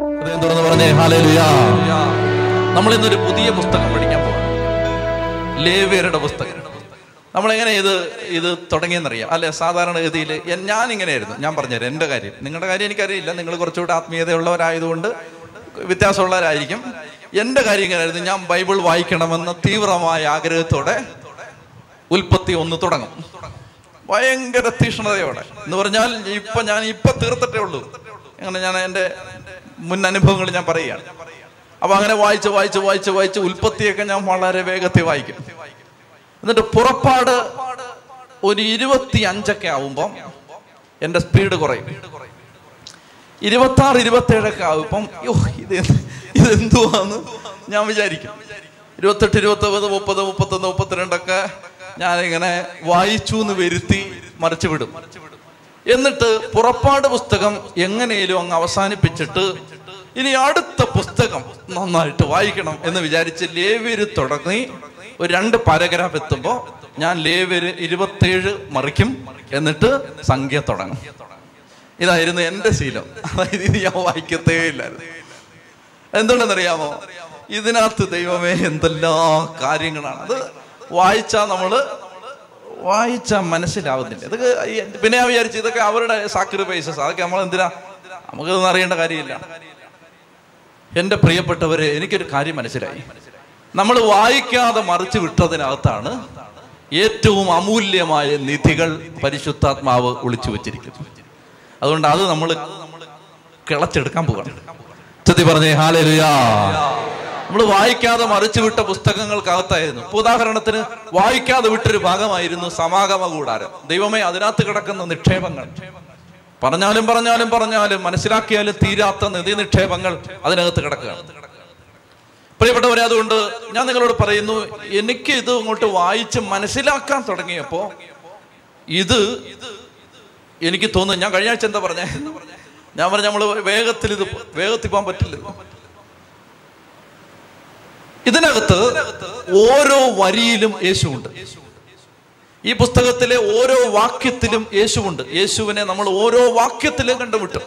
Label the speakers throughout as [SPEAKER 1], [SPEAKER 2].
[SPEAKER 1] ഹൃദയം തുറന്ന് പറഞ്ഞേ നമ്മൾ ഇന്നൊരു പുതിയ പുസ്തകം പഠിക്കാൻ പോകണം ലേവ്യരുടെ പുസ്തകം നമ്മളെങ്ങനെ ഇത് ഇത് തുടങ്ങിയെന്നറിയാം അല്ലെ സാധാരണഗതിയിൽ ഞാൻ ഇങ്ങനെയായിരുന്നു ഞാൻ പറഞ്ഞുതരാം എൻ്റെ കാര്യം നിങ്ങളുടെ കാര്യം എനിക്കറിയില്ല നിങ്ങൾ കുറച്ചുകൂടെ ആത്മീയതയുള്ളവരായതുകൊണ്ട് വ്യത്യാസമുള്ളവരായിരിക്കും എൻ്റെ കാര്യം ഇങ്ങനെയായിരുന്നു ഞാൻ ബൈബിൾ വായിക്കണമെന്ന തീവ്രമായ ആഗ്രഹത്തോടെ ഉൽപ്പത്തി ഒന്ന് തുടങ്ങും ഭയങ്കര തീഷ്ണതയോടെ എന്ന് പറഞ്ഞാൽ ഇപ്പം ഞാൻ ഇപ്പം തീർത്തിട്ടേ ഉള്ളൂ അങ്ങനെ ഞാൻ എൻ്റെ മുൻ അനുഭവങ്ങൾ ഞാൻ പറയുകയാണ് അപ്പൊ അങ്ങനെ വായിച്ച് വായിച്ച് വായിച്ച് വായിച്ച് ഉൽപ്പത്തിയൊക്കെ ഞാൻ വളരെ വേഗത്തിൽ വായിക്കും എന്നിട്ട് പുറപ്പാട് ഒരു ഇരുപത്തി അഞ്ചൊക്കെ ആവുമ്പം എന്റെ സ്പീഡ് കുറയും ഇരുപത്തി ആറ് ഇരുപത്തി ഏഴൊക്കെ ആവുമ്പം ഇത് ഇതെന്തുവാന്ന് ഞാൻ വിചാരിക്കും ഇരുപത്തെട്ട് ഇരുപത്തി ഒമ്പത് മുപ്പത് മുപ്പത്തൊന്ന് മുപ്പത്തിരണ്ടൊക്കെ ഞാനിങ്ങനെ വായിച്ചു എന്ന് വരുത്തി മറിച്ചു വിടും എന്നിട്ട് പുറപ്പാട് പുസ്തകം എങ്ങനെയും അങ്ങ് അവസാനിപ്പിച്ചിട്ട് ഇനി അടുത്ത പുസ്തകം നന്നായിട്ട് വായിക്കണം എന്ന് വിചാരിച്ച് ലേവര് തുടങ്ങി ഒരു രണ്ട് പാരഗ്രാഫ് എത്തുമ്പോൾ ഞാൻ ലേവ്യര് ഇരുപത്തേഴ് മറിക്കും എന്നിട്ട് സംഖ്യ തുടങ്ങും ഇതായിരുന്നു എൻ്റെ ശീലം അതായത് ഇത് ഞാൻ വായിക്കത്തേ ഇല്ലായിരുന്നു അറിയാമോ ഇതിനകത്ത് ദൈവമേ എന്തെല്ലാം കാര്യങ്ങളാണ് അത് വായിച്ചാൽ നമ്മൾ വായിച്ചാൽ മനസ്സിലാവുന്നില്ല ഇതൊക്കെ പിന്നെ ഞാൻ വിചാരിച്ചു ഇതൊക്കെ അവരുടെ സാക്രിഫൈസസ് അതൊക്കെ നമ്മൾ എന്തിനാ നമുക്കിതൊന്നും അറിയേണ്ട കാര്യമില്ല എൻ്റെ പ്രിയപ്പെട്ടവരെ എനിക്കൊരു കാര്യം മനസ്സിലായി നമ്മൾ വായിക്കാതെ മറിച്ചു വിട്ടതിനകത്താണ് ഏറ്റവും അമൂല്യമായ നിധികൾ പരിശുദ്ധാത്മാവ് ഒളിച്ചു വെച്ചിരിക്കുന്നു അതുകൊണ്ട് അത് നമ്മൾ കിളച്ചെടുക്കാൻ പോകണം ചെത്തി പറഞ്ഞേ ലുയാ നമ്മൾ വായിക്കാതെ മറിച്ചു വിട്ട പുസ്തകങ്ങൾക്കകത്തായിരുന്നു ഇപ്പൊ ഉദാഹരണത്തിന് വായിക്കാതെ വിട്ടൊരു ഭാഗമായിരുന്നു സമാഗമ കൂടാരം ദൈവമേ അതിനകത്ത് കിടക്കുന്ന നിക്ഷേപങ്ങൾ പറഞ്ഞാലും പറഞ്ഞാലും പറഞ്ഞാലും മനസ്സിലാക്കിയാലും തീരാത്ത നിധി നിക്ഷേപങ്ങൾ അതിനകത്ത് കിടക്കുകയാണ് പ്രിയപ്പെട്ടവരെ അതുകൊണ്ട് ഞാൻ നിങ്ങളോട് പറയുന്നു എനിക്ക് ഇത് ഇങ്ങോട്ട് വായിച്ച് മനസ്സിലാക്കാൻ തുടങ്ങിയപ്പോൾ ഇത് എനിക്ക് തോന്നുന്നു ഞാൻ കഴിഞ്ഞ ആഴ്ച എന്താ പറഞ്ഞ ഞാൻ പറഞ്ഞ നമ്മൾ വേഗത്തിൽ ഇത് വേഗത്തിൽ പോകാൻ പറ്റില്ല ഇതിനകത്ത് ഓരോ വരിയിലും യേശുണ്ട് ഈ പുസ്തകത്തിലെ ഓരോ വാക്യത്തിലും യേശുണ്ട് യേശുവിനെ നമ്മൾ ഓരോ വാക്യത്തിലും കണ്ടുമുട്ടും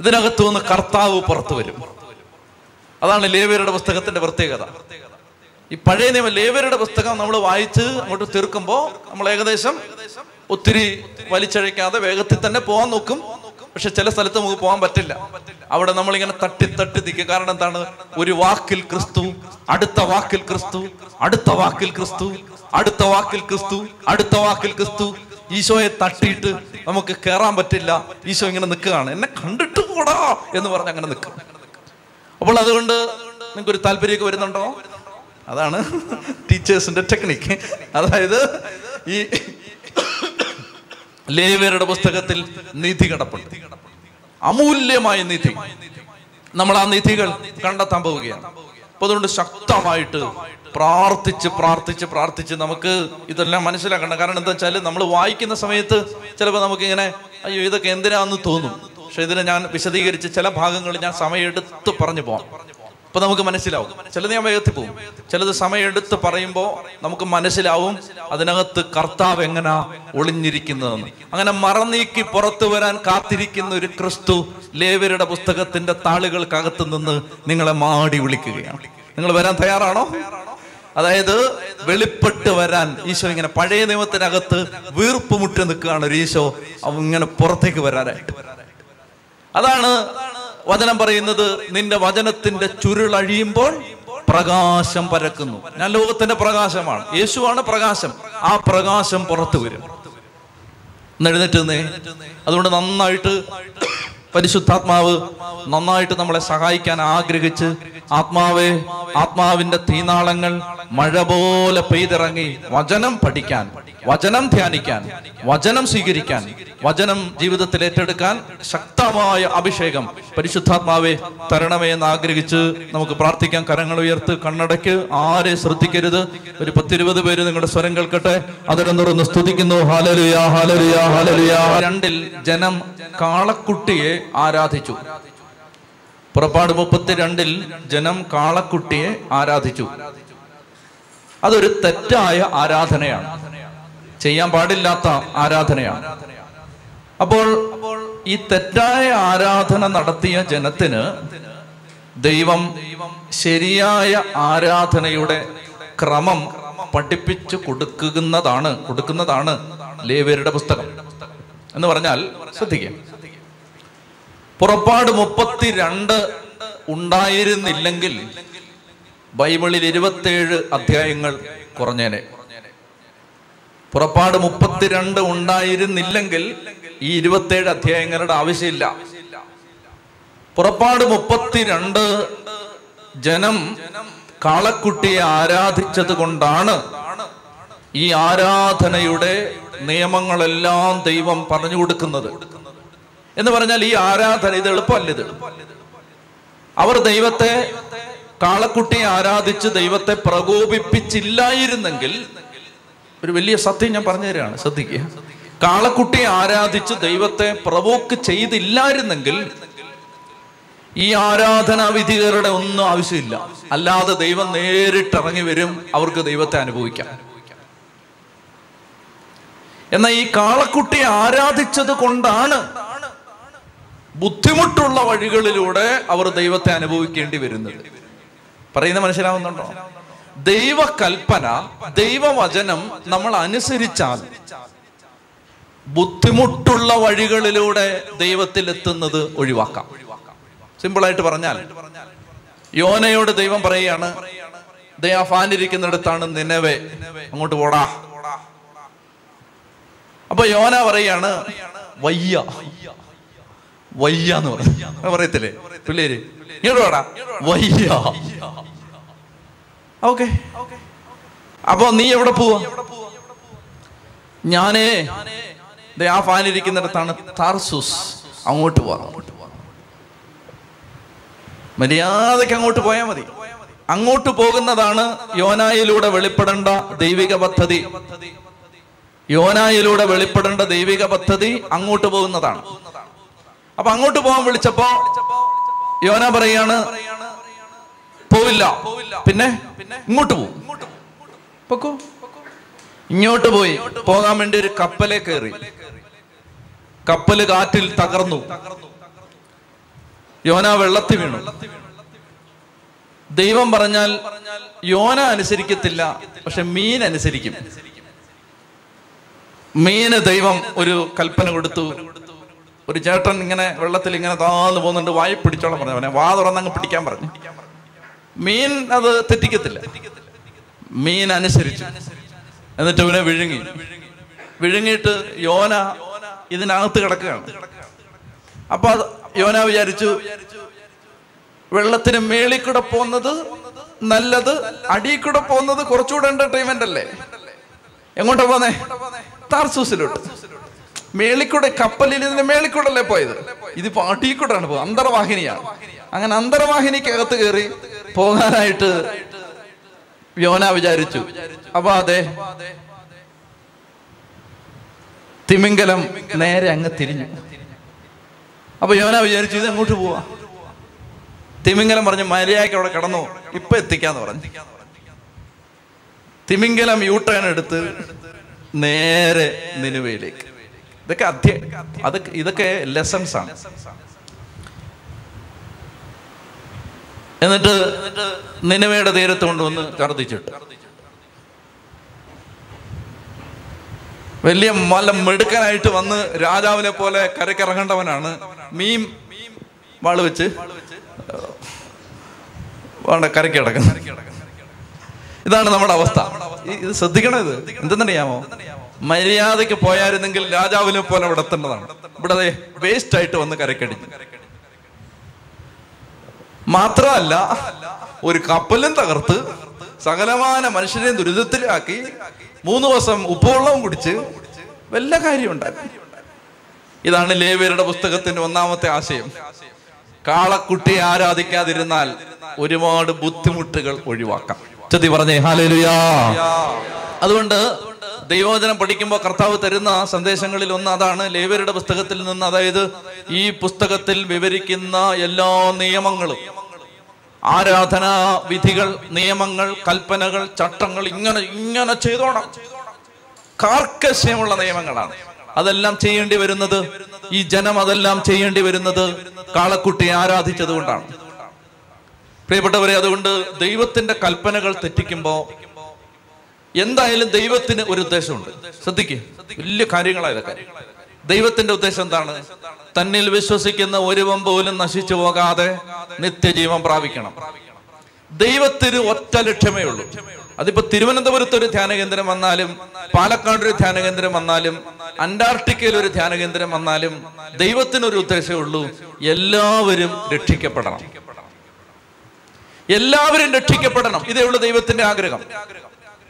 [SPEAKER 1] ഇതിനകത്ത് നിന്ന് കർത്താവ് പുറത്തു വരും അതാണ് ലേവരുടെ പുസ്തകത്തിന്റെ പ്രത്യേകത ഈ പഴയ നിയമ ലേവരുടെ പുസ്തകം നമ്മൾ വായിച്ച് അങ്ങോട്ട് തീർക്കുമ്പോൾ നമ്മൾ ഏകദേശം ഒത്തിരി വലിച്ചഴിക്കാതെ വേഗത്തിൽ തന്നെ പോകാൻ നോക്കും പക്ഷെ ചില സ്ഥലത്ത് നമുക്ക് പോകാൻ പറ്റില്ല അവിടെ നമ്മൾ ഇങ്ങനെ തട്ടി തട്ടി നിൽക്കുക കാരണം എന്താണ് ഒരു വാക്കിൽ ക്രിസ്തു അടുത്ത വാക്കിൽ ക്രിസ്തു അടുത്ത വാക്കിൽ ക്രിസ്തു അടുത്ത വാക്കിൽ ക്രിസ്തു അടുത്ത വാക്കിൽ ക്രിസ്തു ഈശോയെ തട്ടിയിട്ട് നമുക്ക് കയറാൻ പറ്റില്ല ഈശോ ഇങ്ങനെ നിൽക്കുകയാണ് എന്നെ കണ്ടിട്ട് കൂടാ എന്ന് പറഞ്ഞ് അങ്ങനെ നിൽക്കും അപ്പോൾ അതുകൊണ്ട് നിങ്ങൾക്ക് ഒരു താല്പര്യമൊക്കെ വരുന്നുണ്ടോ അതാണ് ടീച്ചേഴ്സിന്റെ ടെക്നിക്ക് അതായത് ഈ ലേവരുടെ പുസ്തകത്തിൽ നിധി കിടപ്പുണ്ട് അമൂല്യമായ നിധി നമ്മൾ ആ നിധികൾ കണ്ടെത്താൻ പോവുകയാണ് അപ്പൊ അതുകൊണ്ട് ശക്തമായിട്ട് പ്രാർത്ഥിച്ച് പ്രാർത്ഥിച്ച് പ്രാർത്ഥിച്ച് നമുക്ക് ഇതെല്ലാം മനസ്സിലാക്കണം കാരണം എന്താ വെച്ചാൽ നമ്മൾ വായിക്കുന്ന സമയത്ത് ചിലപ്പോൾ നമുക്ക് ഇങ്ങനെ അയ്യോ ഇതൊക്കെ എന്തിനാന്ന് തോന്നും പക്ഷെ ഇതിനെ ഞാൻ വിശദീകരിച്ച് ചില ഭാഗങ്ങൾ ഞാൻ സമയമെടുത്ത് പറഞ്ഞു പോകാം അപ്പൊ നമുക്ക് മനസ്സിലാവും ചിലത് ഞാൻ വേഗത്തിൽ പോകും ചിലത് സമയമെടുത്ത് പറയുമ്പോൾ നമുക്ക് മനസ്സിലാവും അതിനകത്ത് കർത്താവ് എങ്ങന ഒളിഞ്ഞിരിക്കുന്നതെന്ന് അങ്ങനെ മറന്നീക്കി പുറത്തു വരാൻ കാത്തിരിക്കുന്ന ഒരു ക്രിസ്തു ലേവരുടെ പുസ്തകത്തിന്റെ താളുകൾക്കകത്ത് നിന്ന് നിങ്ങളെ മാടി വിളിക്കുകയാണ് നിങ്ങൾ വരാൻ തയ്യാറാണോ അതായത് വെളിപ്പെട്ട് വരാൻ ഈശോ ഇങ്ങനെ പഴയ നിയമത്തിനകത്ത് മുട്ടി നിൽക്കുകയാണ് ഒരു ഈശോ ഇങ്ങനെ പുറത്തേക്ക് വരാനായിട്ട് അതാണ് വചനം പറയുന്നത് നിന്റെ വചനത്തിന്റെ ചുരുളഴിയുമ്പോൾ പ്രകാശം പരക്കുന്നു ഞാൻ ലോകത്തിന്റെ പ്രകാശമാണ് യേശുവാണ് പ്രകാശം ആ പ്രകാശം പുറത്തു വരും എന്നെഴുന്നേറ്റുന്നേ അതുകൊണ്ട് നന്നായിട്ട് പരിശുദ്ധാത്മാവ് നന്നായിട്ട് നമ്മളെ സഹായിക്കാൻ ആഗ്രഹിച്ച് ആത്മാവേ ആത്മാവിന്റെ തീനാളങ്ങൾ മഴ പോലെ പെയ്തിറങ്ങി വചനം പഠിക്കാൻ വചനം ധ്യാനിക്കാൻ വചനം സ്വീകരിക്കാൻ വചനം ജീവിതത്തിൽ ഏറ്റെടുക്കാൻ ശക്തമായ അഭിഷേകം പരിശുദ്ധാത്മാവെ തരണമേ എന്ന് ആഗ്രഹിച്ച് നമുക്ക് പ്രാർത്ഥിക്കാം കരങ്ങൾ ഉയർത്ത് കണ്ണടയ്ക്ക് ആരെ ശ്രദ്ധിക്കരുത് ഒരു പത്തിരുപത് പേര് നിങ്ങളുടെ സ്വരം കേൾക്കട്ടെ അതിരന്നുറന്ന് സ്തുതിക്കുന്നു രണ്ടിൽ ജനം കാളക്കുട്ടിയെ ആരാധിച്ചു പുറപ്പാട് മുപ്പത്തിരണ്ടിൽ ജനം കാളക്കുട്ടിയെ ആരാധിച്ചു അതൊരു തെറ്റായ ആരാധനയാണ് ചെയ്യാൻ പാടില്ലാത്ത ആരാധനയാണ് അപ്പോൾ ഈ തെറ്റായ ആരാധന നടത്തിയ ജനത്തിന് ദൈവം ശരിയായ ആരാധനയുടെ ക്രമം പഠിപ്പിച്ചു കൊടുക്കുന്നതാണ് കൊടുക്കുന്നതാണ് ലേവ്യരുടെ പുസ്തകം എന്ന് പറഞ്ഞാൽ ശ്രദ്ധിക്കുക പുറപ്പാട് മുപ്പത്തിരണ്ട് ഉണ്ടായിരുന്നില്ലെങ്കിൽ ബൈബിളിൽ ഇരുപത്തേഴ് അധ്യായങ്ങൾ കുറഞ്ഞേനെ പുറപ്പാട് മുപ്പത്തിരണ്ട് ഉണ്ടായിരുന്നില്ലെങ്കിൽ ഈ ഇരുപത്തേഴ് അധ്യായങ്ങളുടെ ആവശ്യമില്ല പുറപ്പാട് മുപ്പത്തിരണ്ട് ജനം കാളക്കുട്ടിയെ ആരാധിച്ചത് കൊണ്ടാണ് ഈ ആരാധനയുടെ നിയമങ്ങളെല്ലാം ദൈവം പറഞ്ഞു കൊടുക്കുന്നത് എന്ന് പറഞ്ഞാൽ ഈ ആരാധന ഇത് എളുപ്പമല്ല ഇത് അവർ ദൈവത്തെ കാളക്കുട്ടിയെ ആരാധിച്ച് ദൈവത്തെ പ്രകോപിപ്പിച്ചില്ലായിരുന്നെങ്കിൽ ഒരു വലിയ സത്യം ഞാൻ പറഞ്ഞു തരാണ് ശ്രദ്ധിക്കുക കാളക്കുട്ടിയെ ആരാധിച്ച് ദൈവത്തെ പ്രവോക്ക് ചെയ്തില്ലായിരുന്നെങ്കിൽ ഈ ആരാധനാ വിധികളുടെ ഒന്നും ആവശ്യമില്ല അല്ലാതെ ദൈവം നേരിട്ട് ഇറങ്ങി വരും അവർക്ക് ദൈവത്തെ അനുഭവിക്കാം എന്നാൽ ഈ കാളക്കുട്ടിയെ ആരാധിച്ചത് കൊണ്ടാണ് ബുദ്ധിമുട്ടുള്ള വഴികളിലൂടെ അവർ ദൈവത്തെ അനുഭവിക്കേണ്ടി വരുന്നത് പറയുന്ന മനസ്സിലാവുന്നുണ്ടോ ദൈവകൽപ്പന ദൈവവചനം നമ്മൾ അനുസരിച്ചാൽ ബുദ്ധിമുട്ടുള്ള വഴികളിലൂടെ ദൈവത്തിൽ എത്തുന്നത് ഒഴിവാക്കാം സിമ്പിളായിട്ട് പറഞ്ഞാൽ യോനയോട് ദൈവം പറയുകയാണ് ദേ ആ ഫാൻ ഇരിക്കുന്നിടത്താണ് അങ്ങോട്ട് പോടാ അപ്പൊ യോന പറയാണ് വയ്യ വയ്യ എന്ന് പറയും പറയത്തില്ലേ പിള്ളേര് ഇങ്ങോട്ട് പോടാ വയ്യ ഓക്കെ അപ്പൊ നീ എവിടെ പോവാ ഞാനേ ആ ഫാനിരിക്കുന്നിടത്താണ് താർസൂസ് അങ്ങോട്ട് പോവാ മര്യാദയ്ക്ക് അങ്ങോട്ട് പോയാ മതി അങ്ങോട്ട് പോകുന്നതാണ് യോനായിലൂടെ വെളിപ്പെടേണ്ട ദൈവിക പദ്ധതി യോനായിലൂടെ വെളിപ്പെടേണ്ട ദൈവിക പദ്ധതി അങ്ങോട്ട് പോകുന്നതാണ് അപ്പൊ അങ്ങോട്ട് പോകാൻ വിളിച്ചപ്പോ യോന പറയാണ് പോവില്ല പിന്നെ ഇങ്ങോട്ട് പോകും ഇങ്ങോട്ട് പോയി പോകാൻ വേണ്ടി ഒരു കപ്പലെ കയറി കപ്പല് കാറ്റിൽ തകർന്നു യോന വെള്ളത്തിൽ വീണു ദൈവം പറഞ്ഞാൽ യോന അനുസരിക്കത്തില്ല പക്ഷെ മീൻ അനുസരിക്കും മീന് ദൈവം ഒരു കൽപ്പന കൊടുത്തു ഒരു ചേട്ടൻ ഇങ്ങനെ വെള്ളത്തിൽ ഇങ്ങനെ താന്ന് പോകുന്നുണ്ട് വായി പിടിച്ചോളം പറഞ്ഞു അവനെ വാ തുറന്നങ്ങ് പിടിക്കാൻ പറഞ്ഞു മീൻ അത് തെറ്റിക്കത്തില്ല മീൻ അനുസരിച്ചു എന്നിട്ട് ഇവനെ വിഴുങ്ങി വിഴുങ്ങിയിട്ട് യോന ഇതിനകത്ത് കിടക്കുകയാണ് അപ്പൊ യോന വിചാരിച്ചു വെള്ളത്തിന് മേളിൽ കൂടെ പോകുന്നത് നല്ലത് അടിയിൽ കൂടെ പോകുന്നത് കുറച്ചുകൂടെ എന്റർടൈൻമെന്റ് അല്ലേ എങ്ങോട്ടാ പോന്നെ താർസൂസിലോട്ട് മേളിക്കൂടെ കപ്പലിൽ നിന്ന് മേളിക്കൂടല്ലേ പോയത് ഇതിപ്പോ അടിയിൽ കൂടെയാണ് പോകുന്നത് അന്തർവാഹിനിയാണ് അങ്ങനെ അന്തർവാഹിനിക്കകത്ത് കയറി പോകാനായിട്ട് യോന വിചാരിച്ചു അപ്പൊ അതെ തിമിംഗലം നേരെ അങ്ങ് തിരിഞ്ഞു അപ്പൊ യോന വിചാരിച്ചു ഇത് അങ്ങോട്ട് പോവാ തിമിംഗലം പറഞ്ഞു മര്യാദയ്ക്ക് അവിടെ കിടന്നു ഇപ്പൊ എത്തിക്കാന്ന് പറഞ്ഞു തിമിംഗലം യൂട്ടേൺ എടുത്ത് നേരെ നിലവിലേക്ക് ഇതൊക്കെ അധ്യ അതൊക്കെ ഇതൊക്കെ ലെസൺസ് ആണ് എന്നിട്ട് നിനവയുടെ തീരത്ത് കൊണ്ടുവന്ന് ഛർദ്ദിച്ചിട്ട് വലിയ മല മെടുക്കാനായിട്ട് വന്ന് രാജാവിനെ പോലെ കരക്കിറങ്ങേണ്ടവനാണ് മീൻ വാള് വെച്ച് വേണ്ട കരക്കി ഇതാണ് നമ്മുടെ അവസ്ഥ ഇത് ശ്രദ്ധിക്കണം ഇത് എന്തെന്നറിയാമോ മര്യാദയ്ക്ക് പോയായിരുന്നെങ്കിൽ രാജാവിനെ പോലെ ഇവിടെ എത്തേണ്ടതാണ് ഇവിടെ വേസ്റ്റ് ആയിട്ട് വന്ന് കരക്കടിച്ചു മാത്രമല്ല ഒരു കപ്പലും തകർത്ത് സകലമായ മനുഷ്യരെ ദുരിതത്തിലാക്കി മൂന്ന് ദിവസം ഉപ്പുവെള്ളവും കുടിച്ച് വല്ല കാര്യമുണ്ടായിരുന്നു ഇതാണ് ലേവിയരുടെ പുസ്തകത്തിന്റെ ഒന്നാമത്തെ ആശയം കാളക്കുട്ടിയെ ആരാധിക്കാതിരുന്നാൽ ഒരുപാട് ബുദ്ധിമുട്ടുകൾ ഒഴിവാക്കാം ചതി പറഞ്ഞേ ഹാലലുയാ അതുകൊണ്ട് ദൈവവചനം പഠിക്കുമ്പോൾ കർത്താവ് തരുന്ന സന്ദേശങ്ങളിൽ ഒന്ന് അതാണ് ലേവരുടെ പുസ്തകത്തിൽ നിന്ന് അതായത് ഈ പുസ്തകത്തിൽ വിവരിക്കുന്ന എല്ലാ നിയമങ്ങളും ആരാധനാ വിധികൾ നിയമങ്ങൾ കൽപ്പനകൾ ചട്ടങ്ങൾ ഇങ്ങനെ ഇങ്ങനെ ചെയ്തോണം കാർക്കശ്യമുള്ള നിയമങ്ങളാണ് അതെല്ലാം ചെയ്യേണ്ടി വരുന്നത് ഈ ജനം അതെല്ലാം ചെയ്യേണ്ടി വരുന്നത് കാളക്കുട്ടിയെ ആരാധിച്ചത് കൊണ്ടാണ് പ്രിയപ്പെട്ടവരെ അതുകൊണ്ട് ദൈവത്തിന്റെ കൽപ്പനകൾ തെറ്റിക്കുമ്പോൾ എന്തായാലും ദൈവത്തിന് ഒരു ഉദ്ദേശമുണ്ട് ശ്രദ്ധിക്കുക വലിയ കാര്യങ്ങളാണ് ഇതൊക്കെ ദൈവത്തിന്റെ ഉദ്ദേശം എന്താണ് തന്നിൽ വിശ്വസിക്കുന്ന ഒരുവൻ പോലും നശിച്ചു പോകാതെ നിത്യജീവൻ പ്രാപിക്കണം ദൈവത്തിന് ഒറ്റ ലക്ഷ്യമേ ഉള്ളൂ അതിപ്പോ തിരുവനന്തപുരത്ത് ഒരു ധ്യാനകേന്ദ്രം വന്നാലും പാലക്കാട് ഒരു ധ്യാനകേന്ദ്രം വന്നാലും അന്റാർട്ടിക്കയിൽ ഒരു ധ്യാനകേന്ദ്രം വന്നാലും ദൈവത്തിനൊരു ഉദ്ദേശമേ ഉള്ളൂ എല്ലാവരും രക്ഷിക്കപ്പെടണം എല്ലാവരും രക്ഷിക്കപ്പെടണം ഇതേ ഉള്ളൂ ദൈവത്തിന്റെ ആഗ്രഹം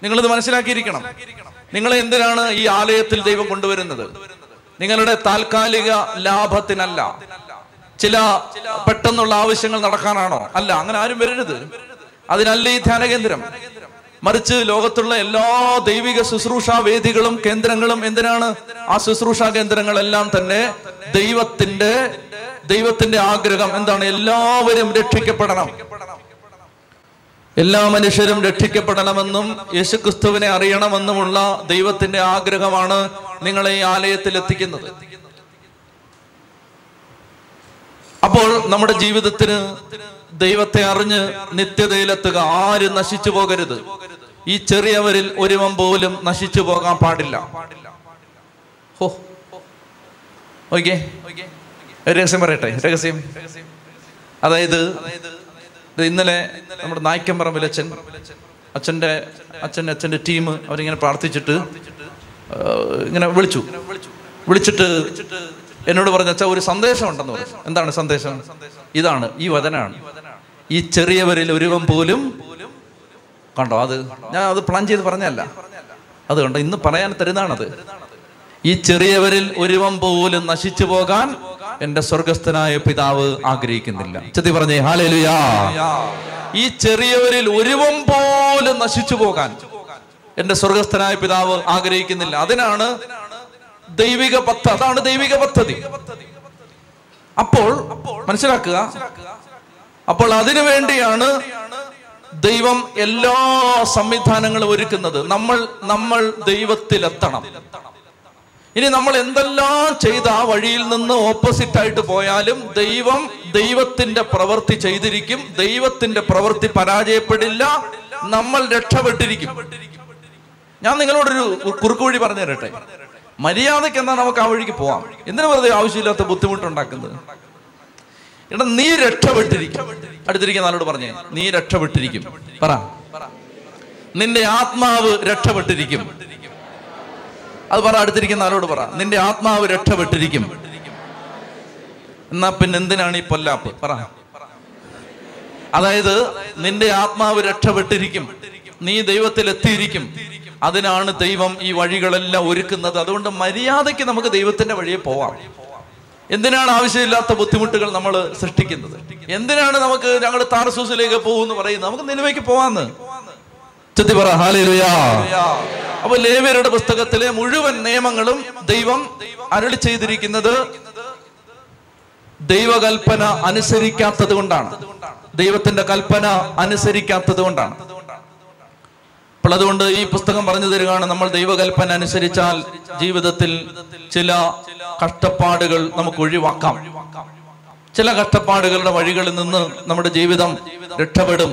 [SPEAKER 1] നിങ്ങളിത് മനസ്സിലാക്കിയിരിക്കണം നിങ്ങൾ എന്തിനാണ് ഈ ആലയത്തിൽ ദൈവം കൊണ്ടുവരുന്നത് നിങ്ങളുടെ താൽക്കാലിക ലാഭത്തിനല്ല ചില പെട്ടെന്നുള്ള ആവശ്യങ്ങൾ നടക്കാനാണോ അല്ല അങ്ങനെ ആരും വരരുത് അതിനല്ല ഈ ധ്യാനകേന്ദ്രം മറിച്ച് ലോകത്തുള്ള എല്ലാ ദൈവിക ശുശ്രൂഷാ വേദികളും കേന്ദ്രങ്ങളും എന്തിനാണ് ആ ശുശ്രൂഷാ കേന്ദ്രങ്ങളെല്ലാം തന്നെ ദൈവത്തിന്റെ ദൈവത്തിന്റെ ആഗ്രഹം എന്താണ് എല്ലാവരും രക്ഷിക്കപ്പെടണം എല്ലാ മനുഷ്യരും രക്ഷിക്കപ്പെടണമെന്നും യേശുക്രിസ്തുവിനെ അറിയണമെന്നുമുള്ള ദൈവത്തിന്റെ ആഗ്രഹമാണ് നിങ്ങളെ ഈ ആലയത്തിൽ എത്തിക്കുന്നത് അപ്പോൾ നമ്മുടെ ജീവിതത്തിന് ദൈവത്തെ അറിഞ്ഞ് നിത്യതയിലെത്തുക ആരും നശിച്ചു പോകരുത് ഈ ചെറിയവരിൽ ഒരുവൻ പോലും നശിച്ചു പോകാൻ പാടില്ല രഹസ്യം പറയട്ടെ രഹസ്യം അതായത് ഇന്നലെ നമ്മുടെ നായ്ക്കമ്പറമ്പിൽ അച്ഛൻ അച്ഛൻ്റെ അച്ഛൻ അച്ഛൻ്റെ ടീം അവരിങ്ങനെ പ്രാർത്ഥിച്ചിട്ട് ഇങ്ങനെ വിളിച്ചു വിളിച്ചിട്ട് എന്നോട് പറഞ്ഞ അച്ഛാ ഒരു സന്ദേശം ഉണ്ടെന്ന് പറഞ്ഞു എന്താണ് സന്ദേശം ഇതാണ് ഈ വചനാണ് ഈ ചെറിയവരിൽ ഒരുവൻ പോലും കണ്ടോ അത് ഞാൻ അത് പ്ലാൻ ചെയ്ത് പറഞ്ഞല്ല അത് കണ്ടോ ഇന്ന് പറയാൻ തരുന്നതാണത് ഈ ചെറിയവരിൽ ഒരുവൻ പോലും നശിച്ചു പോകാൻ എന്റെ സ്വർഗസ്ഥനായ പിതാവ് ആഗ്രഹിക്കുന്നില്ല ചെത്തി പറഞ്ഞേ ഹാലേലുയാ ഈ ചെറിയവരിൽ ഒരുവം പോലും നശിച്ചു പോകാൻ എന്റെ സ്വർഗസ്ഥനായ പിതാവ് ആഗ്രഹിക്കുന്നില്ല അതിനാണ് ദൈവിക പദ്ധതി അതാണ് ദൈവിക പദ്ധതി അപ്പോൾ മനസ്സിലാക്കുക അപ്പോൾ അതിനു വേണ്ടിയാണ് ദൈവം എല്ലാ സംവിധാനങ്ങളും ഒരുക്കുന്നത് നമ്മൾ നമ്മൾ ദൈവത്തിലെത്തണം ഇനി നമ്മൾ എന്തെല്ലാം ചെയ്ത് ആ വഴിയിൽ നിന്ന് ഓപ്പോസിറ്റ് ആയിട്ട് പോയാലും ദൈവം ദൈവത്തിന്റെ പ്രവൃത്തി ചെയ്തിരിക്കും ദൈവത്തിന്റെ പ്രവൃത്തി പരാജയപ്പെടില്ല നമ്മൾ രക്ഷപ്പെട്ടിരിക്കും ഞാൻ നിങ്ങളോടൊരു കുറുക്കുവഴി പറഞ്ഞു തരട്ടെ മര്യാദയ്ക്ക് എന്നാൽ നമുക്ക് ആ വഴിക്ക് പോവാം എന്തിനു വെറുതെ ആവശ്യമില്ലാത്ത ബുദ്ധിമുട്ടുണ്ടാക്കുന്നത് എടാ നീ രക്ഷപ്പെട്ടിരിക്കും അടുത്തിരിക്കുന്ന ആളോട് പറഞ്ഞേ നീ രക്ഷപ്പെട്ടിരിക്കും പറ നിന്റെ ആത്മാവ് രക്ഷപ്പെട്ടിരിക്കും അത് പറ അടുത്തിരിക്കുന്ന ആളോട് പറ നിന്റെ ആത്മാവ് രക്ഷപ്പെട്ടിരിക്കും എന്നാ പിന്നെ എന്തിനാണ് ഈ പൊല്ലാപ്പ് പറ അതായത് നിന്റെ ആത്മാവ് രക്ഷപ്പെട്ടിരിക്കും നീ ദൈവത്തിൽ എത്തിയിരിക്കും അതിനാണ് ദൈവം ഈ വഴികളെല്ലാം ഒരുക്കുന്നത് അതുകൊണ്ട് മര്യാദയ്ക്ക് നമുക്ക് ദൈവത്തിന്റെ വഴിയെ പോവാം എന്തിനാണ് ആവശ്യമില്ലാത്ത ബുദ്ധിമുട്ടുകൾ നമ്മൾ സൃഷ്ടിക്കുന്നത് എന്തിനാണ് നമുക്ക് ഞങ്ങൾ താർസൂസിലേക്ക് പോകുമെന്ന് പറയുന്നത് നമുക്ക് നിലവിലേക്ക് പോവാന്ന് ചെത്തി പറ ഹാലേലുയ അപ്പൊ ലേവ്യരുടെ പുസ്തകത്തിലെ മുഴുവൻ നിയമങ്ങളും ദൈവം അരളി ചെയ്തിരിക്കുന്നത് ദൈവകൽപ്പന അനുസരിക്കാത്തത് കൊണ്ടാണ് ദൈവത്തിന്റെ കൽപ്പന അനുസരിക്കാത്തത് കൊണ്ടാണ് അപ്പോൾ അതുകൊണ്ട് ഈ പുസ്തകം പറഞ്ഞു തരികയാണ് നമ്മൾ ദൈവകൽപ്പന അനുസരിച്ചാൽ ജീവിതത്തിൽ ചില കഷ്ടപ്പാടുകൾ നമുക്ക് ഒഴിവാക്കാം ചില കഷ്ടപ്പാടുകളുടെ വഴികളിൽ നിന്ന് നമ്മുടെ ജീവിതം രക്ഷപ്പെടും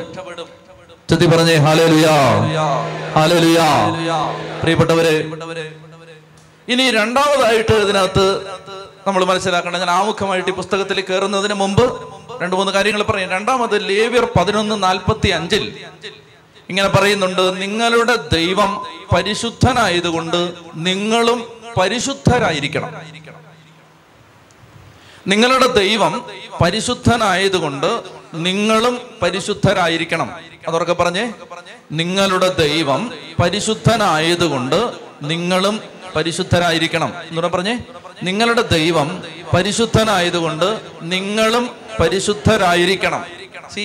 [SPEAKER 1] ചുത്തി പറഞ്ഞേ ഹാലേലുയാ ലുയാ പ്രിയപ്പെട്ടവരെ ഇനി രണ്ടാമതായിട്ട് ഇതിനകത്ത് നമ്മൾ മനസ്സിലാക്കണം ഞാൻ ആമുഖമായിട്ട് ഈ പുസ്തകത്തിൽ കയറുന്നതിന് മുമ്പ് രണ്ട് മൂന്ന് കാര്യങ്ങൾ പറയാം രണ്ടാമത് ലേവ്യർ പതിനൊന്ന് നാൽപ്പത്തി അഞ്ചിൽ ഇങ്ങനെ പറയുന്നുണ്ട് നിങ്ങളുടെ ദൈവം പരിശുദ്ധനായതുകൊണ്ട് നിങ്ങളും പരിശുദ്ധരായിരിക്കണം നിങ്ങളുടെ ദൈവം പരിശുദ്ധനായതുകൊണ്ട് നിങ്ങളും പരിശുദ്ധരായിരിക്കണം അതൊക്കെ പറഞ്ഞേ നിങ്ങളുടെ ദൈവം പരിശുദ്ധനായതുകൊണ്ട് നിങ്ങളും പരിശുദ്ധരായിരിക്കണം എന്ന് പറഞ്ഞേ നിങ്ങളുടെ ദൈവം പരിശുദ്ധനായതുകൊണ്ട് നിങ്ങളും പരിശുദ്ധരായിരിക്കണം സി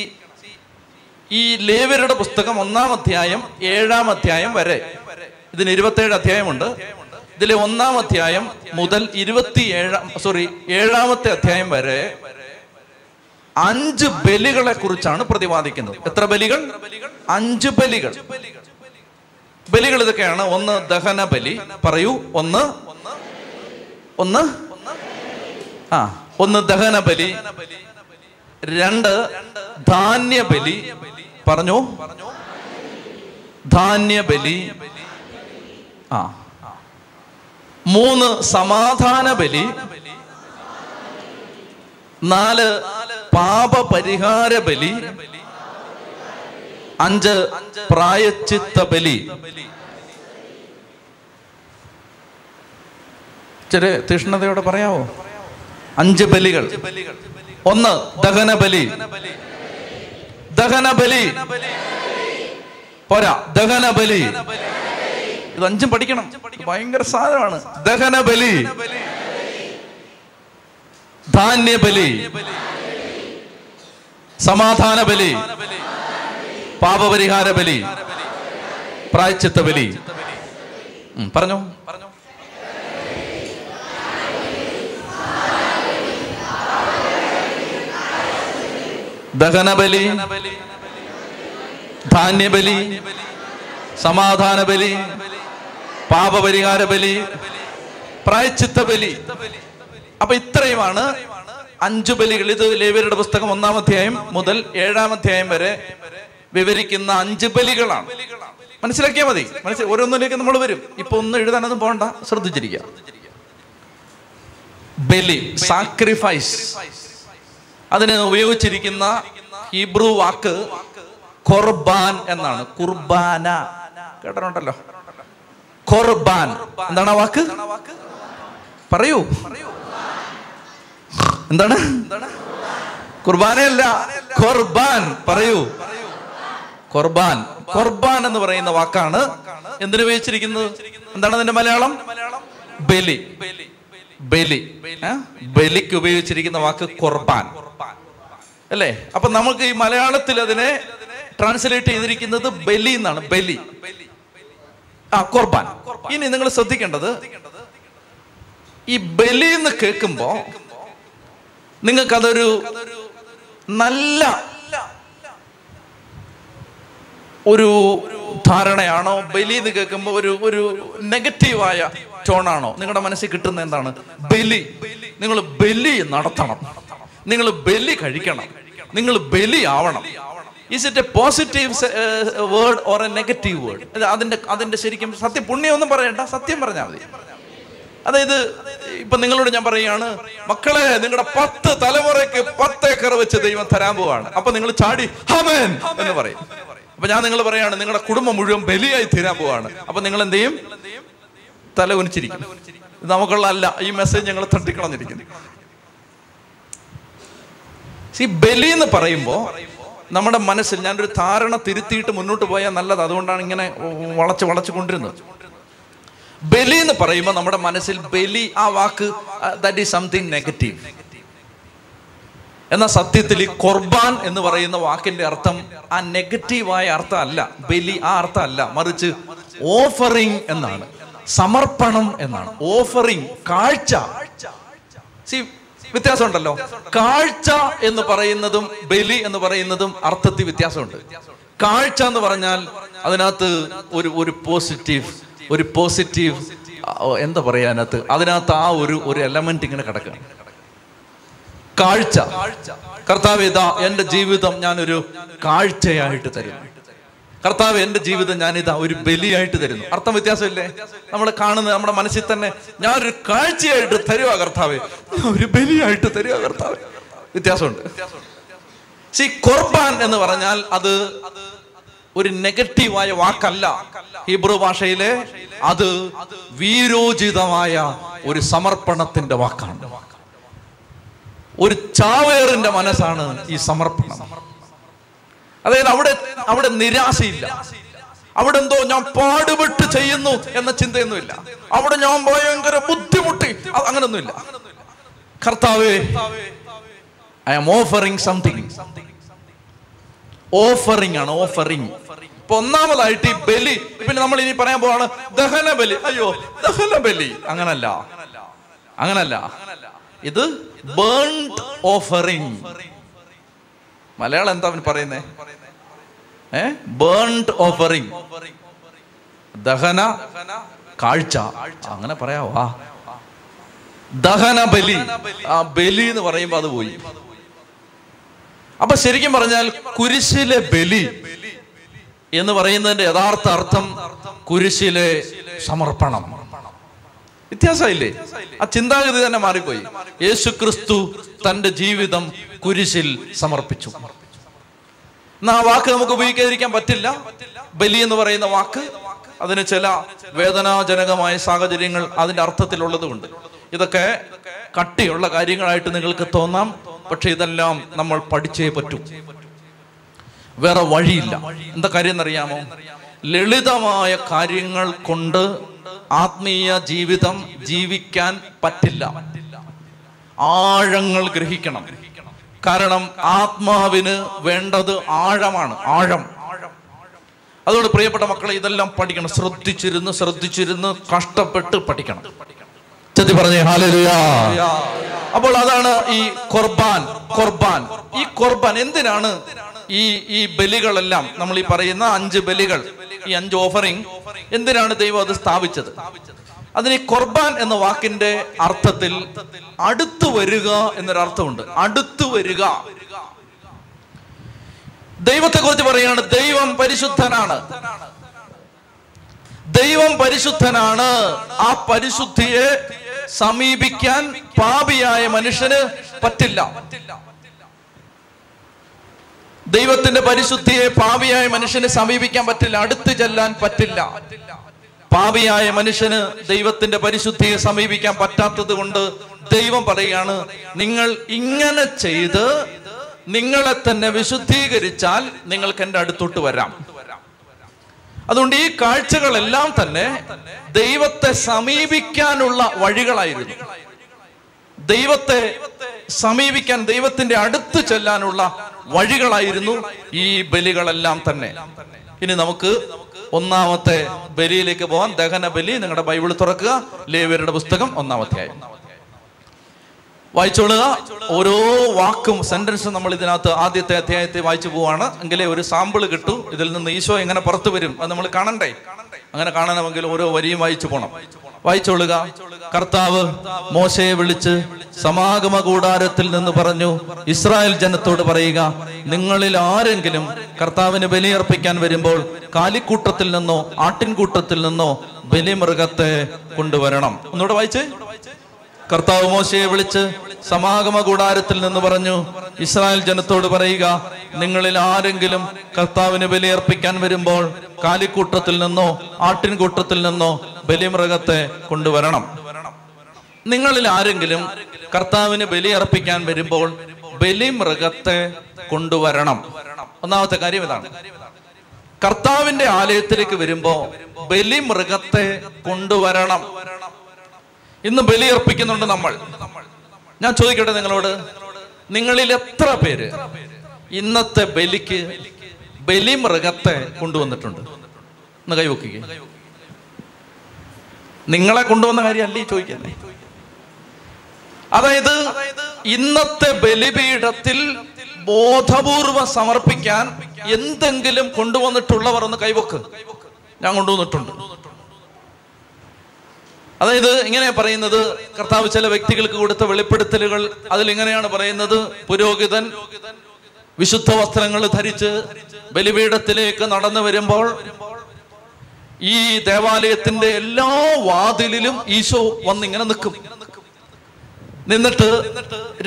[SPEAKER 1] ഈ ലേവരുടെ പുസ്തകം ഒന്നാം അധ്യായം ഏഴാം അധ്യായം വരെ ഇതിന് ഇരുപത്തേഴ് അധ്യായമുണ്ട് ഇതിലെ ഒന്നാം അധ്യായം മുതൽ ഏഴാം സോറി ഏഴാമത്തെ അധ്യായം വരെ അഞ്ച് ബലികളെ കുറിച്ചാണ് പ്രതിപാദിക്കുന്നത് എത്ര ബലികൾ അഞ്ച് ബലികൾ ബലികൾ ഇതൊക്കെയാണ് ഒന്ന് ദഹന ബലി പറയൂ ഒന്ന് ഒന്ന് ആ ഒന്ന് ദഹന ബലി രണ്ട് ധാന്യബലി പറഞ്ഞു ധാന്യബലി ആ മൂന്ന് സമാധാന ബലി നാല് പാപപരിഹാര ബലി അഞ്ച് പ്രായച്ചിത്ത ബലി ഇച്ചിരി തീഷ്ണതയോടെ പറയാവോ അഞ്ച് ബലികൾ ഒന്ന് ദഹന ബലി ദഹന ബലി പോരാ ദഹന ബലി ഇത് അഞ്ചും പഠിക്കണം ഭയങ്കര സാധനമാണ് ദഹന ബലി ധാന്യ ബലി സമാധാന ബലി പാപപരിഹാര ബലി പ്രായച്ചിത്ത ബലി പറഞ്ഞു പറഞ്ഞു ദഹനബലി ധാന്യബലി സമാധാന ബലി പാപപരിഹാര ബലി പ്രായച്ചിത്ത ബലി അപ്പൊ ഇത്രയുമാണ് അഞ്ചു ബലികൾ ഇത് ലേവ്യരുടെ പുസ്തകം ഒന്നാം അധ്യായം മുതൽ ഏഴാം അധ്യായം വരെ വിവരിക്കുന്ന അഞ്ച് ബലികളാണ് മനസ്സിലാക്കിയാൽ മതി മനസ്സിൽ ഓരോന്നിലേക്ക് നമ്മൾ വരും ഇപ്പൊ ഒന്ന് എഴുതാനൊന്നും പോകണ്ട ശ്രദ്ധിച്ചിരിക്കുക ബലി സാക്രിഫൈസ് അതിന് ഉപയോഗിച്ചിരിക്കുന്ന ഹിബ്രു വാക്ക് കൊർബാൻ എന്നാണ് കുർബാന കേട്ടിട്ടുണ്ടല്ലോ കൊർബാൻ എന്താണ് വാക്ക് പറയൂ എന്താണ് കുർബാനയല്ല ഖുർബാൻ പറയൂ ഖുർബാൻ ഖുർബാൻ എന്ന് പറയുന്ന വാക്കാണ് എന്തിനു ഉപയോഗിച്ചിരിക്കുന്നത് എന്താണ് അതിന്റെ മലയാളം ബലി ബലി ബലിക്ക് ഉപയോഗിച്ചിരിക്കുന്ന വാക്ക് ഖുർബാൻ അല്ലേ അപ്പൊ നമുക്ക് ഈ മലയാളത്തിൽ അതിനെ ട്രാൻസ്ലേറ്റ് ചെയ്തിരിക്കുന്നത് ബലി എന്നാണ് ബലി ആ ഖുർബാൻ ഇനി നിങ്ങൾ ശ്രദ്ധിക്കേണ്ടത് ഈ ബലി എന്ന് കേൾക്കുമ്പോൾ നിങ്ങൾക്കതൊരു നല്ല ഒരു ധാരണയാണോ ബലി എന്ന് കേൾക്കുമ്പോൾ ഒരു ഒരു നെഗറ്റീവായ ടോണാണോ നിങ്ങളുടെ മനസ്സിൽ കിട്ടുന്ന എന്താണ് ബലി നിങ്ങൾ ബലി നടത്തണം നിങ്ങൾ ബലി കഴിക്കണം നിങ്ങൾ ബലി ആവണം is it a positive word or a negative word അതിന്റെ അതിന്റെ ശരിക്കും സത്യം പുണ്യം ഒന്നും പറയണ്ട സത്യം പറഞ്ഞാൽ മതി അതായത് ഇപ്പൊ നിങ്ങളോട് ഞാൻ പറയുകയാണ് മക്കളെ നിങ്ങളുടെ പത്ത് തലമുറയ്ക്ക് പത്ത് ഏക്കർ വെച്ച് ദൈവം തരാൻ പോവാണ് അപ്പൊ നിങ്ങൾ ചാടി ഹമേൻ എന്ന് പറയും അപ്പൊ ഞാൻ നിങ്ങൾ പറയാണ് നിങ്ങളുടെ കുടുംബം മുഴുവൻ ബലിയായി തീരാൻ പോവാണ് അപ്പൊ നിങ്ങൾ എന്ത് ചെയ്യും തല ഉനിച്ചിരിക്കും നമുക്കുള്ള അല്ല ഈ മെസ്സേജ് ഞങ്ങൾ തട്ടിക്കളഞ്ഞിരിക്കുന്നു ഈ ബലി എന്ന് പറയുമ്പോൾ നമ്മുടെ മനസ്സിൽ ഞാനൊരു ധാരണ തിരുത്തിയിട്ട് മുന്നോട്ട് പോയാൽ നല്ലത് അതുകൊണ്ടാണ് ഇങ്ങനെ വളച്ച് വളച്ച് കൊണ്ടിരുന്നത് ബലി എന്ന് പറയുമ്പോൾ നമ്മുടെ മനസ്സിൽ ബലി ആ വാക്ക് ദാറ്റ് ഈസ് സംതിങ് നെഗറ്റീവ് എന്നാൽ സത്യത്തിൽ ഈ കുർബാൻ എന്ന് പറയുന്ന വാക്കിന്റെ അർത്ഥം ആ നെഗറ്റീവായ അർത്ഥമല്ല ബലി ആ അർത്ഥമല്ല മറിച്ച് ഓഫറിങ് എന്നാണ് സമർപ്പണം എന്നാണ് ഓഫറിങ് കാഴ്ച സി വ്യത്യാസമുണ്ടല്ലോ കാഴ്ച എന്ന് പറയുന്നതും ബലി എന്ന് പറയുന്നതും അർത്ഥത്തിൽ വ്യത്യാസമുണ്ട് കാഴ്ച എന്ന് പറഞ്ഞാൽ അതിനകത്ത് ഒരു ഒരു പോസിറ്റീവ് ഒരു പോസിറ്റീവ് എന്താ പറയുക അതിനകത്ത് അതിനകത്ത് ആ ഒരു ഒരു എലമെന്റ് ഇങ്ങനെ കിടക്കുകയാണ് കാഴ്ച കർത്താവ് ഇതാ എൻ്റെ ജീവിതം ഞാനൊരു കാഴ്ചയായിട്ട് തരുന്നു കർത്താവ് എൻ്റെ ജീവിതം ഞാൻ ഇതാ ഒരു ബലിയായിട്ട് തരുന്നു അർത്ഥം വ്യത്യാസമില്ലേ നമ്മൾ കാണുന്ന നമ്മുടെ മനസ്സിൽ തന്നെ ഞാനൊരു കാഴ്ചയായിട്ട് തരുക കർത്താവ് ഒരു ബലിയായിട്ട് തരുക കർത്താവ് വ്യത്യാസമുണ്ട് സി കൊർബാൻ എന്ന് പറഞ്ഞാൽ അത് ഒരു നെഗറ്റീവായ വാക്കല്ല ഹിബ്രു ഭാഷയിലെ അത് വീരോചിതമായ ഒരു സമർപ്പണത്തിന്റെ വാക്കാണ് ഒരു ചാവേറിന്റെ മനസ്സാണ് ഈ സമർപ്പണം അതായത് അവിടെ അവിടെ നിരാശയില്ല അവിടെ എന്തോ ഞാൻ പാടുപെട്ട് ചെയ്യുന്നു എന്ന ചിന്തയൊന്നുമില്ല അവിടെ ഞാൻ ഭയങ്കര ബുദ്ധിമുട്ടി അങ്ങനൊന്നുമില്ല കർത്താവേ I am offering something offering ആണ് ഓഫറിംഗ് ഇപ്പൊ ഒന്നാമതായിട്ട് ഈ ബലി പിന്നെ നമ്മൾ ഇനി പറയാൻ പോവാണ് ദഹന ബലി അയ്യോ ദഹന ബലി അങ്ങനല്ല അങ്ങനല്ല ഇത് ബേൺ ഓഫറിംഗ് മലയാളം എന്താ അവൻ പറയുന്നേ ഏ ബേൺഡ് ഓഫറിംഗ് ദഹന കാഴ്ച അങ്ങനെ പറയാവോ ദഹന ബലി ആ ബലി എന്ന് പറയുമ്പോ അത് പോയി അപ്പൊ ശരിക്കും പറഞ്ഞാൽ കുരിശിലെ ബലി എന്ന് പറയുന്നതിന്റെ യഥാർത്ഥ അർത്ഥം കുരിശിലെ സമർപ്പണം വ്യത്യാസമില്ലേ ആ ചിന്താഗതി തന്നെ മാറിപ്പോയി യേശു ക്രിസ്തു തന്റെ ജീവിതം കുരിശിൽ സമർപ്പിച്ചു എന്നാ ആ വാക്ക് നമുക്ക് ഉപയോഗിക്കാതിരിക്കാൻ പറ്റില്ല ബലി എന്ന് പറയുന്ന വാക്ക് അതിന് ചില വേദനാജനകമായ സാഹചര്യങ്ങൾ അതിന്റെ അർത്ഥത്തിലുള്ളതുകൊണ്ട് ഇതൊക്കെ കട്ടിയുള്ള കാര്യങ്ങളായിട്ട് നിങ്ങൾക്ക് തോന്നാം പക്ഷെ ഇതെല്ലാം നമ്മൾ പഠിച്ചേ പറ്റൂ വേറെ വഴിയില്ല എന്താ കാര്യം എന്നറിയാമോ ലളിതമായ കാര്യങ്ങൾ കൊണ്ട് ആത്മീയ ജീവിതം ജീവിക്കാൻ പറ്റില്ല ആഴങ്ങൾ ഗ്രഹിക്കണം കാരണം ആത്മാവിന് വേണ്ടത് ആഴമാണ് ആഴം അതുകൊണ്ട് പ്രിയപ്പെട്ട മക്കളെ ഇതെല്ലാം പഠിക്കണം ശ്രദ്ധിച്ചിരുന്ന് ശ്രദ്ധിച്ചിരുന്ന് കഷ്ടപ്പെട്ട് പഠിക്കണം ചെത്തി പറഞ്ഞു ഹാലലുയാ അപ്പോൾ അതാണ് ഈ കുർബാൻ കുർബാൻ ഈ കുർബാൻ എന്തിനാണ് ഈ ഈ ബലികളെല്ലാം നമ്മൾ ഈ പറയുന്ന അഞ്ച് ബലികൾ ഈ അഞ്ച് ഓഫറിങ് എന്തിനാണ് ദൈവം അത് സ്ഥാപിച്ചത് അതിന് ഈ എന്ന വാക്കിന്റെ അർത്ഥത്തിൽ അടുത്തു വരിക എന്നൊരർത്ഥമുണ്ട് അടുത്തു വരിക ദൈവത്തെ കുറിച്ച് പറയാണ് ദൈവം പരിശുദ്ധനാണ് ദൈവം പരിശുദ്ധനാണ് ആ പരിശുദ്ധിയെ സമീപിക്കാൻ പാപിയായ മനുഷ്യന് പറ്റില്ല ദൈവത്തിന്റെ പരിശുദ്ധിയെ പാപിയായ മനുഷ്യന് സമീപിക്കാൻ പറ്റില്ല അടുത്ത് ചെല്ലാൻ പറ്റില്ല പാപിയായ മനുഷ്യന് ദൈവത്തിന്റെ പരിശുദ്ധിയെ സമീപിക്കാൻ പറ്റാത്തത് കൊണ്ട് ദൈവം പറയുകയാണ് നിങ്ങൾ ഇങ്ങനെ ചെയ്ത് നിങ്ങളെ തന്നെ വിശുദ്ധീകരിച്ചാൽ നിങ്ങൾക്ക് എന്റെ അടുത്തോട്ട് വരാം അതുകൊണ്ട് ഈ കാഴ്ചകളെല്ലാം തന്നെ ദൈവത്തെ സമീപിക്കാനുള്ള വഴികളായിരുന്നു ദൈവത്തെ സമീപിക്കാൻ ദൈവത്തിന്റെ അടുത്ത് ചെല്ലാനുള്ള വഴികളായിരുന്നു ഈ ബലികളെല്ലാം തന്നെ ഇനി നമുക്ക് ഒന്നാമത്തെ ബലിയിലേക്ക് പോവാൻ ദഹന ബലി നിങ്ങളുടെ ബൈബിൾ തുറക്കുക ലേവ്യരുടെ പുസ്തകം ഒന്നാമത്തെ ആയി വായിച്ചോളുക ഓരോ വാക്കും സെന്റൻസും നമ്മൾ ഇതിനകത്ത് ആദ്യത്തെ അധ്യായത്തെ വായിച്ചു പോവാണ് എങ്കിലേ ഒരു സാമ്പിൾ കിട്ടും ഇതിൽ നിന്ന് ഈശോ എങ്ങനെ പുറത്തു വരും അത് നമ്മൾ കാണണ്ടേ അങ്ങനെ കാണണമെങ്കിൽ ഓരോ വരിയും വായിച്ചു പോണം വായിച്ചോളുക കർത്താവ് മോശയെ വിളിച്ച് സമാഗമ കൂടാരത്തിൽ നിന്ന് പറഞ്ഞു ഇസ്രായേൽ ജനത്തോട് പറയുക നിങ്ങളിൽ ആരെങ്കിലും കർത്താവിന് ബലിയർപ്പിക്കാൻ വരുമ്പോൾ കാലിക്കൂട്ടത്തിൽ നിന്നോ ആട്ടിൻകൂട്ടത്തിൽ നിന്നോ ബലിമൃഗത്തെ കൊണ്ടുവരണം ഒന്നുകൂടെ വായിച്ചേ കർത്താവ് മോശയെ വിളിച്ച് സമാഗമ കൂടാരത്തിൽ നിന്ന് പറഞ്ഞു ഇസ്രായേൽ ജനത്തോട് പറയുക നിങ്ങളിൽ ആരെങ്കിലും കർത്താവിന് ബലിയർപ്പിക്കാൻ വരുമ്പോൾ കാലിക്കൂട്ടത്തിൽ നിന്നോ ആട്ടിൻകൂട്ടത്തിൽ നിന്നോ ബലിമൃഗത്തെ കൊണ്ടുവരണം നിങ്ങളിൽ ആരെങ്കിലും കർത്താവിന് ബലിയർപ്പിക്കാൻ വരുമ്പോൾ ബലിമൃഗത്തെ കൊണ്ടുവരണം ഒന്നാമത്തെ കാര്യം ഇതാണ് കർത്താവിന്റെ ആലയത്തിലേക്ക് വരുമ്പോ ബലിമൃഗത്തെ കൊണ്ടുവരണം ഇന്ന് ബലിയർപ്പിക്കുന്നുണ്ട് നമ്മൾ ഞാൻ ചോദിക്കട്ടെ നിങ്ങളോട് നിങ്ങളിൽ എത്ര പേര് ഇന്നത്തെ ബലിക്ക് ബലിമൃഗത്തെ കൊണ്ടുവന്നിട്ടുണ്ട് ഒന്ന് കൈവക്കുക നിങ്ങളെ കൊണ്ടുവന്ന കാര്യമല്ല ഈ ചോദിക്കാനേ അതായത് ഇന്നത്തെ ബലിപീഠത്തിൽ ബോധപൂർവം സമർപ്പിക്കാൻ എന്തെങ്കിലും കൊണ്ടുവന്നിട്ടുള്ളവർ ഒന്ന് കൈവക്ക് ഞാൻ കൊണ്ടുവന്നിട്ടുണ്ട് അതായത് ഇങ്ങനെ പറയുന്നത് കർത്താവ് ചില വ്യക്തികൾക്ക് കൊടുത്ത വെളിപ്പെടുത്തലുകൾ ഇങ്ങനെയാണ് പറയുന്നത് പുരോഹിതൻ വിശുദ്ധ വസ്ത്രങ്ങൾ ധരിച്ച് ബലിപീഠത്തിലേക്ക് നടന്നു വരുമ്പോൾ ഈ ദേവാലയത്തിന്റെ എല്ലാ വാതിലിലും ഈശോ വന്ന് ഇങ്ങനെ നിൽക്കും നിന്നിട്ട്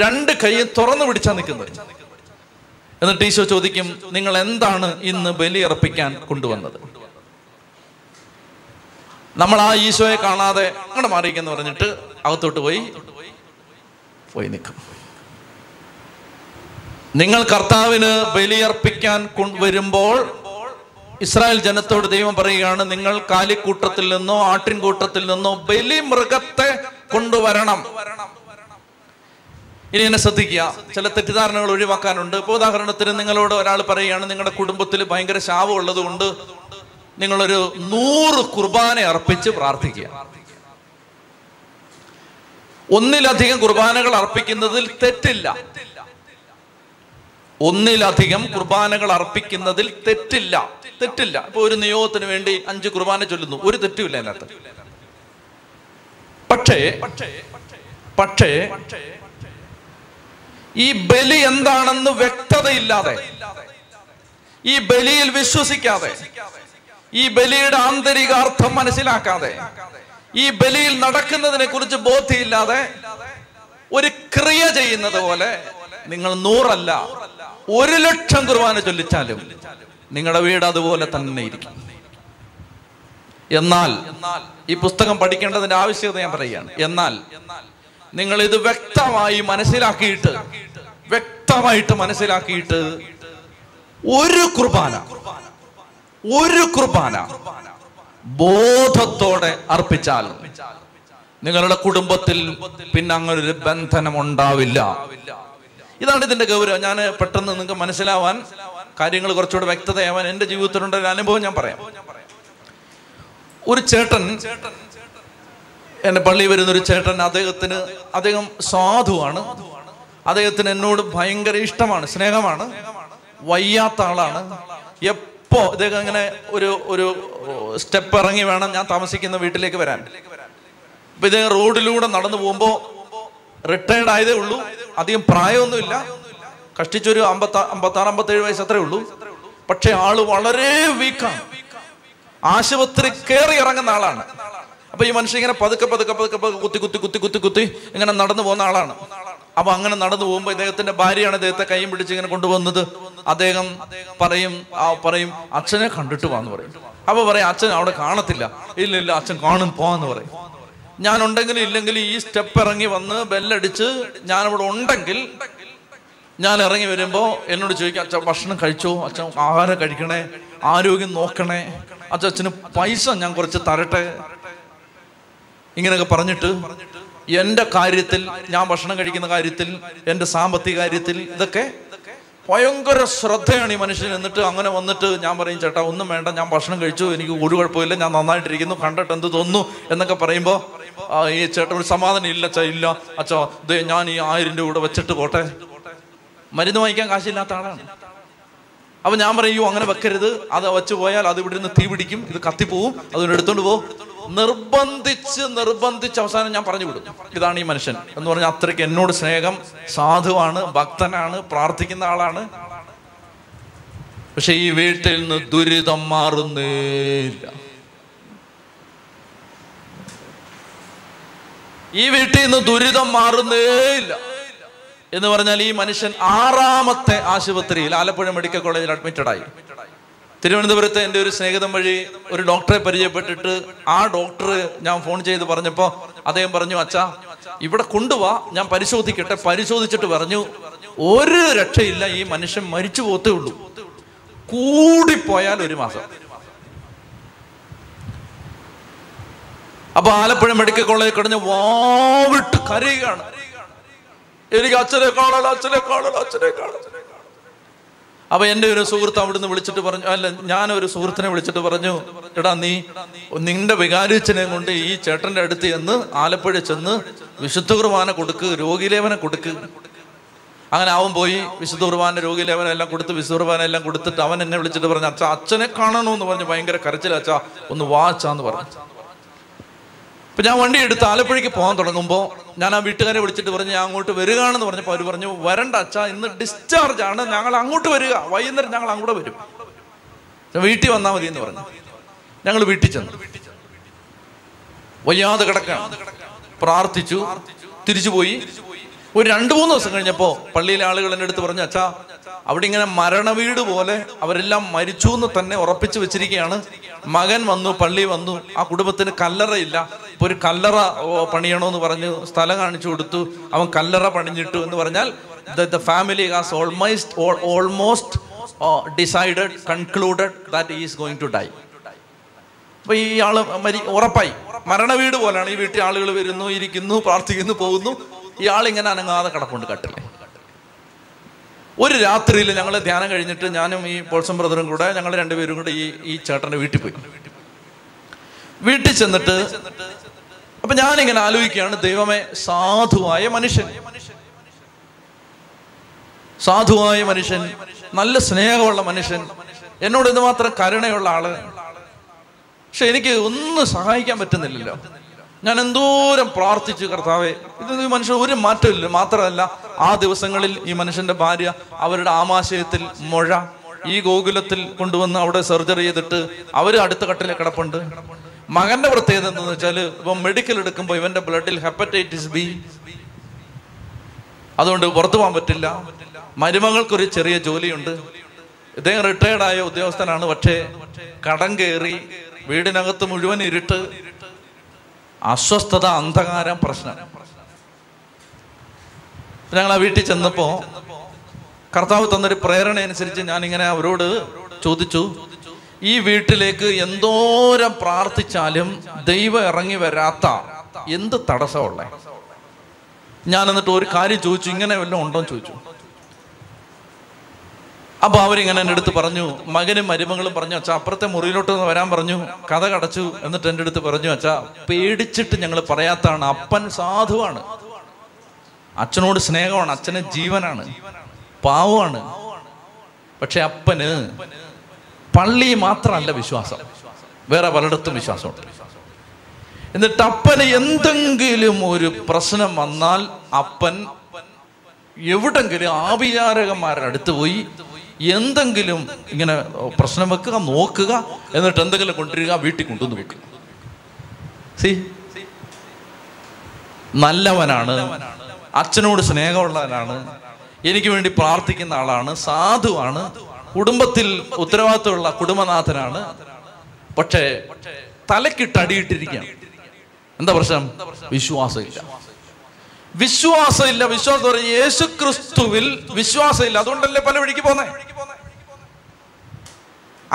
[SPEAKER 1] രണ്ട് കൈയും തുറന്നു പിടിച്ചാ നിൽക്കുന്നത് എന്നിട്ട് ഈശോ ചോദിക്കും നിങ്ങൾ എന്താണ് ഇന്ന് ബലിയർപ്പിക്കാൻ കൊണ്ടുവന്നത് നമ്മൾ ആ ഈശോയെ കാണാതെ അങ്ങനെ മാറിയിക്കെന്ന് പറഞ്ഞിട്ട് അകത്തോട്ട് പോയി പോയി നിൽക്കും നിങ്ങൾ കർത്താവിന് ബലിയർപ്പിക്കാൻ വരുമ്പോൾ ഇസ്രായേൽ ജനത്തോട് ദൈവം പറയുകയാണ് നിങ്ങൾ കാലിക്കൂട്ടത്തിൽ നിന്നോ ആട്ടിൻകൂട്ടത്തിൽ നിന്നോ ബലി മൃഗത്തെ കൊണ്ടുവരണം ഇനി എന്നെ ശ്രദ്ധിക്കുക ചില തെറ്റിദ്ധാരണകൾ ഒഴിവാക്കാനുണ്ട് ഇപ്പൊ ഉദാഹരണത്തിന് നിങ്ങളോട് ഒരാൾ പറയുകയാണ് നിങ്ങളുടെ കുടുംബത്തിൽ ഭയങ്കര ശാപമുള്ളത് കൊണ്ട് നിങ്ങളൊരു നൂറ് കുർബാന അർപ്പിച്ച് പ്രാർത്ഥിക്കുക ഒന്നിലധികം കുർബാനകൾ അർപ്പിക്കുന്നതിൽ തെറ്റില്ല ഒന്നിലധികം കുർബാനകൾ അർപ്പിക്കുന്നതിൽ തെറ്റില്ല തെറ്റില്ല ഇപ്പൊ ഒരു നിയോഗത്തിന് വേണ്ടി അഞ്ച് കുർബാന ചൊല്ലുന്നു ഒരു തെറ്റുമില്ല അതിനകത്ത് പക്ഷേ പക്ഷേ ഈ ബലി എന്താണെന്ന് വ്യക്തതയില്ലാതെ ഈ ബലിയിൽ വിശ്വസിക്കാതെ ഈ ബലിയുടെ ആന്തരിക അർത്ഥം മനസ്സിലാക്കാതെ ഈ ബലിയിൽ നടക്കുന്നതിനെ കുറിച്ച് ബോധ്യമില്ലാതെ ഒരു ക്രിയ ചെയ്യുന്നത് പോലെ നിങ്ങൾ നൂറല്ല ഒരു ലക്ഷം കുർബാന ചൊല്ലിച്ചാലും നിങ്ങളുടെ വീട് അതുപോലെ തന്നെ ഇരിക്കും എന്നാൽ ഈ പുസ്തകം പഠിക്കേണ്ടതിന്റെ ആവശ്യകത ഞാൻ പറയുകയാണ് എന്നാൽ നിങ്ങൾ ഇത് വ്യക്തമായി മനസ്സിലാക്കിയിട്ട് വ്യക്തമായിട്ട് മനസ്സിലാക്കിയിട്ട് ഒരു കുർബാന ഒരു കുർബാന ബോധത്തോടെ അർപ്പിച്ചാൽ നിങ്ങളുടെ കുടുംബത്തിൽ പിന്നെ അങ്ങനെ ഒരു ബന്ധനം ഉണ്ടാവില്ല ഇതാണ് ഇതിന്റെ ഗൗരവം ഞാൻ പെട്ടെന്ന് നിങ്ങൾക്ക് മനസ്സിലാവാൻ കാര്യങ്ങൾ കുറച്ചുകൂടെ വ്യക്തതയാവാൻ എന്റെ ജീവിതത്തിലുണ്ട് ഒരു അനുഭവം ഞാൻ പറയാം ഒരു ചേട്ടൻ എന്നെ പള്ളി വരുന്ന ഒരു ചേട്ടൻ അദ്ദേഹത്തിന് അദ്ദേഹം സാധുവാണ് അദ്ദേഹത്തിന് എന്നോട് ഭയങ്കര ഇഷ്ടമാണ് സ്നേഹമാണ് വയ്യാത്ത ആളാണ് അപ്പോ ഇദ്ദേഹം ഇങ്ങനെ ഒരു ഒരു സ്റ്റെപ്പ് ഇറങ്ങി വേണം ഞാൻ താമസിക്കുന്ന വീട്ടിലേക്ക് വരാൻ അപ്പൊ ഇദ്ദേഹം റോഡിലൂടെ നടന്നു പോകുമ്പോൾ റിട്ടയർഡ് ആയതേ ഉള്ളൂ അധികം പ്രായമൊന്നുമില്ല കഷ്ടിച്ചൊരു അമ്പത്താ അമ്പത്താറ് അമ്പത്തേഴ് വയസ്സ് അത്രേ ഉള്ളൂ പക്ഷെ ആള് വളരെ വീക്കാണ് ആശുപത്രി കയറി ഇറങ്ങുന്ന ആളാണ് അപ്പൊ ഈ മനുഷ്യൻ ഇങ്ങനെ പതുക്കെ പതുക്കെ പതുക്കെ പതുക്കെ കുത്തി കുത്തി കുത്തി കുത്തി കുത്തി ഇങ്ങനെ നടന്നു പോകുന്ന ആളാണ് അപ്പൊ അങ്ങനെ നടന്നു പോകുമ്പോ ഇദ്ദേഹത്തിന്റെ ഭാര്യയാണ് ഇദ്ദേഹത്തെ കൈയും പിടിച്ച് ഇങ്ങനെ കൊണ്ടുവന്നത് അദ്ദേഹം പറയും ആ പറയും അച്ഛനെ കണ്ടിട്ട് വാന്ന് പറയും അപ്പൊ പറയും അച്ഛൻ അവിടെ കാണത്തില്ല ഇല്ല ഇല്ല അച്ഛൻ കാണും പോവാന്ന് പറയും ഞാൻ ഉണ്ടെങ്കിലും ഇല്ലെങ്കിലും ഈ സ്റ്റെപ്പ് ഇറങ്ങി വന്ന് ബെല്ലടിച്ച് ഇവിടെ ഉണ്ടെങ്കിൽ ഞാൻ ഇറങ്ങി വരുമ്പോൾ എന്നോട് ചോദിക്കും അച്ഛൻ ഭക്ഷണം കഴിച്ചോ അച്ഛൻ ആഹാരം കഴിക്കണേ ആരോഗ്യം നോക്കണേ അച്ഛൻ അച്ഛന് പൈസ ഞാൻ കുറച്ച് തരട്ടെ ഇങ്ങനെയൊക്കെ പറഞ്ഞിട്ട് എൻ്റെ കാര്യത്തിൽ ഞാൻ ഭക്ഷണം കഴിക്കുന്ന കാര്യത്തിൽ എൻ്റെ സാമ്പത്തിക കാര്യത്തിൽ ഇതൊക്കെ ഭയങ്കര ശ്രദ്ധയാണ് ഈ മനുഷ്യൻ എന്നിട്ട് അങ്ങനെ വന്നിട്ട് ഞാൻ പറയും ചേട്ടാ ഒന്നും വേണ്ട ഞാൻ ഭക്ഷണം കഴിച്ചു എനിക്ക് ഒരു കുഴപ്പമില്ല ഞാൻ നന്നായിട്ടിരിക്കുന്നു കണ്ടിട്ട് എന്ത് തോന്നുന്നു എന്നൊക്കെ പറയുമ്പോൾ ഈ ചേട്ടൻ ഒരു സമാധാനം ഇല്ല അച്ഛാ ഇല്ല അച്ഛാ ദേ ഞാൻ ഈ ആയിരം രൂപ കൂടെ വെച്ചിട്ട് പോട്ടെ മരുന്ന് വാങ്ങിക്കാൻ കാശില്ലാത്ത ആളാണ് അപ്പൊ ഞാൻ പറയൂ അങ്ങനെ വെക്കരുത് അത് വെച്ച് പോയാൽ അത് ഇവിടെ നിന്ന് തീ പിടിക്കും ഇത് കത്തിപ്പോവും അതുകൊണ്ട് എടുത്തോണ്ട് പോ നിർബന്ധിച്ച് നിർബന്ധിച്ച് അവസാനം ഞാൻ പറഞ്ഞു വിടും ഇതാണ് ഈ മനുഷ്യൻ എന്ന് പറഞ്ഞാൽ അത്രയ്ക്ക് എന്നോട് സ്നേഹം സാധുവാണ് ഭക്തനാണ് പ്രാർത്ഥിക്കുന്ന ആളാണ് പക്ഷെ ഈ വീട്ടിൽ നിന്ന് ദുരിതം മാറുന്നില്ല ഈ വീട്ടിൽ നിന്ന് ദുരിതം മാറുന്നേയില്ല എന്ന് പറഞ്ഞാൽ ഈ മനുഷ്യൻ ആറാമത്തെ ആശുപത്രിയിൽ ആലപ്പുഴ മെഡിക്കൽ കോളേജിൽ അഡ്മിറ്റഡ് ആയി തിരുവനന്തപുരത്തെ എൻ്റെ ഒരു സ്നേഹിതം വഴി ഒരു ഡോക്ടറെ പരിചയപ്പെട്ടിട്ട് ആ ഡോക്ടർ ഞാൻ ഫോൺ ചെയ്ത് പറഞ്ഞപ്പോൾ അദ്ദേഹം പറഞ്ഞു അച്ഛാ ഇവിടെ കൊണ്ടുപോവാ ഞാൻ പരിശോധിക്കട്ടെ പരിശോധിച്ചിട്ട് പറഞ്ഞു ഒരു രക്ഷയില്ല ഈ മനുഷ്യൻ മരിച്ചു പോത്തേ ഉള്ളൂ കൂടിപ്പോയാൽ ഒരു മാസം അപ്പൊ ആലപ്പുഴ മെഡിക്കൽ കോളേജിൽ കിടന്ന് വാവിട്ട് കരയുകയാണ് എനിക്ക് അച്ഛനെ കാണണം അച്ഛനെ കാണണം അച്ഛനെ കാണണം അപ്പൊ എന്റെ ഒരു സുഹൃത്ത് അവിടുന്ന് വിളിച്ചിട്ട് പറഞ്ഞു അല്ല ഞാൻ ഒരു സുഹൃത്തിനെ വിളിച്ചിട്ട് പറഞ്ഞു എടാ നീ നിന്റെ വികാരിച്ചനെ കൊണ്ട് ഈ ചേട്ടന്റെ അടുത്ത് ചെന്ന് ആലപ്പുഴ ചെന്ന് വിശുദ്ധ കുർബാന കൊടുക്ക് രോഗിലേവനെ കൊടുക്ക് അങ്ങനെ അവൻ പോയി വിശുദ്ധ കുർബാന രോഗിലേവനെ എല്ലാം കൊടുത്ത് വിശുദ്ധ കുർബാന എല്ലാം കൊടുത്തിട്ട് അവൻ എന്നെ വിളിച്ചിട്ട് പറഞ്ഞു അച്ഛാ അച്ഛനെ കാണണമെന്ന് പറഞ്ഞു ഭയങ്കര കരച്ചിലച്ഛ ഒന്ന് വാച്ചാന്ന് പറഞ്ഞു ഇപ്പൊ ഞാൻ വണ്ടി എടുത്ത് ആലപ്പുഴയ്ക്ക് പോകാൻ തുടങ്ങുമ്പോൾ ഞാൻ ആ വീട്ടുകാരെ വിളിച്ചിട്ട് പറഞ്ഞു ഞാൻ അങ്ങോട്ട് വരികയാണെന്ന് പറഞ്ഞപ്പോൾ അവർ പറഞ്ഞു വരണ്ട അച്ഛ ഇന്ന് ഡിസ്ചാർജ് ആണ് ഞങ്ങൾ അങ്ങോട്ട് വരിക വൈകുന്നേരം ഞങ്ങൾ അങ്ങോട്ട് വരും വീട്ടിൽ വന്നാൽ മതി എന്ന് പറഞ്ഞു ഞങ്ങൾ വീട്ടിൽ ചെന്നു വയ്യാതെ കിടക്കാൻ പ്രാർത്ഥിച്ചു തിരിച്ചുപോയി ഒരു രണ്ട് മൂന്ന് ദിവസം കഴിഞ്ഞപ്പോൾ പള്ളിയിലെ ആളുകൾ എൻ്റെ അടുത്ത് പറഞ്ഞു അച്ഛാ അവിടെ ഇങ്ങനെ മരണവീട് പോലെ അവരെല്ലാം മരിച്ചു എന്ന് തന്നെ ഉറപ്പിച്ചു വെച്ചിരിക്കുകയാണ് മകൻ വന്നു പള്ളി വന്നു ആ കുടുംബത്തിന് കല്ലറയില്ല ഇപ്പോൾ ഒരു കല്ലറ പണിയണമെന്ന് പറഞ്ഞു സ്ഥലം കാണിച്ചു കൊടുത്തു അവൻ കല്ലറ പണിഞ്ഞിട്ടു എന്ന് പറഞ്ഞാൽ the family has almost almost decided concluded that is going to die അപ്പോൾ ഈ ആള് മരി ഉറപ്പായി മരണവീട് പോലാണ് ഈ വീട്ടിൽ ആളുകൾ വരുന്നു ഇരിക്കുന്നു പ്രാർത്ഥിക്കുന്നു പോകുന്നു ഈ ആളിങ്ങനെ അനങ്ങാതെ കിടപ്പുണ്ട് കട്ടില്ലേ ഒരു രാത്രിയിൽ ഞങ്ങൾ ധ്യാനം കഴിഞ്ഞിട്ട് ഞാനും ഈ പോൾസം ബ്രദറും കൂടെ ഞങ്ങൾ രണ്ടുപേരും കൂടെ ഈ ഈ ചേട്ടന്റെ വീട്ടിൽ പോയി വീട്ടിൽ ചെന്നിട്ട് അപ്പൊ ഞാനിങ്ങനെ ആലോചിക്കുകയാണ് ദൈവമേ സാധുവായ മനുഷ്യൻ സാധുവായ മനുഷ്യൻ നല്ല സ്നേഹമുള്ള മനുഷ്യൻ എന്നോട് ഇത് മാത്രം കരുണയുള്ള ആള് പക്ഷെ എനിക്ക് ഒന്നും സഹായിക്കാൻ പറ്റുന്നില്ലല്ലോ ഞാൻ എന്തോരം പ്രാർത്ഥിച്ചു കർത്താവെ ഇത് ഈ മനുഷ്യൻ ഒരു മാറ്റമില്ല മാത്രമല്ല ആ ദിവസങ്ങളിൽ ഈ മനുഷ്യന്റെ ഭാര്യ അവരുടെ ആമാശയത്തിൽ മുഴ ഈ ഗോകുലത്തിൽ കൊണ്ടുവന്ന് അവിടെ സർജറി ചെയ്തിട്ട് അവർ അടുത്ത കട്ടിലെ കിടപ്പുണ്ട് മകന്റെ പ്രത്യേകത എന്താന്ന് വെച്ചാൽ ഇപ്പൊ മെഡിക്കൽ എടുക്കുമ്പോൾ ഇവന്റെ ബ്ലഡിൽ ഹെപ്പറ്റൈറ്റിസ് ബി അതുകൊണ്ട് പുറത്തു പോകാൻ പറ്റില്ല മരുമകൾക്കൊരു ചെറിയ ജോലിയുണ്ട് ഇദ്ദേഹം റിട്ടയർഡ് ആയ ഉദ്യോഗസ്ഥനാണ് പക്ഷേ കടം കയറി വീടിനകത്ത് മുഴുവൻ ഇരുട്ട് അസ്വസ്ഥത അന്ധകാരം പ്രശ്നം ഞങ്ങൾ ആ വീട്ടിൽ ചെന്നപ്പോൾ കർത്താവ് തന്നൊരു പ്രേരണ അനുസരിച്ച് ഞാനിങ്ങനെ അവരോട് ചോദിച്ചു ഈ വീട്ടിലേക്ക് എന്തോരം പ്രാർത്ഥിച്ചാലും ദൈവം ഇറങ്ങി വരാത്ത എന്ത് തടസ്സമുള്ള ഞാൻ എന്നിട്ട് ഒരു കാര്യം ചോദിച്ചു ഇങ്ങനെ വല്ലതും ഉണ്ടോ ചോദിച്ചു അപ്പൊ അവരിങ്ങനെ എൻ്റെ അടുത്ത് പറഞ്ഞു മകനും മരുമകളും പറഞ്ഞു അച്ഛാ അപ്പുറത്തെ മുറിയിലോട്ട് വരാൻ പറഞ്ഞു കഥ കടച്ചു എന്നിട്ട് എൻ്റെ അടുത്ത് പറഞ്ഞു അച്ഛാ പേടിച്ചിട്ട് ഞങ്ങൾ പറയാത്താണ് അപ്പൻ സാധുവാണ് അച്ഛനോട് സ്നേഹമാണ് അച്ഛന് ജീവനാണ് പാവമാണ് പക്ഷെ അപ്പന് പള്ളി മാത്രമല്ല വിശ്വാസം വേറെ പലയിടത്തും വിശ്വാസമുണ്ട് എന്നിട്ട് അപ്പന് എന്തെങ്കിലും ഒരു പ്രശ്നം വന്നാൽ അപ്പൻ എവിടെങ്കിലും ആഭിചാരകന്മാരുടെ അടുത്ത് പോയി എന്തെങ്കിലും ഇങ്ങനെ പ്രശ്നം വെക്കുക നോക്കുക എന്നിട്ട് എന്തെങ്കിലും കൊണ്ടുവരിക വീട്ടിൽ കൊണ്ടുവന്ന് വെക്കുക സി നല്ലവനാണ് അച്ഛനോട് സ്നേഹമുള്ളവനാണ് എനിക്ക് വേണ്ടി പ്രാർത്ഥിക്കുന്ന ആളാണ് സാധുവാണ് കുടുംബത്തിൽ ഉത്തരവാദിത്തമുള്ള കുടുംബനാഥനാണ് പക്ഷേ തലക്കിട്ട് അടിയിട്ടിരിക്കുകയാണ് എന്താ പ്രശ്നം വിശ്വാസമില്ല വിശ്വാസമില്ല വിശ്വാസം പറഞ്ഞു യേശു ക്രിസ്തുവിൽ വിശ്വാസമില്ല അതുകൊണ്ടല്ലേ പല വഴിക്ക് പോന്നെ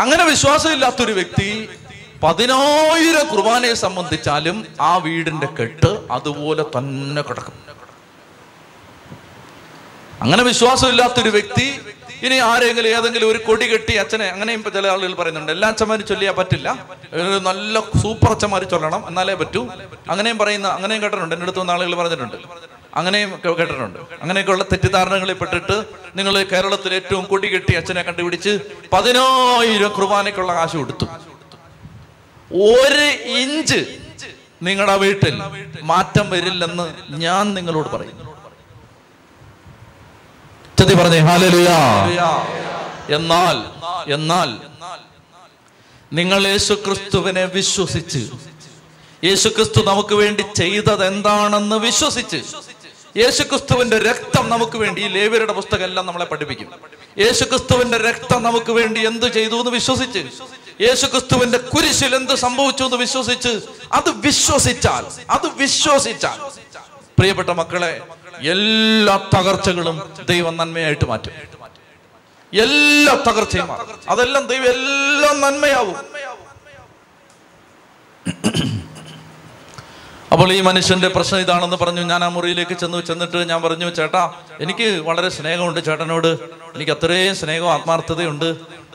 [SPEAKER 1] അങ്ങനെ വിശ്വാസമില്ലാത്തൊരു വ്യക്തി പതിനായിരം കുർബാനയെ സംബന്ധിച്ചാലും ആ വീടിന്റെ കെട്ട് അതുപോലെ തന്നെ കിടക്കും അങ്ങനെ വിശ്വാസമില്ലാത്തൊരു വ്യക്തി ഇനി ആരെങ്കിലും ഏതെങ്കിലും ഒരു കൊടി കെട്ടി അച്ഛനെ അങ്ങനെയും ചില ആളുകൾ പറയുന്നുണ്ട് എല്ലാ അച്ഛന്മാരും ചൊല്ലിയാൽ പറ്റില്ല ഒരു നല്ല സൂപ്പർ അച്ഛന്മാർ ചൊല്ലണം എന്നാലേ പറ്റൂ അങ്ങനെയും പറയുന്ന അങ്ങനെയും കേട്ടിട്ടുണ്ട് എൻ്റെ അടുത്ത് ആളുകൾ പറഞ്ഞിട്ടുണ്ട് അങ്ങനെയും കേട്ടിട്ടുണ്ട് അങ്ങനെയൊക്കെയുള്ള തെറ്റിദ്ധാരണകളിൽ പെട്ടിട്ട് നിങ്ങൾ കേരളത്തിൽ ഏറ്റവും കൊടി കെട്ടി അച്ഛനെ കണ്ടുപിടിച്ച് പതിനായിരം കുർബാനയ്ക്കുള്ള കാശ് കൊടുത്തു ഒരു ഇഞ്ച് നിങ്ങളുടെ വീട്ടിൽ മാറ്റം വരില്ലെന്ന് ഞാൻ നിങ്ങളോട് പറയുന്നു ഉച്ചതി പറഞ്ഞേ ഹാലലുയ എന്നാൽ എന്നാൽ നിങ്ങൾ യേശു ക്രിസ്തുവിനെ വിശ്വസിച്ച് യേശു ക്രിസ്തു നമുക്ക് വേണ്ടി ചെയ്തത് എന്താണെന്ന് വിശ്വസിച്ച് യേശുക്രിസ്തുവിന്റെ രക്തം നമുക്ക് വേണ്ടി ഈ ലേവ്യരുടെ പുസ്തകം എല്ലാം നമ്മളെ പഠിപ്പിക്കും യേശുക്രിസ്തുവിന്റെ രക്തം നമുക്ക് വേണ്ടി എന്ത് ചെയ്തു എന്ന് വിശ്വസിച്ച് യേശുക്രിസ്തുവിന്റെ കുരിശിൽ എന്ത് സംഭവിച്ചു എന്ന് വിശ്വസിച്ച് അത് വിശ്വസിച്ചാൽ അത് വിശ്വസിച്ചാൽ പ്രിയപ്പെട്ട മക്കളെ എല്ലാ തകർച്ചകളും ദൈവം നന്മയായിട്ട് മാറ്റും എല്ലാ തകർച്ചയും അതെല്ലാം ദൈവം എല്ലാം നന്മയാവും അപ്പോൾ ഈ മനുഷ്യന്റെ പ്രശ്നം ഇതാണെന്ന് പറഞ്ഞു ഞാൻ ആ മുറിയിലേക്ക് ചെന്നു ചെന്നിട്ട് ഞാൻ പറഞ്ഞു ചേട്ടാ എനിക്ക് വളരെ സ്നേഹമുണ്ട് ചേട്ടനോട് എനിക്ക് അത്രയും സ്നേഹവും ആത്മാർത്ഥതയുണ്ട്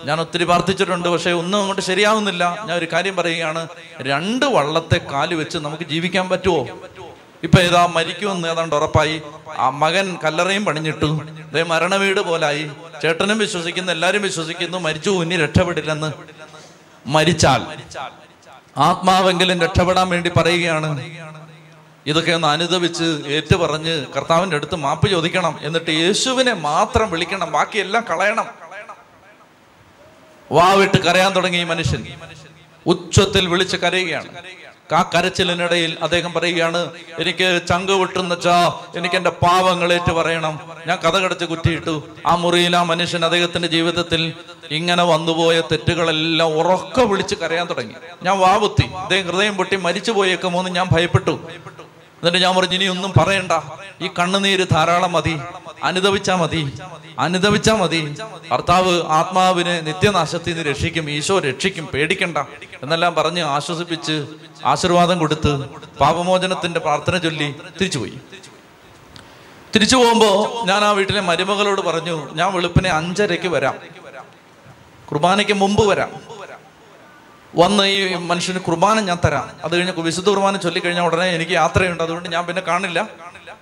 [SPEAKER 1] ഞാൻ ഒത്തിരി പ്രാർത്ഥിച്ചിട്ടുണ്ട് പക്ഷേ ഒന്നും അങ്ങോട്ട് ശരിയാവുന്നില്ല ഞാൻ ഒരു കാര്യം പറയുകയാണ് രണ്ട് വള്ളത്തെ കാല് വെച്ച് നമുക്ക് ജീവിക്കാൻ പറ്റുമോ ഇപ്പൊ ഇതാ മരിക്കുമെന്ന് ഏതാണ്ട് ഉറപ്പായി ആ മകൻ കല്ലറയും പണിഞ്ഞിട്ടു അതേ മരണവീട് പോലായി ചേട്ടനും വിശ്വസിക്കുന്നു എല്ലാരും വിശ്വസിക്കുന്നു മരിച്ചു ഇനി രക്ഷപ്പെടില്ലെന്ന് മരിച്ചാൽ ആത്മാവെങ്കിലും രക്ഷപ്പെടാൻ വേണ്ടി പറയുകയാണ് ഇതൊക്കെ ഒന്ന് അനുദവിച്ച് ഏറ്റു പറഞ്ഞ് കർത്താവിന്റെ അടുത്ത് മാപ്പ് ചോദിക്കണം എന്നിട്ട് യേശുവിനെ മാത്രം വിളിക്കണം ബാക്കിയെല്ലാം കളയണം വാവിട്ട് കരയാൻ തുടങ്ങി മനുഷ്യൻ ഉച്ചത്തിൽ വിളിച്ച് കരയുകയാണ് ആ കരച്ചിലിനിടയിൽ അദ്ദേഹം പറയുകയാണ് എനിക്ക് ചങ്ക് ചാ എനിക്ക് എന്റെ പാവങ്ങളേറ്റ് പറയണം ഞാൻ കഥ കടച്ച് കുറ്റിയിട്ടു ആ മുറിയിൽ ആ മനുഷ്യൻ അദ്ദേഹത്തിന്റെ ജീവിതത്തിൽ ഇങ്ങനെ വന്നുപോയ തെറ്റുകളെല്ലാം ഉറക്ക വിളിച്ച് കരയാൻ തുടങ്ങി ഞാൻ വാവുത്തി അദ്ദേഹം ഹൃദയം പൊട്ടി മരിച്ചു പോയേക്കുമോന്ന് ഞാൻ ഭയപ്പെട്ടു എന്നിട്ട് ഞാൻ പറഞ്ഞു ഇനി ഒന്നും പറയണ്ട ഈ കണ്ണുനീര് ധാരാളം മതി അനുദവിച്ചാ മതി അനുദവിച്ചാ മതി ഭർത്താവ് ആത്മാവിനെ നിത്യനാശത്തിൽ നിന്ന് രക്ഷിക്കും ഈശോ രക്ഷിക്കും പേടിക്കണ്ട എന്നെല്ലാം പറഞ്ഞ് ആശ്വസിപ്പിച്ച് ആശീർവാദം കൊടുത്ത് പാപമോചനത്തിന്റെ പ്രാർത്ഥന ചൊല്ലി തിരിച്ചുപോയി തിരിച്ചു പോകുമ്പോ ഞാൻ ആ വീട്ടിലെ മരുമകളോട് പറഞ്ഞു ഞാൻ വെളുപ്പിനെ അഞ്ചരയ്ക്ക് വരാം കുർബാനയ്ക്ക് മുമ്പ് വരാം വന്ന് ഈ മനുഷ്യന് കുർബാന ഞാൻ തരാം അത് കഴിഞ്ഞ് വിശുദ്ധ കുർബാന ചൊല്ലിക്കഴിഞ്ഞ ഉടനെ എനിക്ക് യാത്രയുണ്ട് അതുകൊണ്ട് ഞാൻ പിന്നെ കാണില്ല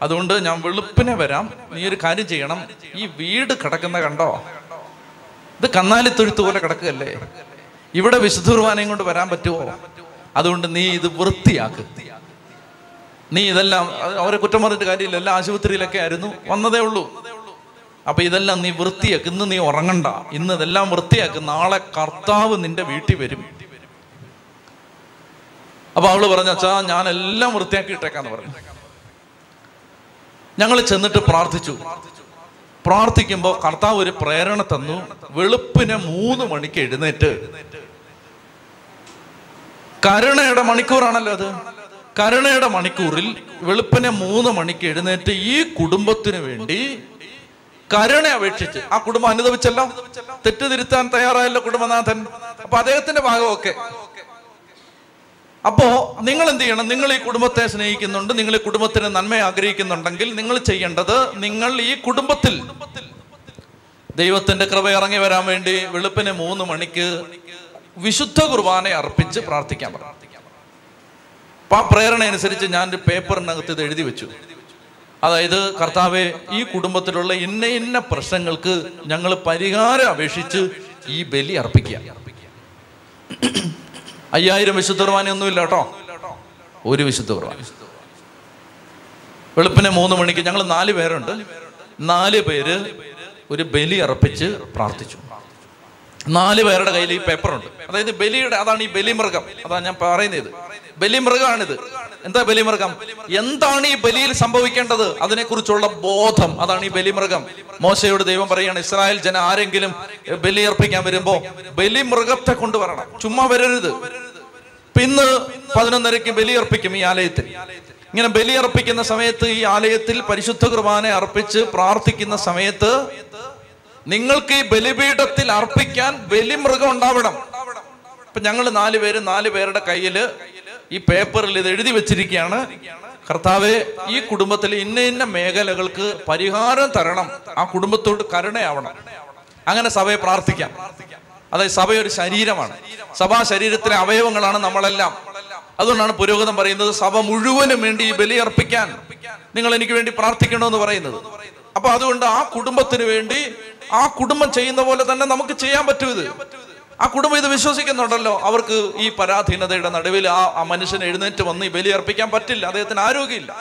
[SPEAKER 1] അതുകൊണ്ട് ഞാൻ വെളുപ്പിനെ വരാം നീ ഒരു കാര്യം ചെയ്യണം ഈ വീട് കിടക്കുന്ന കണ്ടോ ഇത് കന്നാലിത്തൊഴുത്ത് പോലെ കിടക്കുകയല്ലേ ഇവിടെ വിശുദ്ധ കുർബാനയും കൊണ്ട് വരാൻ പറ്റുമോ അതുകൊണ്ട് നീ ഇത് വൃത്തിയാക്ക് നീ ഇതെല്ലാം അവരെ കുറ്റം പറഞ്ഞിട്ട് കാര്യമില്ല എല്ലാ ആശുപത്രിയിലൊക്കെ ആയിരുന്നു വന്നതേ ഉള്ളൂ അപ്പൊ ഇതെല്ലാം നീ വൃത്തിയാക്ക് ഇന്ന് നീ ഉറങ്ങണ്ട ഇന്ന് ഇതെല്ലാം വൃത്തിയാക്ക് നാളെ കർത്താവ് നിന്റെ വീട്ടിൽ വരും അപ്പൊ അവള് പറഞ്ഞു അച്ഛാ ഞാൻ എല്ലാം വൃത്തിയാക്കി ഇട്ടേക്കാന്ന് പറഞ്ഞു ഞങ്ങൾ ചെന്നിട്ട് പ്രാർത്ഥിച്ചു പ്രാർത്ഥിക്കുമ്പോൾ കർത്താവ് ഒരു പ്രേരണ തന്നു വെളുപ്പിനെ മൂന്ന് മണിക്ക് എഴുന്നേറ്റ് കരുണയുടെ മണിക്കൂറാണല്ലോ അത് കരുണയുടെ മണിക്കൂറിൽ വെളുപ്പിനെ മൂന്ന് മണിക്ക് എഴുന്നേറ്റ് ഈ കുടുംബത്തിന് വേണ്ടി കരുണ അപേക്ഷിച്ച് ആ കുടുംബം അനുദവിച്ചല്ലോ തെറ്റുതിരുത്താൻ തയ്യാറായല്ലോ കുടുംബനാഥൻ അപ്പൊ അദ്ദേഹത്തിന്റെ ഭാഗമൊക്കെ അപ്പോൾ നിങ്ങൾ എന്ത് ചെയ്യണം നിങ്ങൾ ഈ കുടുംബത്തെ സ്നേഹിക്കുന്നുണ്ട് നിങ്ങൾ ഈ കുടുംബത്തിന് നന്മ ആഗ്രഹിക്കുന്നുണ്ടെങ്കിൽ നിങ്ങൾ ചെയ്യേണ്ടത് നിങ്ങൾ ഈ കുടുംബത്തിൽ ദൈവത്തിന്റെ കൃപ ഇറങ്ങി വരാൻ വേണ്ടി വെളുപ്പിന് മൂന്ന് മണിക്ക് വിശുദ്ധ കുർബാന അർപ്പിച്ച് പ്രാർത്ഥിക്കാൻ പ്രാർത്ഥിക്കാം അപ്പം ആ പ്രേരണ അനുസരിച്ച് ഞാൻ ഒരു പേപ്പറിനകത്ത് ഇത് എഴുതി വെച്ചു അതായത് കർത്താവെ ഈ കുടുംബത്തിലുള്ള ഇന്ന ഇന്ന പ്രശ്നങ്ങൾക്ക് ഞങ്ങൾ പരിഹാരം അപേക്ഷിച്ച് ഈ ബലി അർപ്പിക്കുക അയ്യായിരം വിശുദ്ധ കുർബാനയൊന്നുമില്ല കേട്ടോ ഒരു വിശുദ്ധ കുർബാന വെളുപ്പിനെ മൂന്ന് മണിക്ക് ഞങ്ങൾ നാല് പേരുണ്ട് നാല് പേര് ഒരു ബലി അർപ്പിച്ച് പ്രാർത്ഥിച്ചു നാല് പേരുടെ കയ്യിൽ ഈ പേപ്പറുണ്ട് അതായത് ബലിയുടെ അതാണ് ഈ ബലിമൃഗം അതാണ് ഞാൻ പറയുന്നത് ബലിമൃഗമാണിത് എന്താ ബലിമൃഗം എന്താണ് ഈ ബലിയിൽ സംഭവിക്കേണ്ടത് അതിനെക്കുറിച്ചുള്ള ബോധം അതാണ് ഈ ബലിമൃഗം മോശയോട് ദൈവം പറയാണ് ഇസ്രായേൽ ജന ആരെങ്കിലും ബലി അർപ്പിക്കാൻ വരുമ്പോ ബലിമൃഗത്തെ കൊണ്ടുവരണം ചുമ്മാ വരരുത് പിന്ന് പതിനൊന്നരയ്ക്ക് ബലിയർപ്പിക്കും ഈ ആലയത്തിൽ ഇങ്ങനെ ബലിയർപ്പിക്കുന്ന സമയത്ത് ഈ ആലയത്തിൽ പരിശുദ്ധ കുർബാന അർപ്പിച്ച് പ്രാർത്ഥിക്കുന്ന സമയത്ത് നിങ്ങൾക്ക് ഈ ബലിപീഠത്തിൽ അർപ്പിക്കാൻ ബലിമൃഗം ഉണ്ടാവണം ഇപ്പൊ ഞങ്ങൾ പേര് നാല് പേരുടെ കയ്യില് ഈ പേപ്പറിൽ ഇത് എഴുതി വെച്ചിരിക്കുകയാണ് കർത്താവ് ഈ കുടുംബത്തിലെ ഇന്ന ഇന്ന മേഖലകൾക്ക് പരിഹാരം തരണം ആ കുടുംബത്തോട് കരുണയാവണം അങ്ങനെ സഭയെ പ്രാർത്ഥിക്കാം അതായത് സഭ ഒരു ശരീരമാണ് സഭാ ശരീരത്തിലെ അവയവങ്ങളാണ് നമ്മളെല്ലാം അതുകൊണ്ടാണ് പുരോഗതി പറയുന്നത് സഭ മുഴുവനും വേണ്ടി ബലിയർപ്പിക്കാൻ നിങ്ങൾ എനിക്ക് വേണ്ടി പ്രാർത്ഥിക്കണമെന്ന് പറയുന്നത് അപ്പൊ അതുകൊണ്ട് ആ കുടുംബത്തിന് വേണ്ടി ആ കുടുംബം ചെയ്യുന്ന പോലെ തന്നെ നമുക്ക് ചെയ്യാൻ പറ്റൂ ഇത് ആ കുടുംബം ഇത് വിശ്വസിക്കുന്നുണ്ടല്ലോ അവർക്ക് ഈ പരാധീനതയുടെ നടുവിൽ ആ ആ മനുഷ്യനെ എഴുന്നേറ്റ് വന്ന് ഈ ബലിയർപ്പിക്കാൻ പറ്റില്ല അദ്ദേഹത്തിന് ആരോഗ്യമില്ല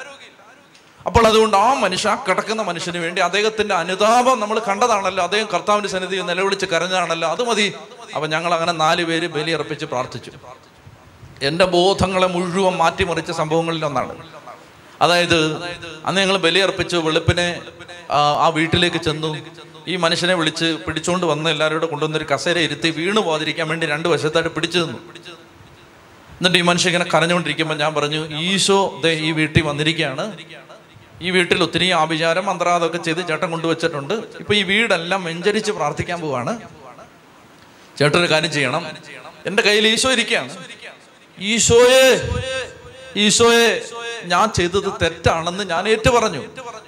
[SPEAKER 1] അപ്പോൾ അതുകൊണ്ട് ആ മനുഷ്യ കിടക്കുന്ന മനുഷ്യന് വേണ്ടി അദ്ദേഹത്തിന്റെ അനുതാപം നമ്മൾ കണ്ടതാണല്ലോ അദ്ദേഹം കർത്താവിന്റെ സന്നിധിയിൽ നിലവിളിച്ച് കരഞ്ഞതാണല്ലോ അത് മതി അപ്പൊ ഞങ്ങൾ അങ്ങനെ നാല് പേര് ബലിയർപ്പിച്ച് പ്രാർത്ഥിച്ചു എൻ്റെ ബോധങ്ങളെ മുഴുവൻ മാറ്റിമറിച്ച സംഭവങ്ങളിൽ ഒന്നാണ് അതായത് അന്ന് ഞങ്ങൾ ബലിയർപ്പിച്ചു വെളുപ്പിനെ ആ വീട്ടിലേക്ക് ചെന്നു ഈ മനുഷ്യനെ വിളിച്ച് പിടിച്ചുകൊണ്ട് വന്ന് എല്ലാവരോടും കൊണ്ടുവന്നൊരു കസേര ഇരുത്തി വീണു പോകാതിരിക്കാൻ വേണ്ടി രണ്ട് വശത്തായിട്ട് പിടിച്ചു തന്നു എന്നിട്ട് ഈ മനുഷ്യൻ ഇങ്ങനെ കരഞ്ഞുകൊണ്ടിരിക്കുമ്പോൾ ഞാൻ പറഞ്ഞു ഈശോ ദേ ഈ വീട്ടിൽ വന്നിരിക്കുകയാണ് ഈ വീട്ടിൽ ഒത്തിരി ആഭിചാരം മന്ത്രാതൊക്കെ ചെയ്ത് ചേട്ടൻ കൊണ്ടുവച്ചിട്ടുണ്ട് ഇപ്പൊ ഈ വീടെല്ലാം വെഞ്ചരിച്ച് പ്രാർത്ഥിക്കാൻ പോവാണ് ചേട്ടൻ ഒരു കാര്യം ചെയ്യണം എൻ്റെ കയ്യിൽ ഈശോ ഇരിക്കുകയാണ് ഈശോയെ ഈശോയെ ഞാൻ ചെയ്തത് തെറ്റാണെന്ന് ഞാൻ ഏറ്റു പറഞ്ഞു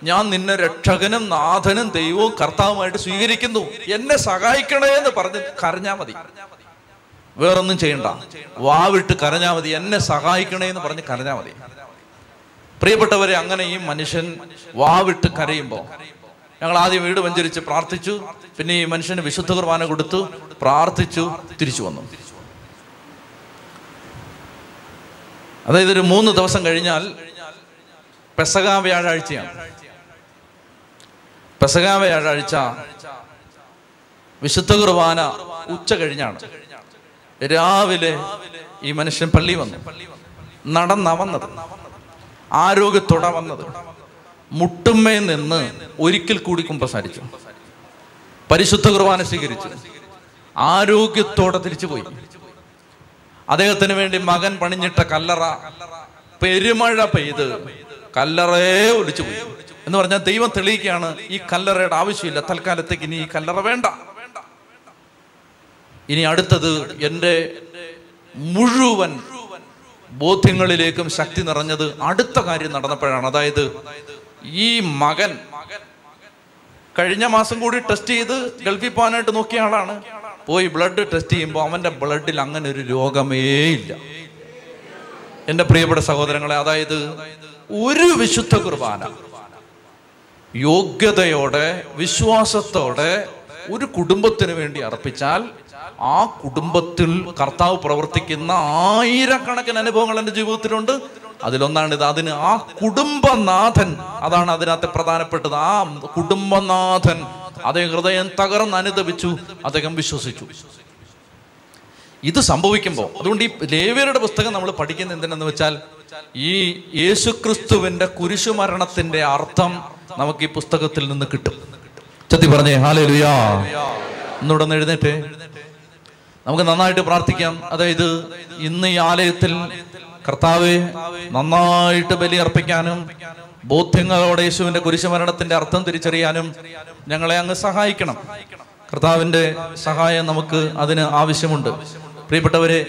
[SPEAKER 1] ഞാൻ നിന്നെ രക്ഷകനും നാഥനും ദൈവവും കർത്താവുമായിട്ട് സ്വീകരിക്കുന്നു എന്നെ സഹായിക്കണേ എന്ന് പറഞ്ഞ് കരഞ്ഞാ മതി വേറൊന്നും ചെയ്യണ്ട വാവിട്ട് കരഞ്ഞാ മതി എന്നെ സഹായിക്കണേ എന്ന് പറഞ്ഞ് കരഞ്ഞാ മതി പ്രിയപ്പെട്ടവരെ അങ്ങനെ ഈ മനുഷ്യൻ വാവിട്ട് കരയുമ്പോൾ ഞങ്ങൾ ആദ്യം വീട് വഞ്ചരിച്ച് പ്രാർത്ഥിച്ചു പിന്നെ ഈ മനുഷ്യന് വിശുദ്ധ കുർബാന കൊടുത്തു പ്രാർത്ഥിച്ചു തിരിച്ചു വന്നു അതായത് ഒരു മൂന്ന് ദിവസം കഴിഞ്ഞാൽ പെസക വ്യാഴാഴ്ചയാണ് പെസക വ്യാഴാഴ്ച വിശുദ്ധ കുർബാന ഉച്ച കഴിഞ്ഞാണ് രാവിലെ ഈ മനുഷ്യൻ പള്ളി വന്നു നടന്ന വന്നത്
[SPEAKER 2] ആരോഗ്യത്തോടെ വന്നത് മുട്ടുമ്മേ നിന്ന് ഒരിക്കൽ കൂടി കുമ്പസാരിച്ചു പരിശുദ്ധ കുർബാന സ്വീകരിച്ചു ആരോഗ്യത്തോടെ തിരിച്ചു പോയി അദ്ദേഹത്തിന് വേണ്ടി മകൻ പണിഞ്ഞിട്ട കല്ലറ പെരുമഴ പെയ്ത് കല്ലറേ ഒലിച്ചു പോയി എന്ന് പറഞ്ഞാൽ ദൈവം തെളിയിക്കുകയാണ് ഈ കല്ലറയുടെ ആവശ്യമില്ല തൽക്കാലത്തേക്ക് ഇനി ഈ കല്ലറ വേണ്ട ഇനി അടുത്തത് എൻ്റെ മുഴുവൻ ബോധ്യങ്ങളിലേക്കും ശക്തി നിറഞ്ഞത് അടുത്ത കാര്യം നടന്നപ്പോഴാണ് അതായത് ഈ മകൻ കഴിഞ്ഞ മാസം കൂടി ടെസ്റ്റ് ചെയ്ത് ഗൾഫിൽ പോകാനായിട്ട് നോക്കിയ ആളാണ് പോയി ബ്ലഡ് ടെസ്റ്റ് ചെയ്യുമ്പോൾ അവൻ്റെ ബ്ലഡിൽ അങ്ങനെ ഒരു രോഗമേ ഇല്ല എൻ്റെ പ്രിയപ്പെട്ട സഹോദരങ്ങളെ അതായത് ഒരു വിശുദ്ധ കുർബാന യോഗ്യതയോടെ വിശ്വാസത്തോടെ ഒരു കുടുംബത്തിന് വേണ്ടി അർപ്പിച്ചാൽ ആ കുടുംബത്തിൽ കർത്താവ് പ്രവർത്തിക്കുന്ന ആയിരക്കണക്കിന് അനുഭവങ്ങൾ എൻ്റെ ജീവിതത്തിലുണ്ട് അതിലൊന്നാണിത് അതിന് ആ കുടുംബനാഥൻ അതാണ് അതിനകത്ത് പ്രധാനപ്പെട്ടത് ആ കുടുംബനാഥൻ അദ്ദേഹം ഹൃദയം തകർന്ന് അനുദപിച്ചു അദ്ദേഹം വിശ്വസിച്ചു ഇത് സംഭവിക്കുമ്പോൾ അതുകൊണ്ട് ഈ ലേവ്യരുടെ പുസ്തകം നമ്മൾ പഠിക്കുന്ന എന്തിനെന്ന് വെച്ചാൽ ഈ യേശുക്രിസ്തുവിന്റെ കുരിശുമരണത്തിന്റെ അർത്ഥം നമുക്ക് ഈ പുസ്തകത്തിൽ നിന്ന് കിട്ടും ചത്തി പറഞ്ഞേ ഹാലേ ലുയാ ഒന്നുകൂടെ എഴുന്നേറ്റ് നമുക്ക് നന്നായിട്ട് പ്രാർത്ഥിക്കാം അതായത് ഇന്ന് ഈ ആലയത്തിൽ കർത്താവ് നന്നായിട്ട് ബലി അർപ്പിക്കാനും ബോധ്യങ്ങളോടെ യേശുവിന്റെ കുരിശുമരണത്തിന്റെ അർത്ഥം തിരിച്ചറിയാനും ഞങ്ങളെ അങ്ങ് സഹായിക്കണം കർത്താവിന്റെ സഹായം നമുക്ക് അതിന് ആവശ്യമുണ്ട് പ്രിയപ്പെട്ടവരെ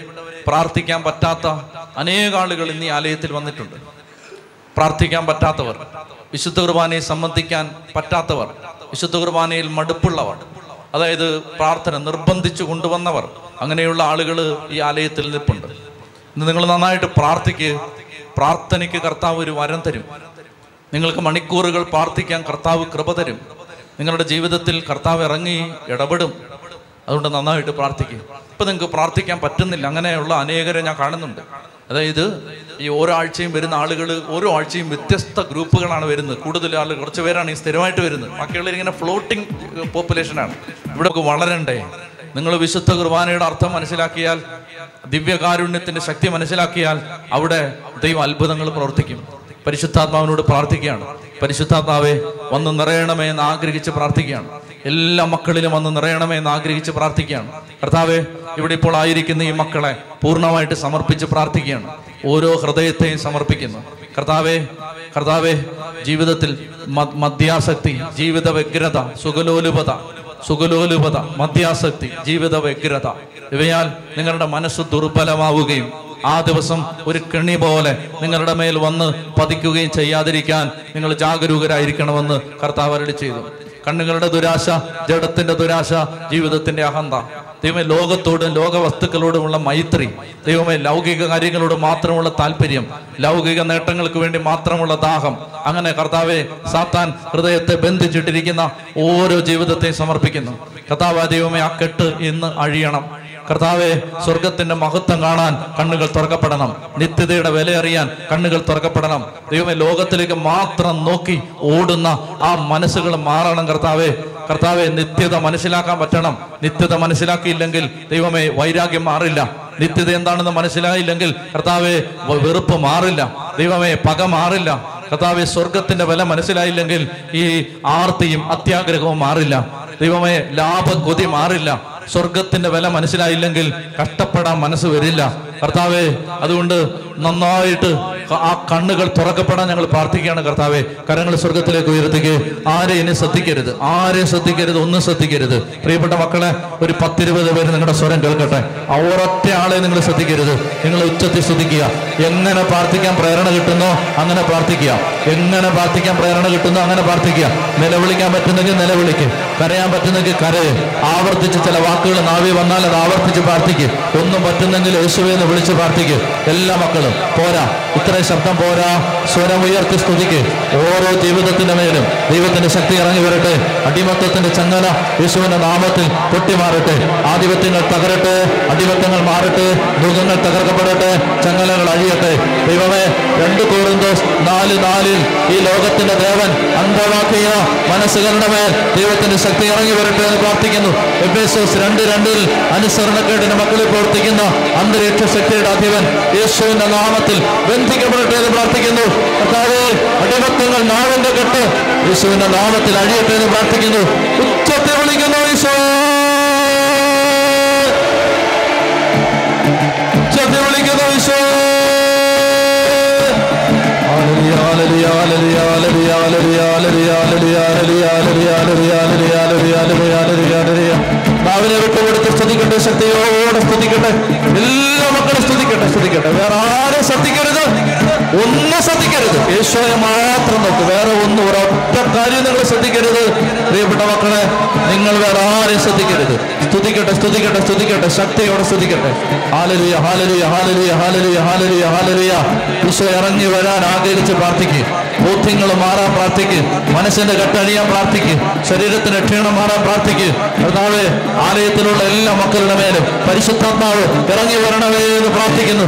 [SPEAKER 2] പ്രാർത്ഥിക്കാൻ പറ്റാത്ത അനേക ആളുകൾ ഇന്നീ ഈ ആലയത്തിൽ വന്നിട്ടുണ്ട് പ്രാർത്ഥിക്കാൻ പറ്റാത്തവർ വിശുദ്ധ കുർബാനയെ സംബന്ധിക്കാൻ പറ്റാത്തവർ വിശുദ്ധ കുർബാനയിൽ മടുപ്പുള്ളവർ അതായത് പ്രാർത്ഥന നിർബന്ധിച്ചു കൊണ്ടുവന്നവർ അങ്ങനെയുള്ള ആളുകൾ ഈ ആലയത്തിൽ നിൽപ്പുണ്ട് ഇന്ന് നിങ്ങൾ നന്നായിട്ട് പ്രാർത്ഥിക്ക് പ്രാർത്ഥനയ്ക്ക് കർത്താവ് ഒരു വരം തരും നിങ്ങൾക്ക് മണിക്കൂറുകൾ പ്രാർത്ഥിക്കാൻ കർത്താവ് കൃപ തരും നിങ്ങളുടെ ജീവിതത്തിൽ കർത്താവ് ഇറങ്ങി ഇടപെടും അതുകൊണ്ട് നന്നായിട്ട് പ്രാർത്ഥിക്കുക ഇപ്പം നിങ്ങൾക്ക് പ്രാർത്ഥിക്കാൻ പറ്റുന്നില്ല അങ്ങനെയുള്ള അനേകരെ ഞാൻ കാണുന്നുണ്ട് അതായത് ഈ ഓരോ ആഴ്ചയും വരുന്ന ആളുകൾ ഓരോ ആഴ്ചയും വ്യത്യസ്ത ഗ്രൂപ്പുകളാണ് വരുന്നത് കൂടുതൽ ആളുകൾ കുറച്ച് പേരാണ് ഈ സ്ഥിരമായിട്ട് വരുന്നത് ബാക്കിയുള്ളവർ ഇങ്ങനെ ഫ്ലോട്ടിംഗ് പോപ്പുലേഷനാണ് ഇവിടെ വളരണ്ടേ നിങ്ങൾ വിശുദ്ധ കുർബാനയുടെ അർത്ഥം മനസ്സിലാക്കിയാൽ ദിവ്യകാരുണ്യത്തിന്റെ ശക്തി മനസ്സിലാക്കിയാൽ അവിടെ ദൈവം അത്ഭുതങ്ങൾ പ്രവർത്തിക്കും പരിശുദ്ധാത്മാവിനോട് പ്രാർത്ഥിക്കുകയാണ് പരിശുദ്ധാത്മാവെ വന്ന് നിറയണമേ എന്ന് ആഗ്രഹിച്ച് പ്രാർത്ഥിക്കുകയാണ് എല്ലാ മക്കളിലും വന്ന് നിറയണമേ എന്ന് ആഗ്രഹിച്ച് പ്രാർത്ഥിക്കുകയാണ് കർത്താവെ ഇവിടെ ഇപ്പോൾ ആയിരിക്കുന്ന ഈ മക്കളെ പൂർണ്ണമായിട്ട് സമർപ്പിച്ച് പ്രാർത്ഥിക്കുകയാണ് ഓരോ ഹൃദയത്തെയും സമർപ്പിക്കുന്നു കർത്താവെ കർത്താവെ ജീവിതത്തിൽ മദ്യാസക്തി ജീവിത വ്യഗ്രത സുഖലോലുപത സുഖലോലുപത മദ്യാസക്തി ജീവിത വ്യഗ്രത ഇവയാൽ നിങ്ങളുടെ മനസ്സ് ദുർബലമാവുകയും ആ ദിവസം ഒരു കെണി പോലെ നിങ്ങളുടെ മേൽ വന്ന് പതിക്കുകയും ചെയ്യാതിരിക്കാൻ നിങ്ങൾ ജാഗരൂകരായിരിക്കണമെന്ന് കർത്താവ് അരളി ചെയ്തു കണ്ണുകളുടെ ദുരാശ ജഡത്തിന്റെ ദുരാശ ജീവിതത്തിന്റെ അഹന്ത ദൈവമേ ലോകത്തോടും ലോക വസ്തുക്കളോടുമുള്ള മൈത്രി ദൈവമേ ലൗകിക കാര്യങ്ങളോട് മാത്രമുള്ള താല്പര്യം ലൗകിക നേട്ടങ്ങൾക്ക് വേണ്ടി മാത്രമുള്ള ദാഹം അങ്ങനെ കർത്താവെ സാത്താൻ ഹൃദയത്തെ ബന്ധിച്ചിട്ടിരിക്കുന്ന ഓരോ ജീവിതത്തെയും സമർപ്പിക്കുന്നു കർത്താവ് ദൈവമേ ആ കെട്ട് ഇന്ന് അഴിയണം കർത്താവെ സ്വർഗത്തിന്റെ മഹത്വം കാണാൻ കണ്ണുകൾ തുറക്കപ്പെടണം നിത്യതയുടെ വില അറിയാൻ കണ്ണുകൾ തുറക്കപ്പെടണം ദൈവമേ ലോകത്തിലേക്ക് മാത്രം നോക്കി ഓടുന്ന ആ മനസ്സുകൾ മാറണം കർത്താവെ കർത്താവെ നിത്യത മനസ്സിലാക്കാൻ പറ്റണം നിത്യത മനസ്സിലാക്കിയില്ലെങ്കിൽ ദൈവമേ വൈരാഗ്യം മാറില്ല നിത്യത എന്താണെന്ന് മനസ്സിലായില്ലെങ്കിൽ കർത്താവെ വെറുപ്പ് മാറില്ല ദൈവമേ പക മാറില്ല കർത്താവെ സ്വർഗത്തിന്റെ വില മനസ്സിലായില്ലെങ്കിൽ ഈ ആർത്തിയും അത്യാഗ്രഹവും മാറില്ല ദൈവമേ ലാഭഗതി മാറില്ല സ്വർഗത്തിന്റെ വില മനസ്സിലായില്ലെങ്കിൽ കഷ്ടപ്പെടാൻ മനസ്സ് വരില്ല കർത്താവേ അതുകൊണ്ട് നന്നായിട്ട് ആ കണ്ണുകൾ തുറക്കപ്പെടാൻ ഞങ്ങൾ പ്രാർത്ഥിക്കുകയാണ് കർത്താവെ കരങ്ങൾ സ്വർഗത്തിലേക്ക് ഉയർത്തിക്ക് ആരെ ഇനി ശ്രദ്ധിക്കരുത് ആരെ ശ്രദ്ധിക്കരുത് ഒന്നും ശ്രദ്ധിക്കരുത് പ്രിയപ്പെട്ട മക്കളെ ഒരു പത്തിരുപത് പേര് നിങ്ങളുടെ സ്വരം കേൾക്കട്ടെ ഒരൊറ്റ ആളെ നിങ്ങൾ ശ്രദ്ധിക്കരുത് നിങ്ങൾ ഉച്ചത്തിൽ ശ്രദ്ധിക്കുക എങ്ങനെ പ്രാർത്ഥിക്കാൻ പ്രേരണ കിട്ടുന്നോ അങ്ങനെ പ്രാർത്ഥിക്കുക എങ്ങനെ പ്രാർത്ഥിക്കാൻ പ്രേരണ കിട്ടുന്നോ അങ്ങനെ പ്രാർത്ഥിക്കുക നിലവിളിക്കാൻ പറ്റുന്നെങ്കിൽ നിലവിളിക്ക് കരയാൻ പറ്റുന്നെങ്കിൽ കരയെ ആവർത്തിച്ച് ചില വാക്കുകൾ നാവി വന്നാൽ അത് ആവർത്തിച്ച് പ്രാർത്ഥിക്കും ഒന്നും പറ്റുന്നെങ്കിൽ യേശുവെ എന്ന് വിളിച്ച് പ്രാർത്ഥിക്കും എല്ലാ മക്കളും പോരാ ഇത്ര ശബ്ദം പോരാ സ്വരം ഉയർത്തി സ്തുതിക്ക് ഓരോ ജീവിതത്തിന്റെ മേലും ദൈവത്തിന്റെ ശക്തി ഇറങ്ങി വരട്ടെ അടിമത്തത്തിന്റെ ചങ്ങല യേശുവിന്റെ നാമത്തിൽ പൊട്ടിമാറട്ടെ ആധിപത്യങ്ങൾ തകരട്ടെ അടിമത്തങ്ങൾ മാറട്ടെ മൃഗങ്ങൾ തകർക്കപ്പെടട്ടെ ചങ്ങലകൾ അഴിയട്ടെ ദൈവമേ രണ്ട് കോറിന്തോസ് നാല് നാലിൽ ഈ ലോകത്തിന്റെ ദേവൻ അന്തമാക്കിയ മനസ്സുകളുടെ മേൽ ദൈവത്തിന്റെ ശക്തി ഇറങ്ങി വരട്ടെ എന്ന് പ്രാർത്ഥിക്കുന്നു എബേസോസ് രണ്ട് രണ്ടിൽ അനുസരണക്കേടിന് മക്കളിൽ പ്രവർത്തിക്കുന്ന അന്തരീക്ഷ ശക്തിയുടെ അധിപൻ യേശുവിന്റെ നാമത്തിൽ ബന്ധിക്കപ്പെടട്ടെ എന്ന് പ്രാർത്ഥിക്കുന്നു കർത്താവേ അടിമത്തങ്ങൾ നാവിന്റെ കെട്ട് യേശുവിന്റെ നാമത്തിൽ അഴിയട്ടെ എന്ന് പ്രാർത്ഥിക്കുന്നു ഉച്ചത്തെ വിളിക്കുന്നു യേശോ ഉച്ചത്തിൽ വിളിക്കുന്നു യേശോ ആലരി ശക്തിയോടെ സ്തുതിക്കട്ടെ എല്ലാ മക്കളും സ്തുതിക്കട്ടെ സ്തുതിക്കട്ടെ വേറെ ആരും ശ്രദ്ധിക്കരുത് ഒന്നും ശ്രദ്ധിക്കരുത് യേശോയെ മാത്രം നോക്ക് വേറെ ഒന്നും ഒരൊറ്റ കാര്യം നിങ്ങൾ ശ്രദ്ധിക്കരുത് പ്രിയപ്പെട്ട മക്കളെ നിങ്ങൾ വേറെ ആരും ശ്രദ്ധിക്കരുത് സ്തുതിക്കട്ടെ സ്തുതിക്കട്ടെ സ്തുതിക്കട്ടെ ശക്തിയോടെ സ്തുതിക്കട്ടെ ഹാലലുയ ഹാലലുയ ഹാലലുയ ഹാലലുയ ഹാലലുയ ഹാലലുയ ഈശോ ഇറങ്ങി വരാൻ ആഗ്രഹിച്ച് പ്രാർത്ഥിക്കുക ബോധ്യങ്ങൾ മാറാൻ പ്രാർത്ഥിക്ക് മനസ്സിന്റെ കെട്ടണിയാൻ പ്രാർത്ഥിക്ക് ശരീരത്തിന് ക്ഷീണം മാറാൻ പ്രാർത്ഥിക്ക് കർത്താവ് ആലയത്തിലുള്ള എല്ലാ മക്കളുടെ മേലും പരിശുദ്ധാത്മാവ് ഇറങ്ങി വരണമേ എന്ന് പ്രാർത്ഥിക്കുന്നു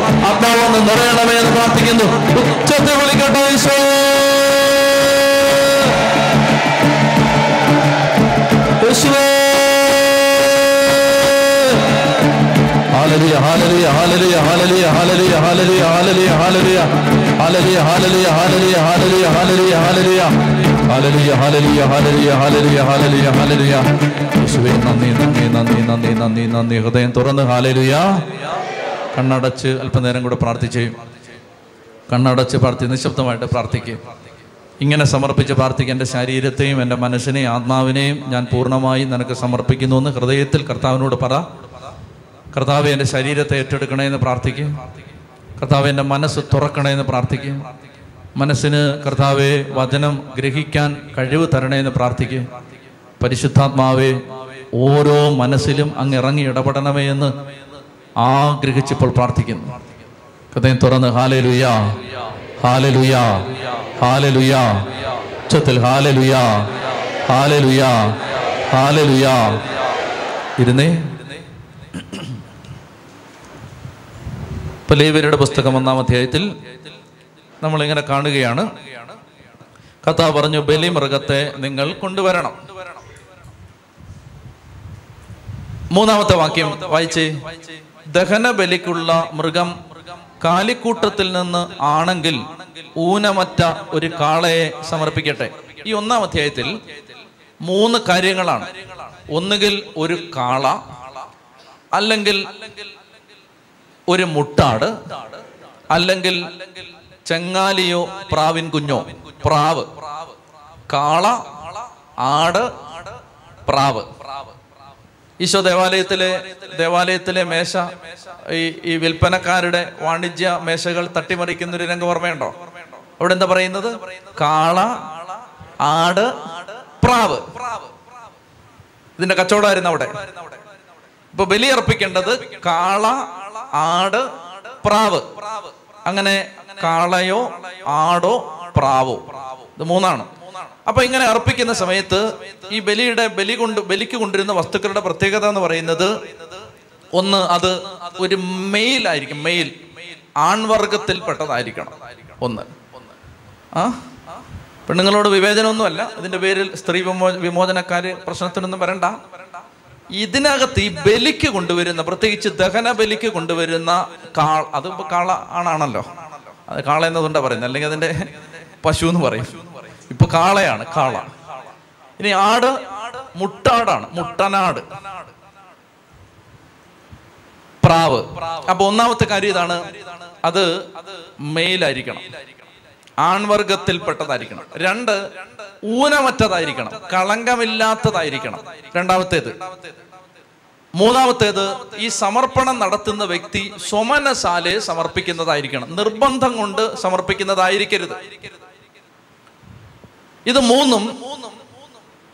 [SPEAKER 2] ഒന്ന് നിറയണമേ എന്ന് പ്രാർത്ഥിക്കുന്നു ഉച്ചത്തിൽ വിളിക്കട്ടെ Isho hallelujah, hallelujah, hallelujah, hallelujah, hallelujah, hallelujah, hallelujah, hallelujah, hallelujah, hallelujah, hallelujah, hallelujah, hallelujah, hallelujah, hallelujah, hallelujah, hallelujah, hallelujah, hallelujah, hallelujah. യേശുവേ നന്ദി നന്ദി നന്ദി നന്ദി നന്ദി നന്ദി ഹൃദയം തുറന്ന് ഹാലലുയ കണ്ണടച്ച് അല്പനേരം കൂടെ പ്രാർത്ഥിച്ച് കണ്ണടച്ച് പ്രാർത്ഥി നിശബ്ദമായിട്ട് പ്രാർത്ഥിക്കുക ഇങ്ങനെ സമർപ്പിച്ച് പ്രാർത്ഥിക്കുക എൻ്റെ ശരീരത്തെയും എൻ്റെ മനസ്സിനെയും ആത്മാവിനെയും ഞാൻ പൂർണ്ണമായും നിനക്ക് സമർപ്പിക്കുന്നു എന്ന് ഹൃദയത്തിൽ കർത്താവിനോട് പറ കർത്താവ് എൻ്റെ ശരീരത്തെ ഏറ്റെടുക്കണമെന്ന് പ്രാർത്ഥിക്കും കർത്താവ് എൻ്റെ മനസ്സ് തുറക്കണമെന്ന് പ്രാർത്ഥിക്കും മനസ്സിന് കർത്താവെ വചനം ഗ്രഹിക്കാൻ കഴിവ് എന്ന് പ്രാർത്ഥിക്കും പരിശുദ്ധാത്മാവെ ഓരോ മനസ്സിലും അങ്ങ് ഇറങ്ങി ഇടപെടണമേ എന്ന് ആഗ്രഹിച്ചിപ്പോൾ പ്രാർത്ഥിക്കുന്നു ഹൃദയം തുറന്ന് ഹാലലുയാ ഹാലലുയാ ഹാലലുയാ ഉച്ചത്തിൽ ഹാലലുയാ ഹാലലുയാ ഹാലലുയാ ഇരുന്നേ ഇപ്പോൾ പുസ്തകം ഒന്നാം അധ്യായത്തിൽ നമ്മളിങ്ങനെ കാണുകയാണ് കഥ പറഞ്ഞു ബലി മൃഗത്തെ നിങ്ങൾ കൊണ്ടുവരണം മൂന്നാമത്തെ വാക്യം വായിച്ചേ ദഹന ബലിക്കുള്ള മൃഗം കാലിക്കൂട്ടത്തിൽ നിന്ന് ആണെങ്കിൽ ഊനമറ്റ ഒരു കാളയെ സമർപ്പിക്കട്ടെ ഈ ഒന്നാം അധ്യായത്തിൽ മൂന്ന് കാര്യങ്ങളാണ് ഒന്നുകിൽ ഒരു കാള അല്ലെങ്കിൽ ഒരു മുട്ടാട് അല്ലെങ്കിൽ ചെങ്ങാലിയോ പ്രാവിൻ കുഞ്ഞോ പ്രാവ് കാള ആട് പ്രാവ് ഈശോ ദേവാലയത്തിലെ ദേവാലയത്തിലെ മേശ ഈ ഈ വിൽപ്പനക്കാരുടെ വാണിജ്യ മേശകൾ തട്ടിമറിക്കുന്ന ഒരു രംഗം ഓർമ്മയുണ്ടോ അവിടെ എന്താ പറയുന്നത് കാള ആട് പ്രാവ് ഇതിന്റെ കച്ചവടമായിരുന്നു അവിടെ ഇപ്പൊ ബലിയർപ്പിക്കേണ്ടത് കാള ആട് പ്രാവ് അങ്ങനെ കാളയോ ആടോ പ്രാവോ ഇത് മൂന്നാണ് അപ്പൊ ഇങ്ങനെ അർപ്പിക്കുന്ന സമയത്ത് ഈ ബലിയുടെ ബലി കൊണ്ട് ബലിക്ക് കൊണ്ടിരുന്ന വസ്തുക്കളുടെ പ്രത്യേകത എന്ന് പറയുന്നത് ഒന്ന് അത് ഒരു മെയിൽ ആയിരിക്കും മെയിൽ ആൺവർഗത്തിൽപ്പെട്ടതായിരിക്കണം ഒന്ന് ആ പെണ്ണുങ്ങളോട് വിവേചനമൊന്നുമല്ല ഇതിന്റെ പേരിൽ സ്ത്രീ വിമോ വിമോചനക്കാര് പ്രശ്നത്തിനൊന്നും വരണ്ട ഇതിനകത്ത് ഈ ബലിക്ക് കൊണ്ടുവരുന്ന പ്രത്യേകിച്ച് ദഹന ബലിക്ക് കൊണ്ടുവരുന്ന കാൾ അത് കാള ആണാണല്ലോ അത് കാള എന്നതുകൊണ്ടാണ് പറയുന്നത് അല്ലെങ്കിൽ അതിന്റെ പശു എന്ന് പറയും ഇപ്പൊ കാളയാണ് കാള ഇനി ആട് മുട്ടാടാണ് മുട്ടനാട് പ്രാവ് അപ്പൊ ഒന്നാമത്തെ കാര്യം ഇതാണ് അത് മെയിലായിരിക്കണം ആൺവർഗത്തിൽപ്പെട്ടതായിരിക്കണം രണ്ട് ഊനമറ്റതായിരിക്കണം കളങ്കമില്ലാത്തതായിരിക്കണം രണ്ടാമത്തേത് മൂന്നാമത്തേത് ഈ സമർപ്പണം നടത്തുന്ന വ്യക്തി സ്വമനസാലെ സമർപ്പിക്കുന്നതായിരിക്കണം നിർബന്ധം കൊണ്ട് സമർപ്പിക്കുന്നതായിരിക്കരുത് ഇത് മൂന്നും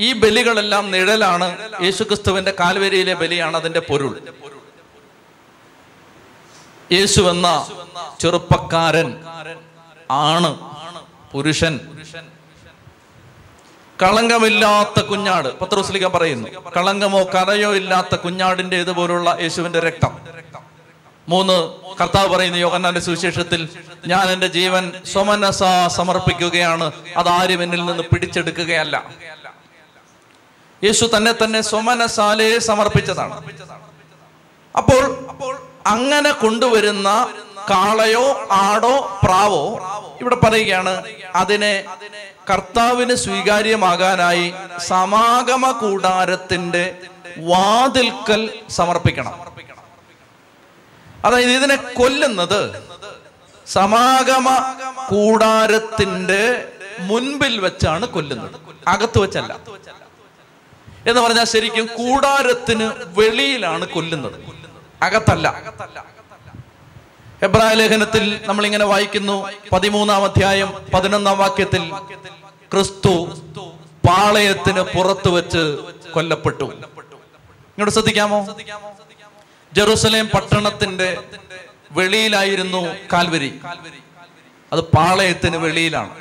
[SPEAKER 2] ഈ ബലികളെല്ലാം നിഴലാണ് യേശുക്രിസ്തുവിന്റെ കാൽവരിയിലെ ബലിയാണ് അതിന്റെ പൊരുൾ യേശു എന്ന ചെറുപ്പക്കാരൻ ആണ് പുരുഷൻ കളങ്കമില്ലാത്ത കുഞ്ഞാട് പത്രോസ്ലിക പറയുന്നു കളങ്കമോ കരയോ ഇല്ലാത്ത കുഞ്ഞാടിന്റെ ഇതുപോലുള്ള യേശുവിന്റെ രക്തം മൂന്ന് കർത്താവ് പറയുന്ന യോഗന്നാന്റെ സുവിശേഷത്തിൽ ഞാൻ എൻ്റെ ജീവൻ സ്വമനസ സമർപ്പിക്കുകയാണ് അതാരും എന്നിൽ നിന്ന് പിടിച്ചെടുക്കുകയല്ല യേശു തന്നെ തന്നെ സ്വമനസാലേ സമർപ്പിച്ചതാണ് അപ്പോൾ അപ്പോൾ അങ്ങനെ കൊണ്ടുവരുന്ന കാളയോ ആടോ പ്രാവോ ഇവിടെ പറയുകയാണ് അതിനെ കർത്താവിന് സ്വീകാര്യമാകാനായി സമാഗമ കൂടാരത്തിന്റെ വാതിൽക്കൽ സമർപ്പിക്കണം അതായത് ഇതിനെ കൊല്ലുന്നത് സമാഗമ കൂടാരത്തിന്റെ മുൻപിൽ വെച്ചാണ് കൊല്ലുന്നത് അകത്ത് വെച്ചല്ല എന്ന് പറഞ്ഞാൽ ശരിക്കും കൂടാരത്തിന് വെളിയിലാണ് കൊല്ലുന്നത് അകത്തല്ല എബ്രാഹിം ലേഖനത്തിൽ നമ്മൾ ഇങ്ങനെ വായിക്കുന്നു പതിമൂന്നാം അധ്യായം പതിനൊന്നാം വാക്യത്തിൽ ക്രിസ്തു പാളയത്തിന് പുറത്തു വെച്ച് കൊല്ലപ്പെട്ടു ഇങ്ങോട്ട് ശ്രദ്ധിക്കാമോ ജെറുസലേം പട്ടണത്തിന്റെ വെളിയിലായിരുന്നു കാൽവരി അത് പാളയത്തിന് വെളിയിലാണ്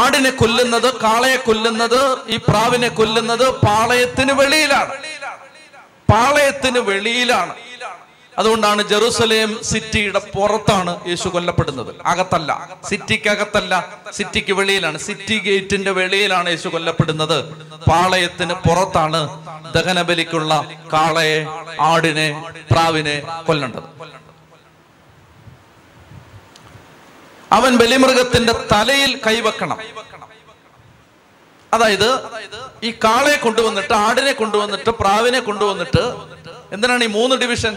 [SPEAKER 2] ആടിനെ കൊല്ലുന്നത് കാളയെ കൊല്ലുന്നത് ഈ പ്രാവിനെ കൊല്ലുന്നത് പാളയത്തിന് വെളിയിലാണ് പാളയത്തിന് വെളിയിലാണ് അതുകൊണ്ടാണ് ജെറുസലേം സിറ്റിയുടെ പുറത്താണ് യേശു കൊല്ലപ്പെടുന്നത് അകത്തല്ല സിറ്റിക്കകത്തല്ല സിറ്റിക്ക് വെളിയിലാണ് സിറ്റി ഗേറ്റിന്റെ വെളിയിലാണ് യേശു കൊല്ലപ്പെടുന്നത് പാളയത്തിന് പുറത്താണ് ദഹനബലിക്കുള്ള കാളയെ ആടിനെ പ്രാവിനെ കൊല്ലേണ്ടത് അവൻ ബലിമൃഗത്തിന്റെ തലയിൽ കൈവക്കണം അതായത് ഈ കാളയെ കൊണ്ടുവന്നിട്ട് ആടിനെ കൊണ്ടുവന്നിട്ട് പ്രാവിനെ കൊണ്ടുവന്നിട്ട് എന്തിനാണ് ഈ മൂന്ന് ഡിവിഷൻ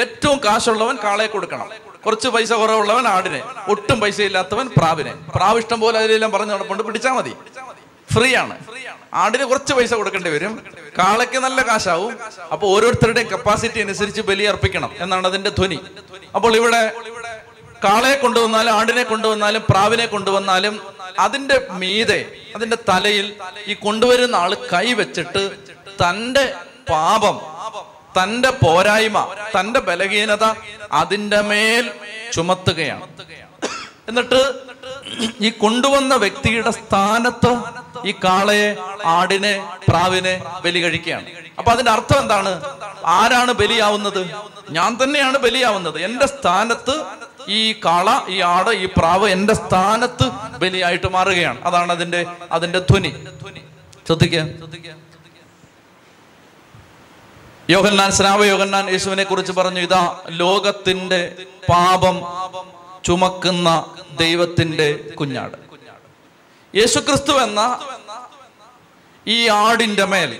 [SPEAKER 2] ഏറ്റവും കാശുള്ളവൻ കാളയെ കൊടുക്കണം കുറച്ച് പൈസ കുറവുള്ളവൻ ആടിനെ ഒട്ടും പൈസ ഇല്ലാത്തവൻ പ്രാവിനെ പ്രാവ് ഇഷ്ടം പോലെ അതിലെല്ലാം പറഞ്ഞു നടപ്പുണ്ട് പിടിച്ചാൽ മതി ഫ്രീ ആണ് ആടിന് കുറച്ച് പൈസ കൊടുക്കേണ്ടി വരും കാളയ്ക്ക് നല്ല കാശാവും അപ്പോൾ ഓരോരുത്തരുടെയും കപ്പാസിറ്റി അനുസരിച്ച് ബലി അർപ്പിക്കണം എന്നാണ് അതിന്റെ ധ്വനി അപ്പോൾ ഇവിടെ കാളയെ കൊണ്ടുവന്നാലും ആടിനെ കൊണ്ടുവന്നാലും പ്രാവിനെ കൊണ്ടുവന്നാലും അതിന്റെ മീതെ അതിന്റെ തലയിൽ ഈ കൊണ്ടുവരുന്ന ആള് കൈവച്ചിട്ട് തന്റെ പാപം തന്റെ പോരായ്മ തന്റെ ബലഹീനത അതിന്റെ മേൽ ചുമത്തുകയാണ് എന്നിട്ട് ഈ കൊണ്ടുവന്ന വ്യക്തിയുടെ സ്ഥാനത്ത് ഈ കാളയെ ആടിനെ പ്രാവിനെ ബലി കഴിക്കുകയാണ് അപ്പൊ അതിന്റെ അർത്ഥം എന്താണ് ആരാണ് ബലിയാവുന്നത് ഞാൻ തന്നെയാണ് ബലിയാവുന്നത് എന്റെ സ്ഥാനത്ത് ഈ കാള ഈ ആട് ഈ പ്രാവ് എന്റെ സ്ഥാനത്ത് ബലിയായിട്ട് മാറുകയാണ് അതാണ് അതിന്റെ അതിന്റെ ധ്വനി ശ്രദ്ധിക്കുക ശ്രദ്ധിക്കുക യോഹന്നാൻ സ്നാവ യോഹന്നാൻ യേശുവിനെ കുറിച്ച് പറഞ്ഞു ഇതാ ലോകത്തിന്റെ പാപം ചുമക്കുന്ന ദൈവത്തിന്റെ കുഞ്ഞാട് യേശുക്രിസ്തു എന്ന ഈ ആടിന്റെ മേൽ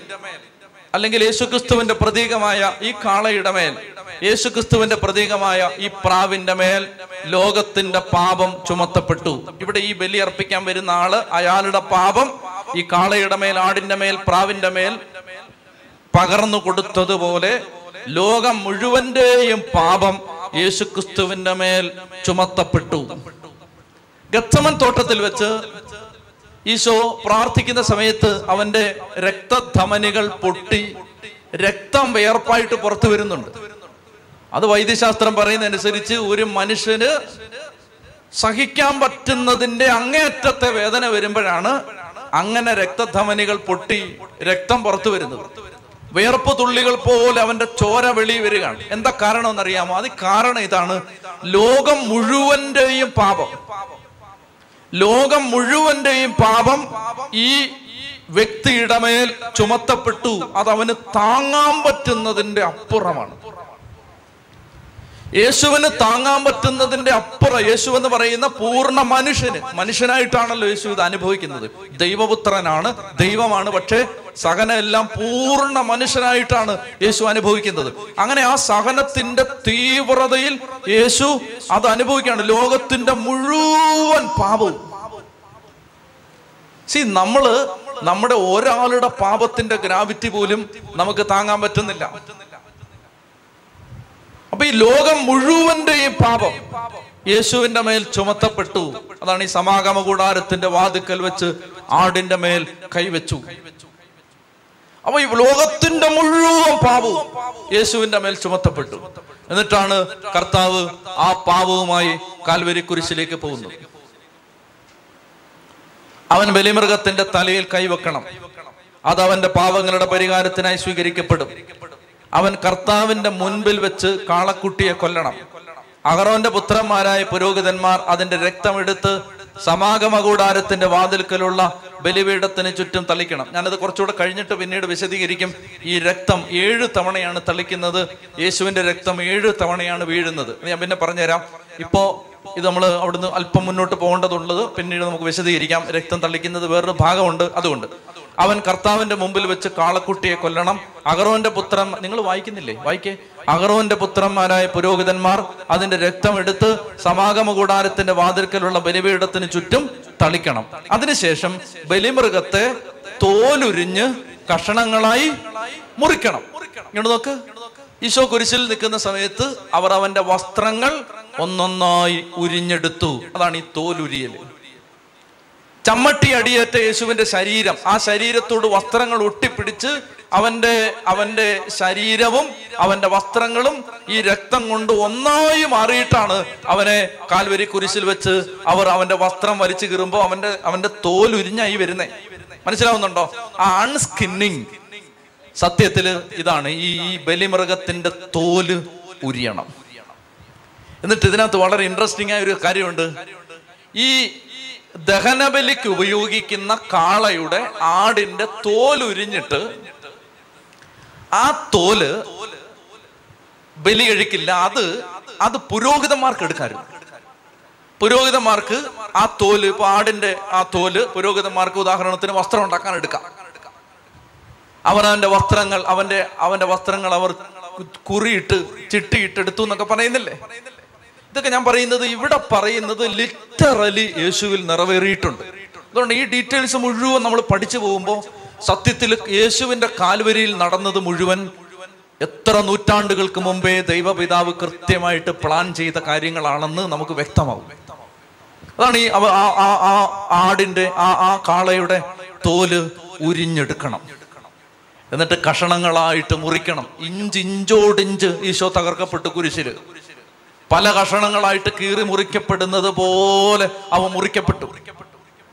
[SPEAKER 2] അല്ലെങ്കിൽ യേശുക്രിസ്തുവിന്റെ പ്രതീകമായ ഈ കാളയുടെ മേൽ യേശുക്രിസ്തുവിന്റെ പ്രതീകമായ ഈ പ്രാവിന്റെ മേൽ ലോകത്തിന്റെ പാപം ചുമത്തപ്പെട്ടു ഇവിടെ ഈ ബലി അർപ്പിക്കാൻ വരുന്ന ആള് അയാളുടെ പാപം ഈ കാളയുടെ മേൽ ആടിന്റെ മേൽ പ്രാവിന്റെ മേൽ പകർന്നു കൊടുത്തതുപോലെ ലോകം മുഴുവന്റെയും പാപം യേശുക്രിസ്തുവിന്റെ മേൽ ചുമത്തപ്പെട്ടു ഗത്തമൻ തോട്ടത്തിൽ വെച്ച് ഈശോ പ്രാർത്ഥിക്കുന്ന സമയത്ത് അവന്റെ രക്തധമനികൾ പൊട്ടി രക്തം വേർപ്പായിട്ട് പുറത്തു വരുന്നുണ്ട് അത് വൈദ്യശാസ്ത്രം പറയുന്നതനുസരിച്ച് ഒരു മനുഷ്യന് സഹിക്കാൻ പറ്റുന്നതിന്റെ അങ്ങേയറ്റത്തെ വേദന വരുമ്പോഴാണ് അങ്ങനെ രക്തധമനികൾ പൊട്ടി രക്തം പുറത്തു വരുന്നത് വേർപ്പ് തുള്ളികൾ പോലെ അവന്റെ ചോര വെളി വരികയാണ് എന്താ കാരണം എന്നറിയാമോ അത് കാരണം ഇതാണ് ലോകം മുഴുവന്റെയും പാപം ലോകം മുഴുവന്റെയും പാപം ഈ വ്യക്തിയുടെ മേൽ ചുമത്തപ്പെട്ടു അത് അവന് താങ്ങാൻ പറ്റുന്നതിന്റെ അപ്പുറമാണ് യേശുവിന് താങ്ങാൻ പറ്റുന്നതിന്റെ അപ്പുറം യേശു എന്ന് പറയുന്ന പൂർണ്ണ മനുഷ്യന് മനുഷ്യനായിട്ടാണല്ലോ യേശു ഇത് അനുഭവിക്കുന്നത് ദൈവപുത്രനാണ് ദൈവമാണ് പക്ഷേ എല്ലാം പൂർണ്ണ മനുഷ്യനായിട്ടാണ് യേശു അനുഭവിക്കുന്നത് അങ്ങനെ ആ സഹനത്തിന്റെ തീവ്രതയിൽ യേശു അത് അനുഭവിക്കുകയാണ് ലോകത്തിന്റെ മുഴുവൻ പാപവും സി നമ്മള് നമ്മുടെ ഒരാളുടെ പാപത്തിന്റെ ഗ്രാവിറ്റി പോലും നമുക്ക് താങ്ങാൻ പറ്റുന്നില്ല അപ്പൊ ഈ ലോകം മുഴുവന്റെയും പാപം യേശുവിന്റെ മേൽ ചുമത്തപ്പെട്ടു അതാണ് ഈ സമാഗമ കൂടാരത്തിന്റെ വാതുക്കൽ വെച്ച് ആടിന്റെ മേൽ കൈവച്ചു അപ്പൊ ഈ ലോകത്തിന്റെ മുഴുവൻ പാപവും യേശുവിന്റെ മേൽ ചുമത്തപ്പെട്ടു എന്നിട്ടാണ് കർത്താവ് ആ പാപവുമായി കാൽവരി കുരിശിലേക്ക് പോകുന്നത് അവൻ ബലിമൃഗത്തിന്റെ തലയിൽ കൈവെക്കണം അത് അവന്റെ പാപങ്ങളുടെ പരിഹാരത്തിനായി സ്വീകരിക്കപ്പെടും അവൻ കർത്താവിന്റെ മുൻപിൽ വെച്ച് കാളക്കുട്ടിയെ കൊല്ലണം അഹറോന്റെ പുത്രന്മാരായ പുരോഹിതന്മാർ അതിന്റെ രക്തമെടുത്ത് സമാഗമ കൂടാരത്തിന്റെ വാതിൽക്കലുള്ള ബലിപീഠത്തിന് ചുറ്റും തളിക്കണം ഞാനത് കുറച്ചുകൂടെ കഴിഞ്ഞിട്ട് പിന്നീട് വിശദീകരിക്കും ഈ രക്തം ഏഴ് തവണയാണ് തളിക്കുന്നത് യേശുവിന്റെ രക്തം ഏഴ് തവണയാണ് വീഴുന്നത് ഞാൻ പിന്നെ പറഞ്ഞുതരാം ഇപ്പോ ഇത് നമ്മൾ അവിടുന്ന് അല്പം മുന്നോട്ട് പോകേണ്ടതുള്ളത് പിന്നീട് നമുക്ക് വിശദീകരിക്കാം രക്തം തളിക്കുന്നത് വേറൊരു ഭാഗമുണ്ട് അതുകൊണ്ട് അവൻ കർത്താവിന്റെ മുമ്പിൽ വെച്ച് കാളക്കുട്ടിയെ കൊല്ലണം അഗറോന്റെ പുത്രൻ നിങ്ങൾ വായിക്കുന്നില്ലേ വായിക്കേ അഗറോന്റെ പുത്രന്മാരായ പുരോഹിതന്മാർ അതിന്റെ രക്തം എടുത്ത് സമാഗമ കൂടാരത്തിന്റെ വാതിൽക്കലുള്ള ബലിപീഠത്തിന് ചുറ്റും തളിക്കണം അതിനുശേഷം ബലിമൃഗത്തെ തോലുരിഞ്ഞ് കഷണങ്ങളായി മുറിക്കണം ഇങ്ങോട്ട് നോക്ക് ഈശോ കുരിശിൽ നിൽക്കുന്ന സമയത്ത് അവർ അവന്റെ വസ്ത്രങ്ങൾ ഒന്നൊന്നായി ഉരിഞ്ഞെടുത്തു അതാണ് ഈ തോലുരിയൽ ചമ്മട്ടി അടിയേറ്റ യേശുവിന്റെ ശരീരം ആ ശരീരത്തോട് വസ്ത്രങ്ങൾ ഒട്ടിപ്പിടിച്ച് അവന്റെ അവന്റെ ശരീരവും അവന്റെ വസ്ത്രങ്ങളും ഈ രക്തം കൊണ്ട് ഒന്നായി മാറിയിട്ടാണ് അവനെ കാൽവരി കുരിശിൽ വെച്ച് അവർ അവന്റെ വസ്ത്രം വലിച്ചു കീറുമ്പോൾ അവന്റെ അവന്റെ ഉരിഞ്ഞായി വരുന്നേ മനസ്സിലാവുന്നുണ്ടോ ആ അൺസ്കിന്നിങ് സത്യത്തില് ഇതാണ് ഈ ബലിമൃഗത്തിന്റെ തോല് ഉരിയണം എന്നിട്ട് ഇതിനകത്ത് വളരെ ഇൻട്രസ്റ്റിംഗ് ആയ ഒരു കാര്യമുണ്ട് ഈ ദഹനബലിക്ക് ഉപയോഗിക്കുന്ന കാളയുടെ ആടിന്റെ തോലുരിഞ്ഞിട്ട് ആ തോല് ബലി കഴിക്കില്ല അത് അത് പുരോഹിതന്മാർക്ക് എടുക്കാറുണ്ട് പുരോഹിതന്മാർക്ക് ആ തോല് ഇപ്പൊ ആടിന്റെ ആ തോല് പുരോഹിതന്മാർക്ക് ഉദാഹരണത്തിന് വസ്ത്രം ഉണ്ടാക്കാൻ എടുക്കാം അവൻ അവന്റെ വസ്ത്രങ്ങൾ അവന്റെ അവന്റെ വസ്ത്രങ്ങൾ അവർ കുറിയിട്ട് ചിട്ടിയിട്ടെടുത്തു എന്നൊക്കെ പറയുന്നില്ലേ ഇതൊക്കെ ഞാൻ പറയുന്നത് ഇവിടെ പറയുന്നത് ലിറ്ററലി യേശുവിൽ നിറവേറിയിട്ടുണ്ട് അതുകൊണ്ട് ഈ ഡീറ്റെയിൽസ് മുഴുവൻ നമ്മൾ പഠിച്ചു പോകുമ്പോൾ സത്യത്തിൽ യേശുവിന്റെ കാൽവരിയിൽ നടന്നത് മുഴുവൻ എത്ര നൂറ്റാണ്ടുകൾക്ക് മുമ്പേ ദൈവപിതാവ് കൃത്യമായിട്ട് പ്ലാൻ ചെയ്ത കാര്യങ്ങളാണെന്ന് നമുക്ക് വ്യക്തമാവും അതാണ് ഈ ആ ആടിന്റെ ആ ആ കാളയുടെ തോല് ഉരിഞ്ഞെടുക്കണം എന്നിട്ട് കഷണങ്ങളായിട്ട് മുറിക്കണം ഇഞ്ച് ഇഞ്ചോടിഞ്ച് ഈശോ തകർക്കപ്പെട്ട് കുരിശില് പല കഷണങ്ങളായിട്ട് കീറി മുറിക്കപ്പെടുന്നത് പോലെ അവ മുറിക്കപ്പെട്ടു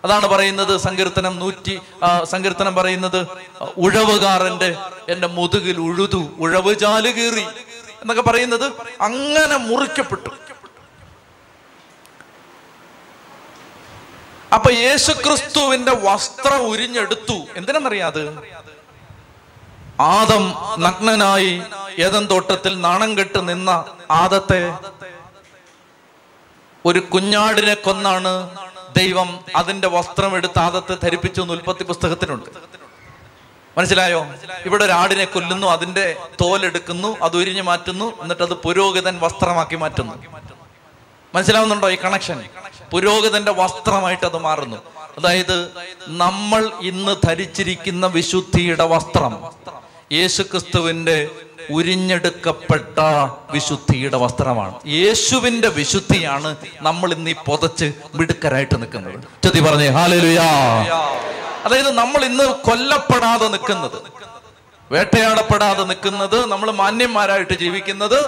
[SPEAKER 2] അതാണ് പറയുന്നത് സങ്കീർത്തനം നൂറ്റി സങ്കീർത്തനം പറയുന്നത് ഉഴവുകാരന്റെ എന്റെ മുതുകിൽ ഉഴുതു ഉഴവ് ചാല് കീറി എന്നൊക്കെ പറയുന്നത് അങ്ങനെ മുറിക്കപ്പെട്ടു അപ്പൊ യേശുക്രിസ്തുവിന്റെ വസ്ത്രം ഉരിഞ്ഞെടുത്തു എന്തിനെന്നറിയാത് ആദം നഗ്നനായി ഏതൻ തോട്ടത്തിൽ നാണം കെട്ട് നിന്ന ആദത്തെ ഒരു കുഞ്ഞാടിനെ കൊന്നാണ് ദൈവം അതിന്റെ വസ്ത്രം എടുത്ത് ആദത്തെ ധരിപ്പിച്ചു ഉൽപ്പത്തി പുസ്തകത്തിനുണ്ട് മനസ്സിലായോ ഇവിടെ ഒരു ആടിനെ കൊല്ലുന്നു അതിന്റെ തോലെടുക്കുന്നു അത് ഉരിഞ്ഞു മാറ്റുന്നു എന്നിട്ട് അത് പുരോഹിതൻ വസ്ത്രമാക്കി മാറ്റുന്നു മനസ്സിലാവുന്നുണ്ടോ ഈ കണക്ഷൻ പുരോഹിതന്റെ വസ്ത്രമായിട്ട് അത് മാറുന്നു അതായത് നമ്മൾ ഇന്ന് ധരിച്ചിരിക്കുന്ന വിശുദ്ധിയുടെ വസ്ത്രം യേശുക്രിസ്തുവിന്റെ ഉരിഞ്ഞെടുക്കപ്പെട്ട വിശുദ്ധിയുടെ വസ്ത്രമാണ് യേശുവിന്റെ വിശുദ്ധിയാണ് നമ്മൾ ഇന്ന് ഈ പൊതച്ച് മിടുക്കരായിട്ട് നിൽക്കുന്നത് ചതി പറഞ്ഞേ ഹാലലുയാ അതായത് നമ്മൾ ഇന്ന് കൊല്ലപ്പെടാതെ നിൽക്കുന്നത് വേട്ടയാടപ്പെടാതെ നിൽക്കുന്നത് നമ്മൾ മാന്യന്മാരായിട്ട് ജീവിക്കുന്നത്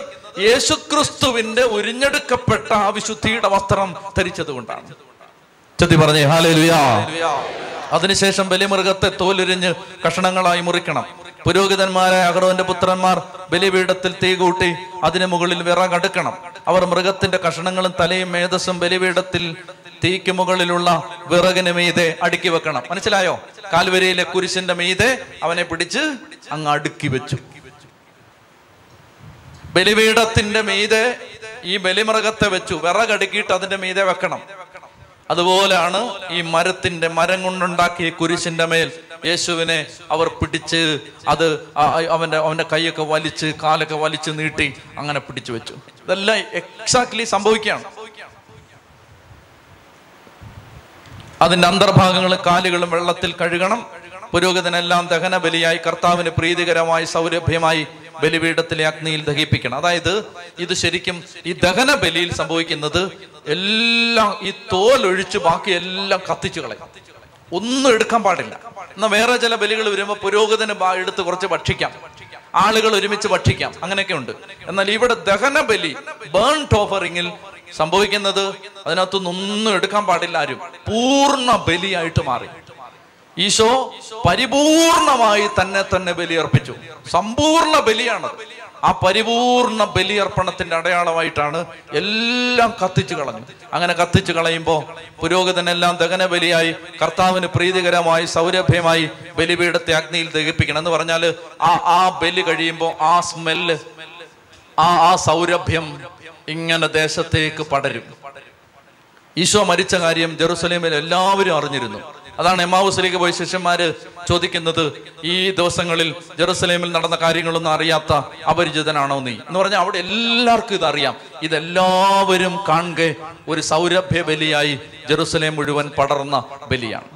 [SPEAKER 2] യേശുക്രിസ്തുവിന്റെ ഉരിഞ്ഞെടുക്കപ്പെട്ട ആ വിശുദ്ധിയുടെ വസ്ത്രം ധരിച്ചത് കൊണ്ടാണ് ചതി പറഞ്ഞേ ലുയാ അതിനുശേഷം ബലിമൃഗത്തെ തോലുരിഞ്ഞ് കഷണങ്ങളായി മുറിക്കണം പുരോഹിതന്മാരായ അഹ്റോന്റെ പുത്രന്മാർ ബലിപീഠത്തിൽ തീ കൂട്ടി അതിനു മുകളിൽ വിറകടുക്കണം അവർ മൃഗത്തിന്റെ കഷണങ്ങളും തലയും മേധസ്സും ബലിപീഠത്തിൽ തീക്ക് മുകളിലുള്ള വിറകിന് മീതെ അടുക്കി വെക്കണം മനസ്സിലായോ കാൽവരിയിലെ കുരിശിന്റെ മീതെ അവനെ പിടിച്ച് അങ്ങ് അടുക്കി വെച്ചു ബലിപീഠത്തിന്റെ മീതെ ഈ ബലിമൃഗത്തെ വെച്ചു വിറകടുക്കിയിട്ട് അതിന്റെ മീതെ വെക്കണം അതുപോലെയാണ് ഈ മരത്തിന്റെ മരം കൊണ്ടുണ്ടാക്കിയ കുരിശിന്റെ മേൽ യേശുവിനെ അവർ പിടിച്ച് അത് അവന്റെ അവന്റെ കൈയൊക്കെ വലിച്ച് കാലൊക്കെ വലിച്ച് നീട്ടി അങ്ങനെ പിടിച്ചു വെച്ചു ഇതെല്ലാം എക്സാക്ട്ലി സംഭവിക്കുകയാണ് അതിന്റെ അന്തർഭാഗങ്ങളും കാലുകളും വെള്ളത്തിൽ കഴുകണം പുരോഗതിനെല്ലാം ദഹന ബലിയായി കർത്താവിന് പ്രീതികരമായി സൗരഭ്യമായി ബലിപീഠത്തിലെ അഗ്നിയിൽ ദഹിപ്പിക്കണം അതായത് ഇത് ശരിക്കും ഈ ദഹന ബലിയിൽ സംഭവിക്കുന്നത് എല്ലാം ഈ തോലൊഴിച്ച് ബാക്കി എല്ലാം കത്തിച്ചു കളയും ഒന്നും എടുക്കാൻ പാടില്ല എന്നാൽ വേറെ ചില ബലികൾ വരുമ്പോൾ പുരോഗതിന് എടുത്ത് കുറച്ച് ഭക്ഷിക്കാം ആളുകൾ ഒരുമിച്ച് ഭക്ഷിക്കാം അങ്ങനെയൊക്കെ ഉണ്ട് എന്നാൽ ഇവിടെ ദഹന ബലി ബേൺ ടോഫറിങ്ങിൽ സംഭവിക്കുന്നത് അതിനകത്തുനിന്നൊന്നും എടുക്കാൻ പാടില്ല ആരും പൂർണ്ണ ബലിയായിട്ട് മാറി ഈശോ പരിപൂർണമായി തന്നെ തന്നെ ബലിയർപ്പിച്ചു സമ്പൂർണ്ണ ബലിയാണ് ആ പരിപൂർണ ബലിയർപ്പണത്തിന്റെ അടയാളമായിട്ടാണ് എല്ലാം കത്തിച്ചു കളഞ്ഞു അങ്ങനെ കത്തിച്ചു കളയുമ്പോൾ പുരോഹിതനെല്ലാം ദഹന ബലിയായി കർത്താവിന് പ്രീതികരമായി സൗരഭ്യമായി ബലിപീഠത്തെ അഗ്നിയിൽ ദഹിപ്പിക്കണം എന്ന് പറഞ്ഞാൽ ആ ആ ബലി കഴിയുമ്പോൾ ആ സ്മെല്ല് ആ ആ സൗരഭ്യം ഇങ്ങനെ ദേശത്തേക്ക് പടരും ഈശോ മരിച്ച കാര്യം ജെറുസലേമിൽ എല്ലാവരും അറിഞ്ഞിരുന്നു അതാണ് എമാവുസിലേക്ക് പോയ ശിഷ്യന്മാര് ചോദിക്കുന്നത് ഈ ദിവസങ്ങളിൽ ജെറുസലേമിൽ നടന്ന കാര്യങ്ങളൊന്നും അറിയാത്ത അപരിചിതനാണോ നീ എന്ന് പറഞ്ഞാൽ അവിടെ എല്ലാവർക്കും ഇതറിയാം ഇതെല്ലാവരും കാണുക ഒരു സൗരഭ്യ ബലിയായി ജെറുസലേം മുഴുവൻ പടർന്ന ബലിയാണ്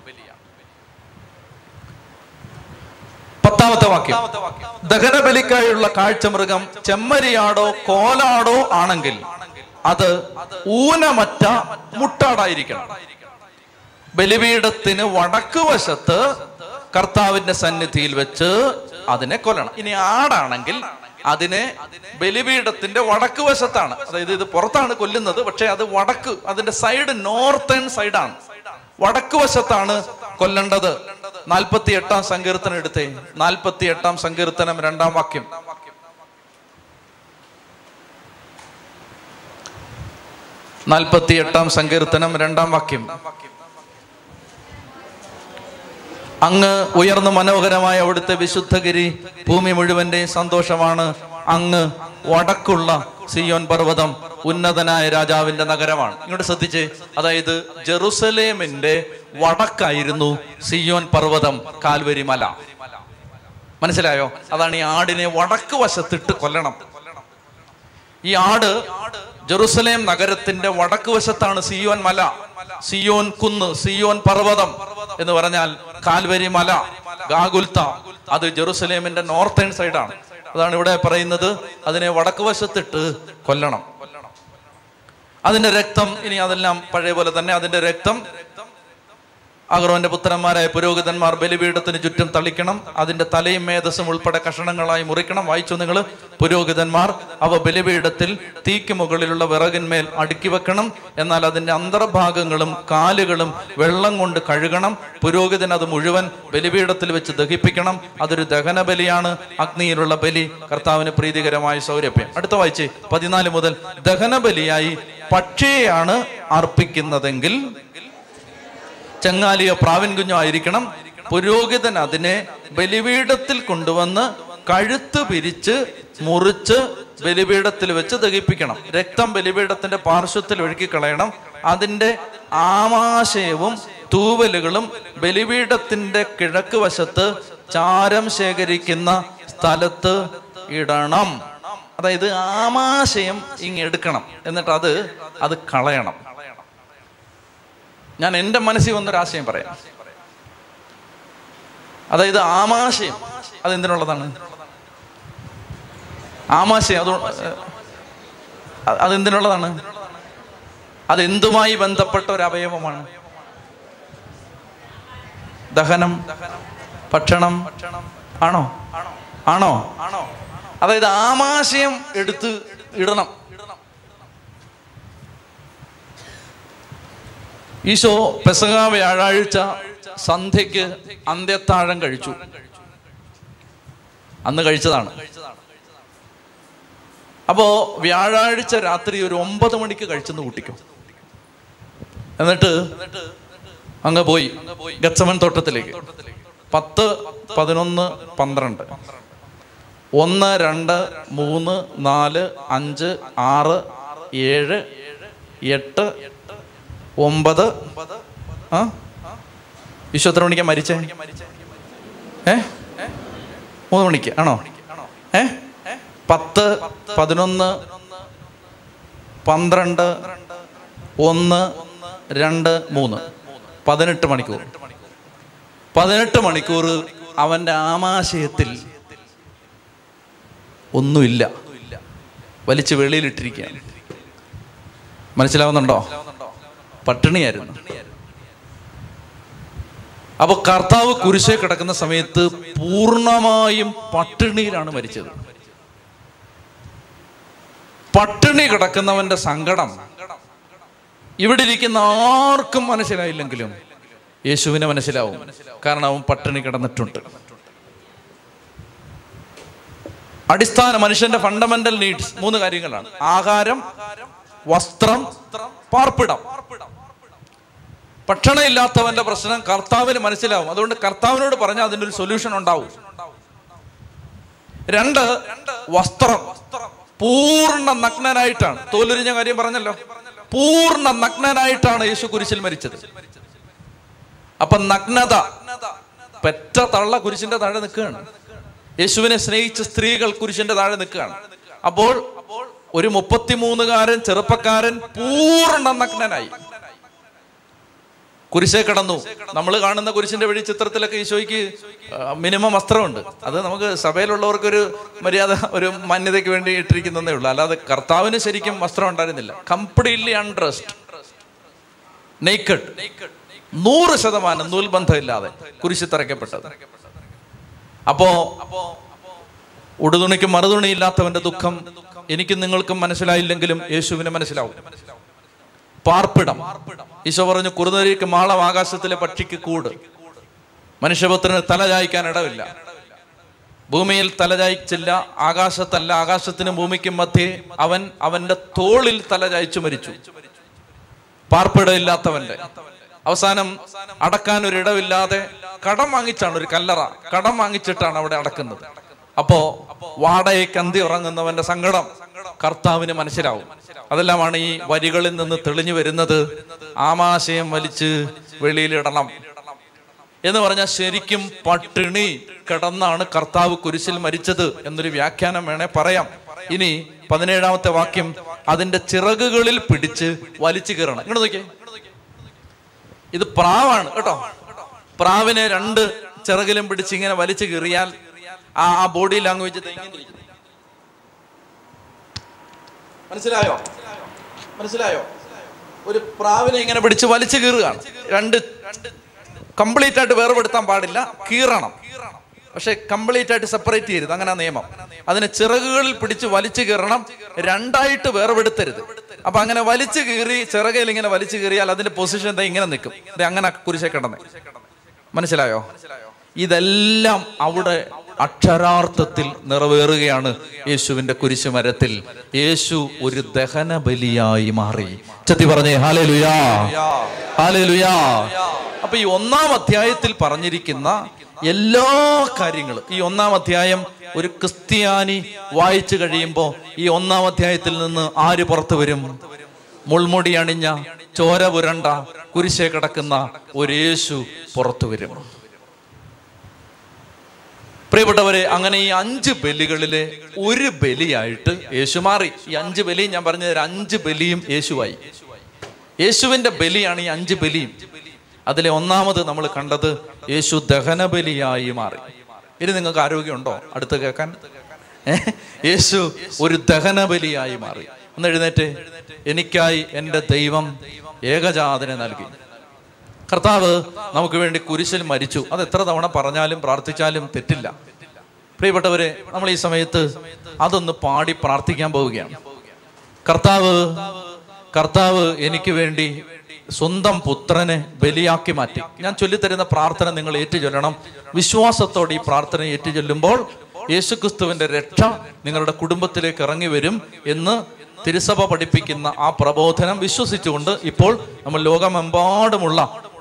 [SPEAKER 2] പത്താമത്തെ വാക്യം ദഹനബലിക്കായുള്ള കാഴ്ചമൃഗം ചെമ്മരിയാടോ കോലാടോ ആണെങ്കിൽ അത് ഊനമറ്റ മുട്ടാടായിരിക്കണം ബലിപീഠത്തിന് വടക്ക് വശത്ത് കർത്താവിന്റെ സന്നിധിയിൽ വെച്ച് അതിനെ കൊല്ലണം ഇനി ആടാണെങ്കിൽ അതിനെ ബലിപീഠത്തിന്റെ വടക്ക് വശത്താണ് അതായത് ഇത് പുറത്താണ് കൊല്ലുന്നത് പക്ഷെ അത് വടക്ക് അതിന്റെ സൈഡ് നോർത്തേൺ സൈഡാണ് വടക്ക് വശത്താണ് കൊല്ലേണ്ടത് നാൽപ്പത്തി എട്ടാം സങ്കീർത്തനം എടുത്തേ നാൽപ്പത്തി എട്ടാം സങ്കീർത്തനം രണ്ടാം വാക്യം നാൽപ്പത്തി എട്ടാം സങ്കീർത്തനം രണ്ടാം വാക്യം അങ്ങ് ഉയർന്ന മനോഹരമായ അവിടുത്തെ വിശുദ്ധഗിരി ഭൂമി മുഴുവന്റെ സന്തോഷമാണ് അങ്ങ് വടക്കുള്ള സിയോൻ പർവ്വതം ഉന്നതനായ രാജാവിന്റെ നഗരമാണ് ഇങ്ങോട്ട് ശ്രദ്ധിച്ച് അതായത് ജെറുസലേമിന്റെ വടക്കായിരുന്നു സിയോൻ പർവ്വതം കാൽവരി മല മനസ്സിലായോ അതാണ് ഈ ആടിനെ വടക്ക് വശത്തിട്ട് കൊല്ലണം ഈ ആട് ജെറുസലേം നഗരത്തിന്റെ വടക്ക് വശത്താണ് സിയോൻ മല സിയോൻ കുന്ന് സിയോൻ പർവ്വതം എന്ന് പറഞ്ഞാൽ കാൽവരി മല ഗാഗുൽത്ത അത് ജെറുസലേമിന്റെ നോർത്തേൺ സൈഡാണ് അതാണ് ഇവിടെ പറയുന്നത് അതിനെ വടക്ക് വശത്തിട്ട് കൊല്ലണം അതിന്റെ രക്തം ഇനി അതെല്ലാം പഴയ പോലെ തന്നെ അതിന്റെ രക്തം അഗ്രോന്റെ പുത്രന്മാരായ പുരോഹിതന്മാർ ബലിപീഠത്തിന് ചുറ്റും തളിക്കണം അതിന്റെ തലയും മേധസ്സും ഉൾപ്പെടെ കഷണങ്ങളായി മുറിക്കണം വായിച്ചു നിങ്ങൾ പുരോഹിതന്മാർ അവ ബലിപീഠത്തിൽ തീക്ക് മുകളിലുള്ള വിറകിന്മേൽ അടുക്കി വെക്കണം എന്നാൽ അതിന്റെ അന്തർഭാഗങ്ങളും കാലുകളും വെള്ളം കൊണ്ട് കഴുകണം പുരോഹിതൻ അത് മുഴുവൻ ബലിപീഠത്തിൽ വെച്ച് ദഹിപ്പിക്കണം അതൊരു ദഹന ബലിയാണ് അഗ്നിയിലുള്ള ബലി കർത്താവിന് പ്രീതികരമായ സൗരഭ്യം അടുത്ത വായിച്ച് പതിനാല് മുതൽ ദഹന ബലിയായി പക്ഷിയെയാണ് അർപ്പിക്കുന്നതെങ്കിൽ ചങ്ങാലിയോ പ്രാവൻ കുഞ്ഞോ ആയിരിക്കണം പുരോഹിതൻ അതിനെ ബലിപീഠത്തിൽ കൊണ്ടുവന്ന് കഴുത്ത് പിരിച്ച് മുറിച്ച് ബലിപീഠത്തിൽ വെച്ച് ദഹിപ്പിക്കണം രക്തം ബലിപീഠത്തിന്റെ പാർശ്വത്തിൽ ഒഴുക്കി കളയണം അതിന്റെ ആമാശയവും തൂവലുകളും ബലിപീഠത്തിന്റെ കിഴക്ക് വശത്ത് ചാരം ശേഖരിക്കുന്ന സ്ഥലത്ത് ഇടണം അതായത് ആമാശയം ഇങ്ങെടുക്കണം എന്നിട്ട് അത് അത് കളയണം ഞാൻ എൻ്റെ മനസ്സിൽ വന്നൊരാശയം പറയാം അതായത് ആമാശയം അതെന്തിനുള്ളതാണ് ആമാശയം അത് അതെന്തിനുള്ളതാണ് അതെന്തുമായി ബന്ധപ്പെട്ട ഒരു അവയവമാണ് ദഹനം ഭക്ഷണം ആണോ ആണോ ആണോ അതായത് ആമാശയം എടുത്ത് ഇടണം ഈശോ പെസക വ്യാഴാഴ്ച സന്ധ്യക്ക് അന്ത്യത്താഴം കഴിച്ചു അന്ന് കഴിച്ചതാണ് അപ്പോ വ്യാഴാഴ്ച രാത്രി ഒരു ഒമ്പത് മണിക്ക് കഴിച്ചെന്ന് കൂട്ടിക്കും എന്നിട്ട് അങ്ങ് പോയി ഗച്ചമൻ തോട്ടത്തിലേക്ക് പത്ത് പതിനൊന്ന് പന്ത്രണ്ട് ഒന്ന് രണ്ട് മൂന്ന് നാല് അഞ്ച് ആറ് ഏഴ് എട്ട് ഒമ്പത് ആ വിശ്വ എത്ര മണിക്കാണ് മരിച്ച ഏ മൂന്ന് മണിക്ക് ആണോ ഏ പത്ത് പതിനൊന്ന് പന്ത്രണ്ട് ഒന്ന് രണ്ട് മൂന്ന് പതിനെട്ട് മണിക്കൂർ പതിനെട്ട് മണിക്കൂർ അവൻ്റെ ആമാശയത്തിൽ ഒന്നുമില്ല വലിച്ച് വെളിയിലിട്ടിരിക്കുക മനസ്സിലാവുന്നുണ്ടോ പട്ടിണിയായിരുന്നു അപ്പോൾ കർത്താവ് കുരിശെ കിടക്കുന്ന സമയത്ത് പൂർണ്ണമായും പട്ടിണിയിലാണ് മരിച്ചത് പട്ടിണി കിടക്കുന്നവന്റെ സങ്കടം ഇവിടെ ഇരിക്കുന്ന ആർക്കും മനസ്സിലായില്ലെങ്കിലും യേശുവിനെ മനസ്സിലാവും കാരണം അവൻ പട്ടിണി കിടന്നിട്ടുണ്ട് അടിസ്ഥാന മനുഷ്യന്റെ ഫണ്ടമെന്റൽ നീഡ്സ് മൂന്ന് കാര്യങ്ങളാണ് ആഹാരം വസ്ത്രം പാർപ്പിടം ഭക്ഷണമില്ലാത്തവൻ്റെ പ്രശ്നം കർത്താവിന് മനസ്സിലാവും അതുകൊണ്ട് കർത്താവിനോട് പറഞ്ഞാൽ അതിൻ്റെ ഒരു സൊല്യൂഷൻ ഉണ്ടാവും രണ്ട് വസ്ത്രം പൂർണ്ണ നഗ്നനായിട്ടാണ് തോലുരിഞ്ഞ കാര്യം പറഞ്ഞല്ലോ പൂർണ്ണ നഗ്നനായിട്ടാണ് യേശു കുരിശിൽ മരിച്ചത് അപ്പൊ നഗ്നത പെറ്റ തള്ള കുരിശിന്റെ താഴെ നിൽക്കുകയാണ് യേശുവിനെ സ്നേഹിച്ച സ്ത്രീകൾ കുരിശിന്റെ താഴെ നിൽക്കുകയാണ് അപ്പോൾ ഒരു മുപ്പത്തിമൂന്നുകാരൻ ചെറുപ്പക്കാരൻ പൂർണ്ണ നഗ്നനായി കുരിശേ കടന്നു നമ്മൾ കാണുന്ന കുരിശിന്റെ വഴി ചിത്രത്തിലൊക്കെ ഈശോയ്ക്ക് മിനിമം വസ്ത്രമുണ്ട് അത് നമുക്ക് സഭയിലുള്ളവർക്കൊരു മര്യാദ ഒരു മാന്യതയ്ക്ക് വേണ്ടി ഇട്ടിരിക്കുന്നതേ ഉള്ളൂ അല്ലാതെ കർത്താവിന് ശരിക്കും വസ്ത്രം ഉണ്ടായിരുന്നില്ല കംപ്ലീറ്റ്ലി അൺഡ്രസ്ഡ് നെയ്ക്കഡ് നൂറ് ശതമാനം നൂൽബന്ധമില്ലാതെ കുരിശ് തറയ്ക്കപ്പെട്ടത് അപ്പോ ഉടുതുണിക്ക് മറുതുണിയില്ലാത്തവന്റെ ദുഃഖം എനിക്കും നിങ്ങൾക്കും മനസ്സിലായില്ലെങ്കിലും യേശുവിന് മനസ്സിലാവും പാർപ്പിടം ഈശോ പറഞ്ഞു കുറുനരിക്ക് മാളം ആകാശത്തിലെ പക്ഷിക്ക് കൂട് മനുഷ്യപുത്രന് തലചായ്ക്കാൻ ഇടവില്ല ഭൂമിയിൽ തലചായ്ച്ചില്ല ആകാശത്തല്ല ആകാശത്തിനും ഭൂമിക്കും മധ്യേ അവൻ അവന്റെ തോളിൽ തലചായ്ച്ചു മരിച്ചു പാർപ്പിടമില്ലാത്തവന്റെ അവസാനം അടക്കാൻ ഒരിടവില്ലാതെ കടം വാങ്ങിച്ചാണ് ഒരു കല്ലറ കടം വാങ്ങിച്ചിട്ടാണ് അവിടെ അടക്കുന്നത് അപ്പോ വാടകയ്ക്ക് കന്തി ഉറങ്ങുന്നവന്റെ സങ്കടം കർത്താവിന് മനസ്സിലാവും അതെല്ലാമാണ് ഈ വരികളിൽ നിന്ന് തെളിഞ്ഞു വരുന്നത് ആമാശയം വലിച്ച് വെളിയിലിടണം എന്ന് പറഞ്ഞാൽ ശരിക്കും പട്ടിണി കിടന്നാണ് കർത്താവ് കുരിശിൽ മരിച്ചത് എന്നൊരു വ്യാഖ്യാനം വേണേ പറയാം ഇനി പതിനേഴാമത്തെ വാക്യം അതിന്റെ ചിറകുകളിൽ പിടിച്ച് വലിച്ചു കീറണം ഇങ്ങോട്ട് നോക്കിയേ ഇത് പ്രാവാണ് കേട്ടോ പ്രാവിനെ രണ്ട് ചിറകിലും പിടിച്ച് ഇങ്ങനെ വലിച്ചു കീറിയാൽ ആ ആ ബോഡി ലാംഗ്വേജ് മനസ്സിലായോ മനസ്സിലായോ ഒരു പ്രാവിനെ ഇങ്ങനെ പിടിച്ച് വലിച്ചു കീറുകയാണ് രണ്ട് കംപ്ലീറ്റ് ആയിട്ട് വേർപെടുത്താൻ പാടില്ല കീറണം പക്ഷെ കംപ്ലീറ്റ് ആയിട്ട് സെപ്പറേറ്റ് ചെയ്യരുത് അങ്ങനെ നിയമം അതിന് ചിറകുകളിൽ പിടിച്ച് വലിച്ചു കീറണം രണ്ടായിട്ട് വേർപെടുത്തരുത് അപ്പൊ അങ്ങനെ വലിച്ചു കീറി ചിറകയിൽ ഇങ്ങനെ വലിച്ചു കീറിയാൽ അതിന്റെ പൊസിഷൻ എന്താ ഇങ്ങനെ നിൽക്കും അങ്ങനെ കുരിശെ മനസ്സിലായോ ഇതെല്ലാം അവിടെ അക്ഷരാർത്ഥത്തിൽ നിറവേറുകയാണ് യേശുവിന്റെ കുരിശു മരത്തിൽ യേശു ഒരു ദഹന ബലിയായി മാറി ചത്തി പറഞ്ഞേ ഹാലേ ലുയാ ഹാലേ ലുയാ അപ്പൊ ഈ ഒന്നാം അധ്യായത്തിൽ പറഞ്ഞിരിക്കുന്ന എല്ലാ കാര്യങ്ങളും ഈ ഒന്നാം അധ്യായം ഒരു ക്രിസ്ത്യാനി വായിച്ചു കഴിയുമ്പോൾ ഈ ഒന്നാം അധ്യായത്തിൽ നിന്ന് ആര് പുറത്തു വരും മുൾമുടി അണിഞ്ഞ ചോര പുരണ്ട കുരിശേ കിടക്കുന്ന ഒരു യേശു പുറത്തു വരും പ്രിയപ്പെട്ടവരെ അങ്ങനെ ഈ അഞ്ച് ബലികളിലെ ഒരു ബലിയായിട്ട് യേശു മാറി ഈ അഞ്ച് ബലിയും ഞാൻ പറഞ്ഞ അഞ്ച് ബലിയും യേശുവായി യേശുവിന്റെ ബലിയാണ് ഈ അഞ്ച് ബലിയും അതിലെ ഒന്നാമത് നമ്മൾ കണ്ടത് യേശു ദഹന ബലിയായി മാറി ഇനി നിങ്ങൾക്ക് ആരോഗ്യമുണ്ടോ അടുത്ത് കേൾക്കാൻ യേശു ഒരു ദഹന ബലിയായി മാറി ഒന്ന് എഴുന്നേറ്റ് എനിക്കായി എൻ്റെ ദൈവം ഏകജാതനെ നൽകി കർത്താവ് നമുക്ക് വേണ്ടി കുരിശിൽ മരിച്ചു അത് എത്ര തവണ പറഞ്ഞാലും പ്രാർത്ഥിച്ചാലും തെറ്റില്ല പ്രിയപ്പെട്ടവരെ നമ്മൾ ഈ സമയത്ത് അതൊന്ന് പാടി പ്രാർത്ഥിക്കാൻ പോവുകയാണ് കർത്താവ് കർത്താവ് എനിക്ക് വേണ്ടി സ്വന്തം പുത്രനെ ബലിയാക്കി മാറ്റി ഞാൻ ചൊല്ലിത്തരുന്ന പ്രാർത്ഥന നിങ്ങൾ ഏറ്റുചൊല്ലണം വിശ്വാസത്തോടെ ഈ പ്രാർത്ഥന ഏറ്റുചൊല്ലുമ്പോൾ യേശുക്രിസ്തുവിന്റെ രക്ഷ നിങ്ങളുടെ കുടുംബത്തിലേക്ക് ഇറങ്ങി വരും എന്ന് തിരുസഭ പഠിപ്പിക്കുന്ന ആ പ്രബോധനം വിശ്വസിച്ചുകൊണ്ട് ഇപ്പോൾ നമ്മൾ ലോകമെമ്പാടുമുള്ള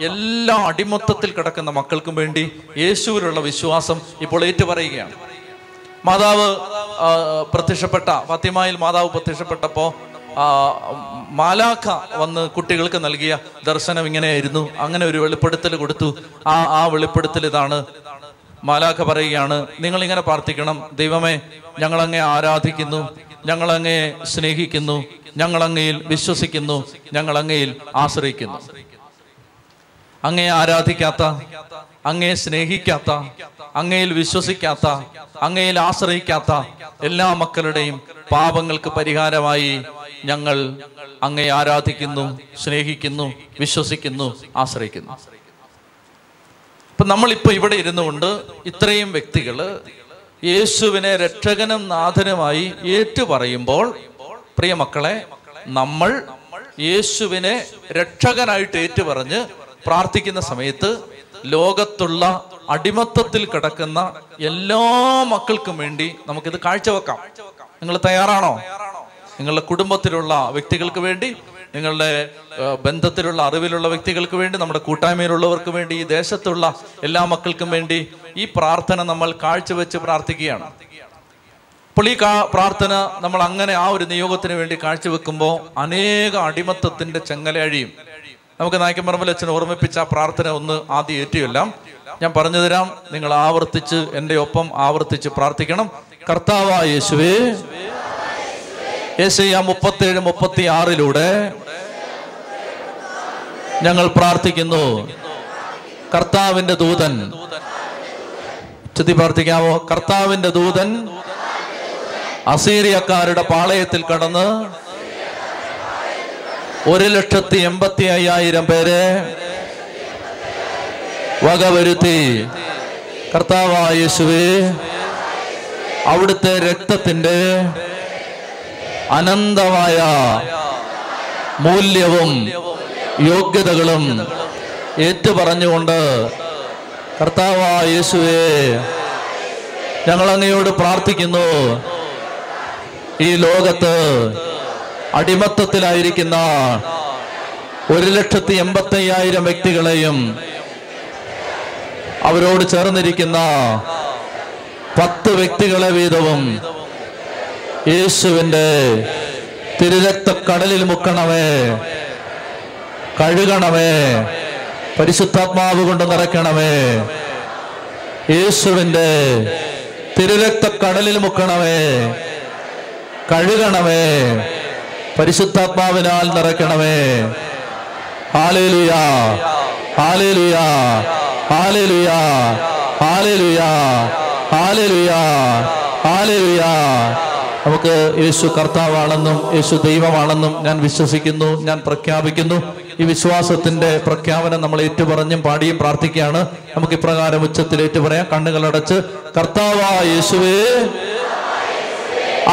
[SPEAKER 2] എല്ലാ അടിമത്തത്തിൽ കിടക്കുന്ന മക്കൾക്കും വേണ്ടി യേശുവിലുള്ള വിശ്വാസം ഇപ്പോൾ ഏറ്റുപറയുകയാണ് മാതാവ് പ്രത്യക്ഷപ്പെട്ട ഫത്തിമായിൽ മാതാവ് പ്രത്യക്ഷപ്പെട്ടപ്പോ മാലാഖ വന്ന് കുട്ടികൾക്ക് നൽകിയ ദർശനം ഇങ്ങനെയായിരുന്നു അങ്ങനെ ഒരു വെളിപ്പെടുത്തൽ കൊടുത്തു ആ ആ വെളിപ്പെടുത്തൽ ഇതാണ് മാലാഖ പറയുകയാണ് നിങ്ങൾ ഇങ്ങനെ പ്രാർത്ഥിക്കണം ദൈവമേ ഞങ്ങളങ്ങെ ആരാധിക്കുന്നു ഞങ്ങൾ അങ്ങയെ സ്നേഹിക്കുന്നു ഞങ്ങൾ അങ്ങയിൽ വിശ്വസിക്കുന്നു ഞങ്ങൾ അങ്ങയിൽ ആശ്രയിക്കുന്നു അങ്ങയെ ആരാധിക്കാത്ത അങ്ങയെ സ്നേഹിക്കാത്ത അങ്ങയിൽ വിശ്വസിക്കാത്ത അങ്ങയിൽ ആശ്രയിക്കാത്ത എല്ലാ മക്കളുടെയും പാപങ്ങൾക്ക് പരിഹാരമായി ഞങ്ങൾ അങ്ങയെ ആരാധിക്കുന്നു സ്നേഹിക്കുന്നു വിശ്വസിക്കുന്നു ആശ്രയിക്കുന്നു അപ്പൊ നമ്മളിപ്പോ ഇവിടെ ഇരുന്നുകൊണ്ട് ഇത്രയും വ്യക്തികള് യേശുവിനെ രക്ഷകനും നാഥനുമായി ഏറ്റുപറയുമ്പോൾ പ്രിയ മക്കളെ നമ്മൾ യേശുവിനെ രക്ഷകനായിട്ട് ഏറ്റുപറഞ്ഞ് പ്രാർത്ഥിക്കുന്ന സമയത്ത് ലോകത്തുള്ള അടിമത്തത്തിൽ കിടക്കുന്ന എല്ലാ മക്കൾക്കും വേണ്ടി നമുക്കിത് കാഴ്ചവെക്കാം നിങ്ങൾ തയ്യാറാണോ നിങ്ങളുടെ കുടുംബത്തിലുള്ള വ്യക്തികൾക്ക് വേണ്ടി നിങ്ങളുടെ ബന്ധത്തിലുള്ള അറിവിലുള്ള വ്യക്തികൾക്ക് വേണ്ടി നമ്മുടെ കൂട്ടായ്മയിലുള്ളവർക്ക് വേണ്ടി ഈ ദേശത്തുള്ള എല്ലാ മക്കൾക്കും വേണ്ടി ഈ പ്രാർത്ഥന നമ്മൾ കാഴ്ചവെച്ച് പ്രാർത്ഥിക്കുകയാണ് അപ്പോൾ ഈ പ്രാർത്ഥന നമ്മൾ അങ്ങനെ ആ ഒരു നിയോഗത്തിന് വേണ്ടി കാഴ്ചവെക്കുമ്പോൾ അനേക അടിമത്തത്തിന്റെ ചെങ്ങല അഴിയും നമുക്ക് നായ്ക്കമ്പറമ്പിൽ അച്ഛൻ ഓർമ്മിപ്പിച്ച ആ പ്രാർത്ഥന ഒന്ന് ആദ്യം ഏറ്റുമെല്ലാം ഞാൻ പറഞ്ഞു തരാം നിങ്ങൾ ആവർത്തിച്ച് എൻ്റെ ഒപ്പം ആവർത്തിച്ച് പ്രാർത്ഥിക്കണം കർത്താവായ യേശുവേ യേശയ്യ മുപ്പത്തേഴ് മുപ്പത്തി ആറിലൂടെ ഞങ്ങൾ പ്രാർത്ഥിക്കുന്നു കർത്താവിന്റെ ദൂതൻ ചുറ്റി പ്രാർത്ഥിക്കാമോ കർത്താവിന്റെ ദൂതൻ അസീറിയക്കാരുടെ പാളയത്തിൽ കടന്ന് ഒരു ലക്ഷത്തി എൺപത്തി അയ്യായിരം പേരെ വകവരുത്തി കർത്താവായ യേശുവേ അവിടുത്തെ രക്തത്തിന്റെ അനന്തമായ മൂല്യവും യോഗ്യതകളും ഏറ്റു പറഞ്ഞുകൊണ്ട് കർത്താവാ യേശുവേ ഞങ്ങൾ അങ്ങയോട് പ്രാർത്ഥിക്കുന്നു ഈ ലോകത്ത് അടിമത്തത്തിലായിരിക്കുന്ന ഒരു ലക്ഷത്തി എൺപത്തി അയ്യായിരം വ്യക്തികളെയും അവരോട് ചേർന്നിരിക്കുന്ന പത്ത് വ്യക്തികളെ വീതവും യേശുവിൻ്റെ തിരുരക്ത കടലിൽ മുക്കണമേ കഴുകണമേ പരിശുദ്ധാത്മാവ് കൊണ്ട് നിറയ്ക്കണമേ യേശുവിൻ്റെ തിരുരക്ത കടലിൽ മുക്കണമേ കഴുകണമേ പരിശുദ്ധാത്മാവിനാൽ നിറയ്ക്കണമേ hallelujah hallelujah hallelujah hallelujah hallelujah hallelujah നമുക്ക് യേശു കർത്താവാണെന്നും യേശു ദൈവമാണെന്നും ഞാൻ വിശ്വസിക്കുന്നു ഞാൻ പ്രഖ്യാപിക്കുന്നു ഈ വിശ്വാസത്തിന്റെ പ്രഖ്യാപനം നമ്മൾ ഏറ്റുപറഞ്ഞും പാടിയും പ്രാർത്ഥിക്കുകയാണ് നമുക്ക് ഇപ്രകാരം ഉച്ചത്തിൽ ഏറ്റുപറയാം കണ്ണുകളടച്ച് കർത്താവാ യേശുവേ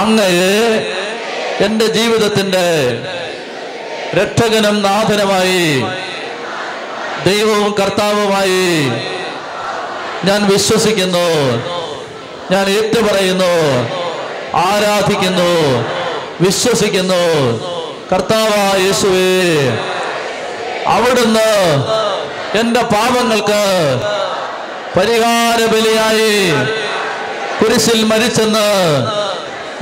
[SPEAKER 2] അങ്ങയെ എൻ്റെ ജീവിതത്തിൻ്റെ രക്ഷകനും നാഥനുമായി ദൈവവും കർത്താവുമായി ഞാൻ വിശ്വസിക്കുന്നു ഞാൻ ഏറ്റുപറയുന്നു പറയുന്നു ആരാധിക്കുന്നു വിശ്വസിക്കുന്നു കർത്താവ യേശുവേ അവിടുന്ന് എൻ്റെ പാപങ്ങൾക്ക് പരിഹാര ബലിയായി കുരിശിൽ മരിച്ചെന്ന്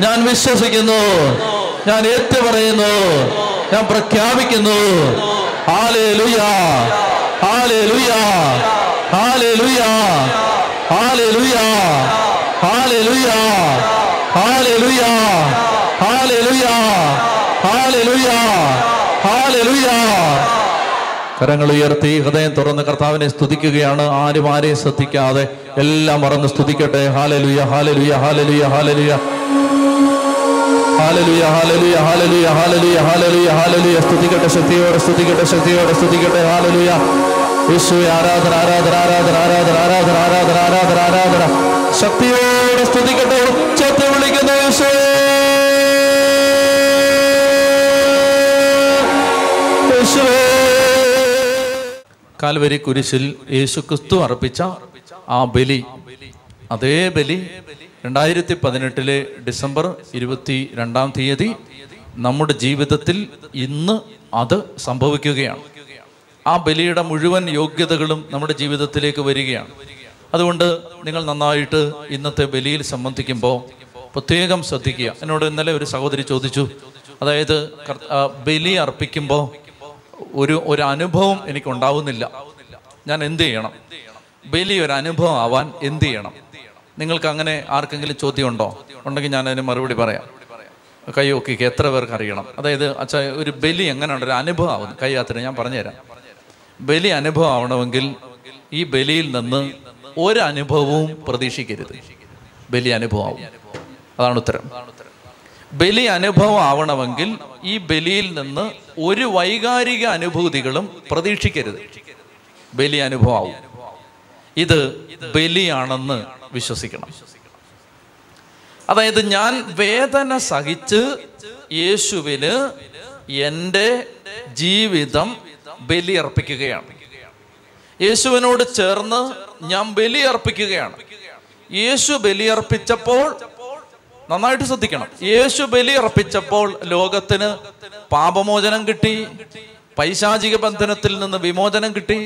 [SPEAKER 2] ഞാൻ വിശ്വസിക്കുന്നു ഞാൻ ഏറ്റു പറയുന്നു ഞാൻ പ്രഖ്യാപിക്കുന്നു ആലേ ലുയാ ആലേ ലുയാ ആലേ ലുയാ ആലേ ആലേ കരങ്ങൾ ഉയർത്തി ഹൃദയം തുറന്ന് കർത്താവിനെ സ്തുതിക്കുകയാണ് ആരും ആരെയും ശ്രദ്ധിക്കാതെ എല്ലാം മറന്ന് സ്തുതിക്കട്ടെ ഹാലലുയ ഹാലലുയ ഹാലലുയ ഹാലലുയ ഹാലലുയ ഹാലലുയ ഹാലലുയ ഹാലലുയ ഹാലലുയ ഹാലലുയ സ്തുതിക്കട്ടെ ശക്തിയോടെ സ്തുതിക്കട്ടെ ശക്തിയോടെ സ്തുതിക്കട്ടെ ഹാലലുയ യേശു ആരാധന ആരാധന ആരാധന ആരാധന ആരാധന ആരാധന ആരാധന ആരാധന ശക്തിയോടെ സ്തുതിക്കട്ടെ കാൽവരി കുരിശിൽ യേശു ക്രിസ്തു അർപ്പിച്ച ആ ബലി അതേ ബലി രണ്ടായിരത്തി പതിനെട്ടിലെ ഡിസംബർ ഇരുപത്തി രണ്ടാം തീയതി നമ്മുടെ ജീവിതത്തിൽ ഇന്ന് അത് സംഭവിക്കുകയാണ് ആ ബലിയുടെ മുഴുവൻ യോഗ്യതകളും നമ്മുടെ ജീവിതത്തിലേക്ക് വരികയാണ് അതുകൊണ്ട് നിങ്ങൾ നന്നായിട്ട് ഇന്നത്തെ ബലിയിൽ സംബന്ധിക്കുമ്പോൾ പ്രത്യേകം ശ്രദ്ധിക്കുക എന്നോട് ഇന്നലെ ഒരു സഹോദരി ചോദിച്ചു അതായത് ബലി അർപ്പിക്കുമ്പോൾ ഒരു ഒരു അനുഭവം എനിക്ക് ഉണ്ടാവുന്നില്ല ഞാൻ എന്ത് ചെയ്യണം വലിയൊരു അനുഭവം ആവാൻ എന്ത് ചെയ്യണം നിങ്ങൾക്ക് അങ്ങനെ ആർക്കെങ്കിലും ചോദ്യം ഉണ്ടോ ഉണ്ടെങ്കിൽ ഞാൻ അതിന് മറുപടി പറയാം കൈ ഒക്കെ എത്ര പേർക്ക് അറിയണം അതായത് അച്ഛാ ഒരു ബലി എങ്ങനെയുണ്ട് ഒരു അനുഭവം ആവുന്നു യാത്ര ഞാൻ പറഞ്ഞുതരാം ബലി അനുഭവം ആവണമെങ്കിൽ ഈ ബലിയിൽ നിന്ന് ഒരു അനുഭവവും പ്രതീക്ഷിക്കരുത് ബലി ആവും അതാണ് ഉത്തരം ബലി അനുഭവം ആവണമെങ്കിൽ ഈ ബലിയിൽ നിന്ന് ഒരു വൈകാരിക അനുഭൂതികളും പ്രതീക്ഷിക്കരുത് ബലി അനുഭവം ഇത് ബലിയാണെന്ന് വിശ്വസിക്കണം അതായത് ഞാൻ വേദന സഹിച്ച് യേശുവിന് എൻ്റെ ജീവിതം ബലി അർപ്പിക്കുകയാണ് യേശുവിനോട് ചേർന്ന് ഞാൻ ബലി അർപ്പിക്കുകയാണ് യേശു ബലിയർപ്പിച്ചപ്പോൾ നന്നായിട്ട് ശ്രദ്ധിക്കണം യേശു ബലി അർപ്പിച്ചപ്പോൾ ലോകത്തിന് പാപമോചനം കിട്ടി പൈശാചിക ബന്ധനത്തിൽ നിന്ന് വിമോചനം കിട്ടി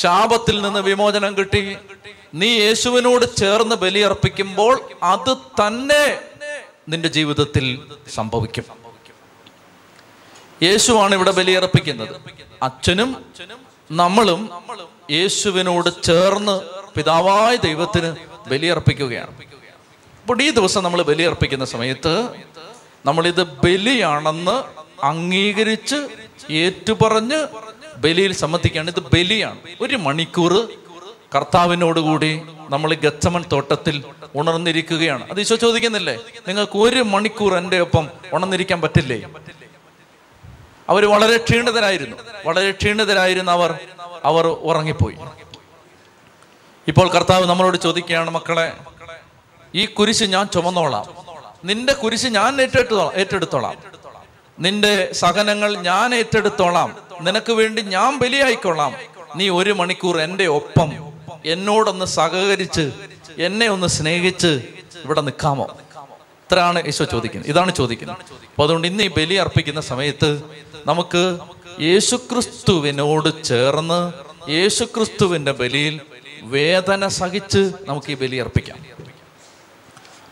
[SPEAKER 2] ശാപത്തിൽ നിന്ന് വിമോചനം കിട്ടി നീ യേശുവിനോട് ചേർന്ന് ബലി അർപ്പിക്കുമ്പോൾ അത് തന്നെ നിന്റെ ജീവിതത്തിൽ സംഭവിക്കും യേശുവാണ് ഇവിടെ ബലിയർപ്പിക്കുന്നത് അച്ഛനും നമ്മളും യേശുവിനോട് ചേർന്ന് പിതാവായ ദൈവത്തിന് ബലിയർപ്പിക്കുകയാണ് അപ്പോൾ ഈ ദിവസം നമ്മൾ ബലിയർപ്പിക്കുന്ന സമയത്ത് നമ്മളിത് ബലിയാണെന്ന് അംഗീകരിച്ച് ഏറ്റുപറഞ്ഞ് ബലിയിൽ സമ്മതിക്കുകയാണ് ഇത് ബലിയാണ് ഒരു മണിക്കൂർ കർത്താവിനോടുകൂടി നമ്മൾ ഗച്ചമൻ തോട്ടത്തിൽ ഉണർന്നിരിക്കുകയാണ് അത് ഈശോ ചോദിക്കുന്നില്ലേ നിങ്ങൾക്ക് ഒരു മണിക്കൂർ എൻ്റെ ഒപ്പം ഉണർന്നിരിക്കാൻ പറ്റില്ലേ അവർ വളരെ ക്ഷീണിതരായിരുന്നു വളരെ ക്ഷീണിതരായിരുന്ന അവർ അവർ ഉറങ്ങിപ്പോയി ഇപ്പോൾ കർത്താവ് നമ്മളോട് ചോദിക്കുകയാണ് മക്കളെ ഈ കുരിശ് ഞാൻ ചുമന്നോളാം നിന്റെ കുരിശ് ഞാൻ ഏറ്റെടുത്തോളാം ഏറ്റെടുത്തോളാം നിന്റെ സഹനങ്ങൾ ഞാൻ ഏറ്റെടുത്തോളാം നിനക്ക് വേണ്ടി ഞാൻ ബലിയായിക്കൊള്ളാം നീ ഒരു മണിക്കൂർ എന്റെ ഒപ്പം എന്നോടൊന്ന് സഹകരിച്ച് എന്നെ ഒന്ന് സ്നേഹിച്ച് ഇവിടെ നിൽക്കാമോ ഇത്രയാണ് യേശു ചോദിക്കുന്നത് ഇതാണ് ചോദിക്കുന്നത് അപ്പൊ അതുകൊണ്ട് ഇന്ന് ഈ ബലി അർപ്പിക്കുന്ന സമയത്ത് നമുക്ക് യേശുക്രിസ്തുവിനോട് ചേർന്ന് യേശുക്രിസ്തുവിന്റെ ബലിയിൽ വേദന സഹിച്ച് നമുക്ക് ഈ ബലി അർപ്പിക്കാം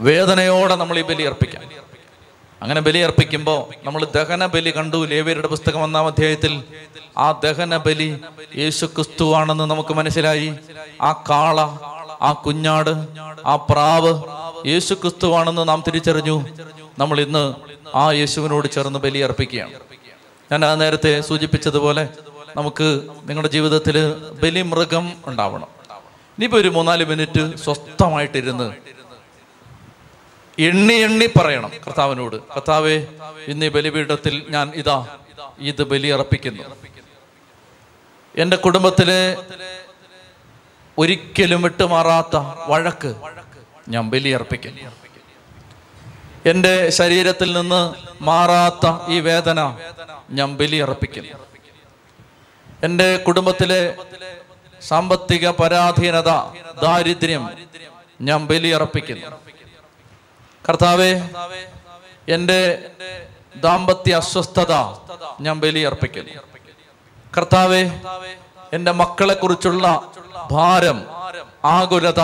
[SPEAKER 2] വേദനയോടെ നമ്മൾ ഈ ബലി അർപ്പിക്കാം അങ്ങനെ ബലി അർപ്പിക്കുമ്പോൾ നമ്മൾ ദഹന ബലി കണ്ടു ലേവ്യരുടെ പുസ്തകം ഒന്നാം അധ്യായത്തിൽ ആ ദഹന ബലി യേശു ക്രിസ്തുവാണെന്ന് നമുക്ക് മനസ്സിലായി ആ കാള ആ കുഞ്ഞാട് ആ പ്രാവ് യേശു ക്രിസ്തുവാണെന്ന് നാം തിരിച്ചറിഞ്ഞു നമ്മൾ ഇന്ന് ആ യേശുവിനോട് ചേർന്ന് ബലി അർപ്പിക്കുകയാണ് ഞാൻ ആ നേരത്തെ സൂചിപ്പിച്ചതുപോലെ നമുക്ക് നിങ്ങളുടെ ജീവിതത്തിൽ ബലിമൃഗം ഉണ്ടാവണം ഇനിയിപ്പോൾ ഒരു മൂന്നാല് മിനിറ്റ് സ്വസ്ഥമായിട്ടിരുന്ന് എണ്ണി എണ്ണി പറയണം കർത്താവിനോട് കർത്താവേ ഇന്ന് ഈ ബലിപീഠത്തിൽ ഞാൻ ഇതാ ഇത് ബലിയർപ്പിക്കുന്നു എൻ്റെ കുടുംബത്തിലെ ഒരിക്കലും വിട്ടുമാറാത്ത വഴക്ക് ഞാൻ ബലിയർപ്പിക്കും എൻ്റെ ശരീരത്തിൽ നിന്ന് മാറാത്ത ഈ വേദന ഞാൻ ബലിയർപ്പിക്കും എൻ്റെ കുടുംബത്തിലെ സാമ്പത്തിക പരാധീനത ദാരിദ്ര്യം ഞാൻ ബലിയർപ്പിക്കുന്നു കർത്താവെ എൻ്റെ ദാമ്പത്യ അസ്വസ്ഥത ഞാൻ ബലിയർപ്പിക്കുന്നു കർത്താവെ എൻ്റെ മക്കളെക്കുറിച്ചുള്ള ഭാരം ആകുലത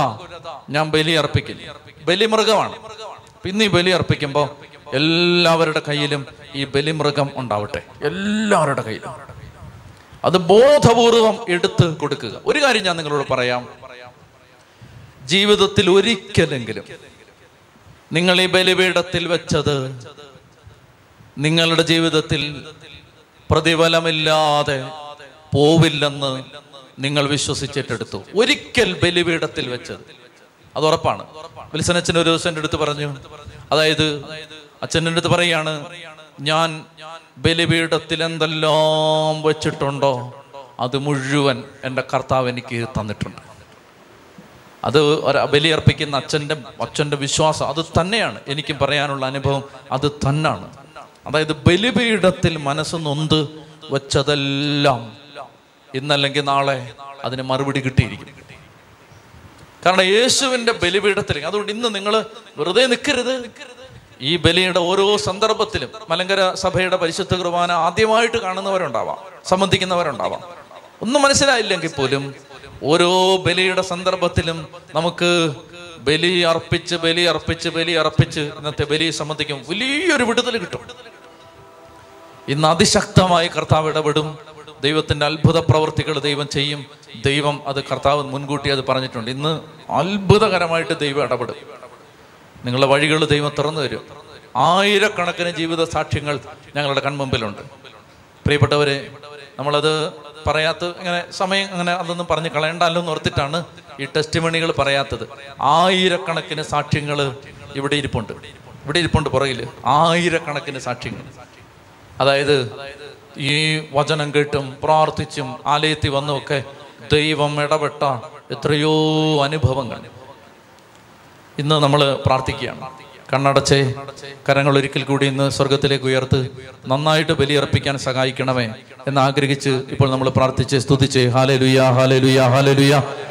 [SPEAKER 2] ഞാൻ ബലിയർപ്പിക്കുന്നു ബലിമൃഗമാണ് പിന്നെ ഈ ബലി അർപ്പിക്കുമ്പോൾ എല്ലാവരുടെ കയ്യിലും ഈ ബലിമൃഗം ഉണ്ടാവട്ടെ എല്ലാവരുടെ കയ്യിലും അത് ബോധപൂർവം എടുത്ത് കൊടുക്കുക ഒരു കാര്യം ഞാൻ നിങ്ങളോട് പറയാം ജീവിതത്തിൽ ഒരിക്കലെങ്കിലും നിങ്ങൾ ഈ ബലിപീഠത്തിൽ വെച്ചത് നിങ്ങളുടെ ജീവിതത്തിൽ പ്രതിഫലമില്ലാതെ പോവില്ലെന്ന് നിങ്ങൾ വിശ്വസിച്ചിട്ടെടുത്തു ഒരിക്കൽ ബലിപീഠത്തിൽ വെച്ചത് അത് ഉറപ്പാണ് വിൽസനച്ഛൻ ഒരു ദിവസം എൻ്റെ അടുത്ത് പറഞ്ഞു അതായത് അച്ഛൻ്റെ അടുത്ത് പറയാണ് ഞാൻ ബലിപീഠത്തിൽ എന്തെല്ലാം വെച്ചിട്ടുണ്ടോ അത് മുഴുവൻ എൻ്റെ കർത്താവ് എനിക്ക് തന്നിട്ടുണ്ട് അത് ഒരു ബലിയർപ്പിക്കുന്ന അച്ഛൻ്റെ അച്ഛൻ്റെ വിശ്വാസം അത് തന്നെയാണ് എനിക്ക് പറയാനുള്ള അനുഭവം അത് തന്നാണ് അതായത് ബലിപീഠത്തിൽ മനസ്സ് നൊന്ത് വെച്ചതെല്ലാം ഇന്നല്ലെങ്കിൽ നാളെ അതിന് മറുപടി കിട്ടിയിരിക്കും കാരണം യേശുവിൻ്റെ ബലിപീഠത്തിൽ അതുകൊണ്ട് ഇന്ന് നിങ്ങൾ വെറുതെ നിൽക്കരുത് ഈ ബലിയുടെ ഓരോ സന്ദർഭത്തിലും മലങ്കര സഭയുടെ പരിശുദ്ധ കുർബാന ആദ്യമായിട്ട് കാണുന്നവരുണ്ടാവാം സംബന്ധിക്കുന്നവരുണ്ടാവാം ഒന്നും മനസ്സിലായില്ലെങ്കിൽ പോലും ഓരോ ബലിയുടെ സന്ദർഭത്തിലും നമുക്ക് ബലി അർപ്പിച്ച് ബലി അർപ്പിച്ച് ബലി അർപ്പിച്ച് ഇന്നത്തെ ബലി സംബന്ധിക്കും വലിയൊരു വിടുതൽ കിട്ടും ഇന്ന് അതിശക്തമായി കർത്താവ് ഇടപെടും ദൈവത്തിന്റെ അത്ഭുത പ്രവർത്തികൾ ദൈവം ചെയ്യും ദൈവം അത് കർത്താവ് മുൻകൂട്ടി അത് പറഞ്ഞിട്ടുണ്ട് ഇന്ന് അത്ഭുതകരമായിട്ട് ദൈവം ഇടപെടും നിങ്ങളുടെ വഴികൾ ദൈവം തുറന്നു തരും ആയിരക്കണക്കിന് ജീവിത സാക്ഷ്യങ്ങൾ ഞങ്ങളുടെ കൺമുമ്പിലുണ്ട് പ്രിയപ്പെട്ടവരെ നമ്മളത് പറയാത്ത ഇങ്ങനെ സമയം അങ്ങനെ അതൊന്നും പറഞ്ഞ് കളയണ്ടല്ലോ എന്ന് ഓർത്തിട്ടാണ് ഈ ടെസ്റ്റ് മണികൾ പറയാത്തത് ആയിരക്കണക്കിന് സാക്ഷ്യങ്ങൾ ഇവിടെ ഇരിപ്പുണ്ട് ഇവിടെ ഇരിപ്പുണ്ട് പുറകിൽ ആയിരക്കണക്കിന് സാക്ഷ്യങ്ങൾ അതായത് ഈ വചനം കേട്ടും പ്രാർത്ഥിച്ചും ആലയത്തിൽ വന്നുമൊക്കെ ദൈവം ഇടപെട്ട എത്രയോ അനുഭവങ്ങൾ ഇന്ന് നമ്മൾ പ്രാർത്ഥിക്കുകയാണ് കണ്ണടച്ചേ കരങ്ങൾ ഒരിക്കൽ കൂടി ഇന്ന് സ്വർഗത്തിലേക്ക് ഉയർത്ത് നന്നായിട്ട് ബലിയർപ്പിക്കാൻ സഹായിക്കണമേ എന്ന് ആഗ്രഹിച്ച് ഇപ്പോൾ നമ്മൾ പ്രാർത്ഥിച്ച് സ്തുതിച്ച് ഹാലലുയ ഹാലലുയ ഹാലലുയ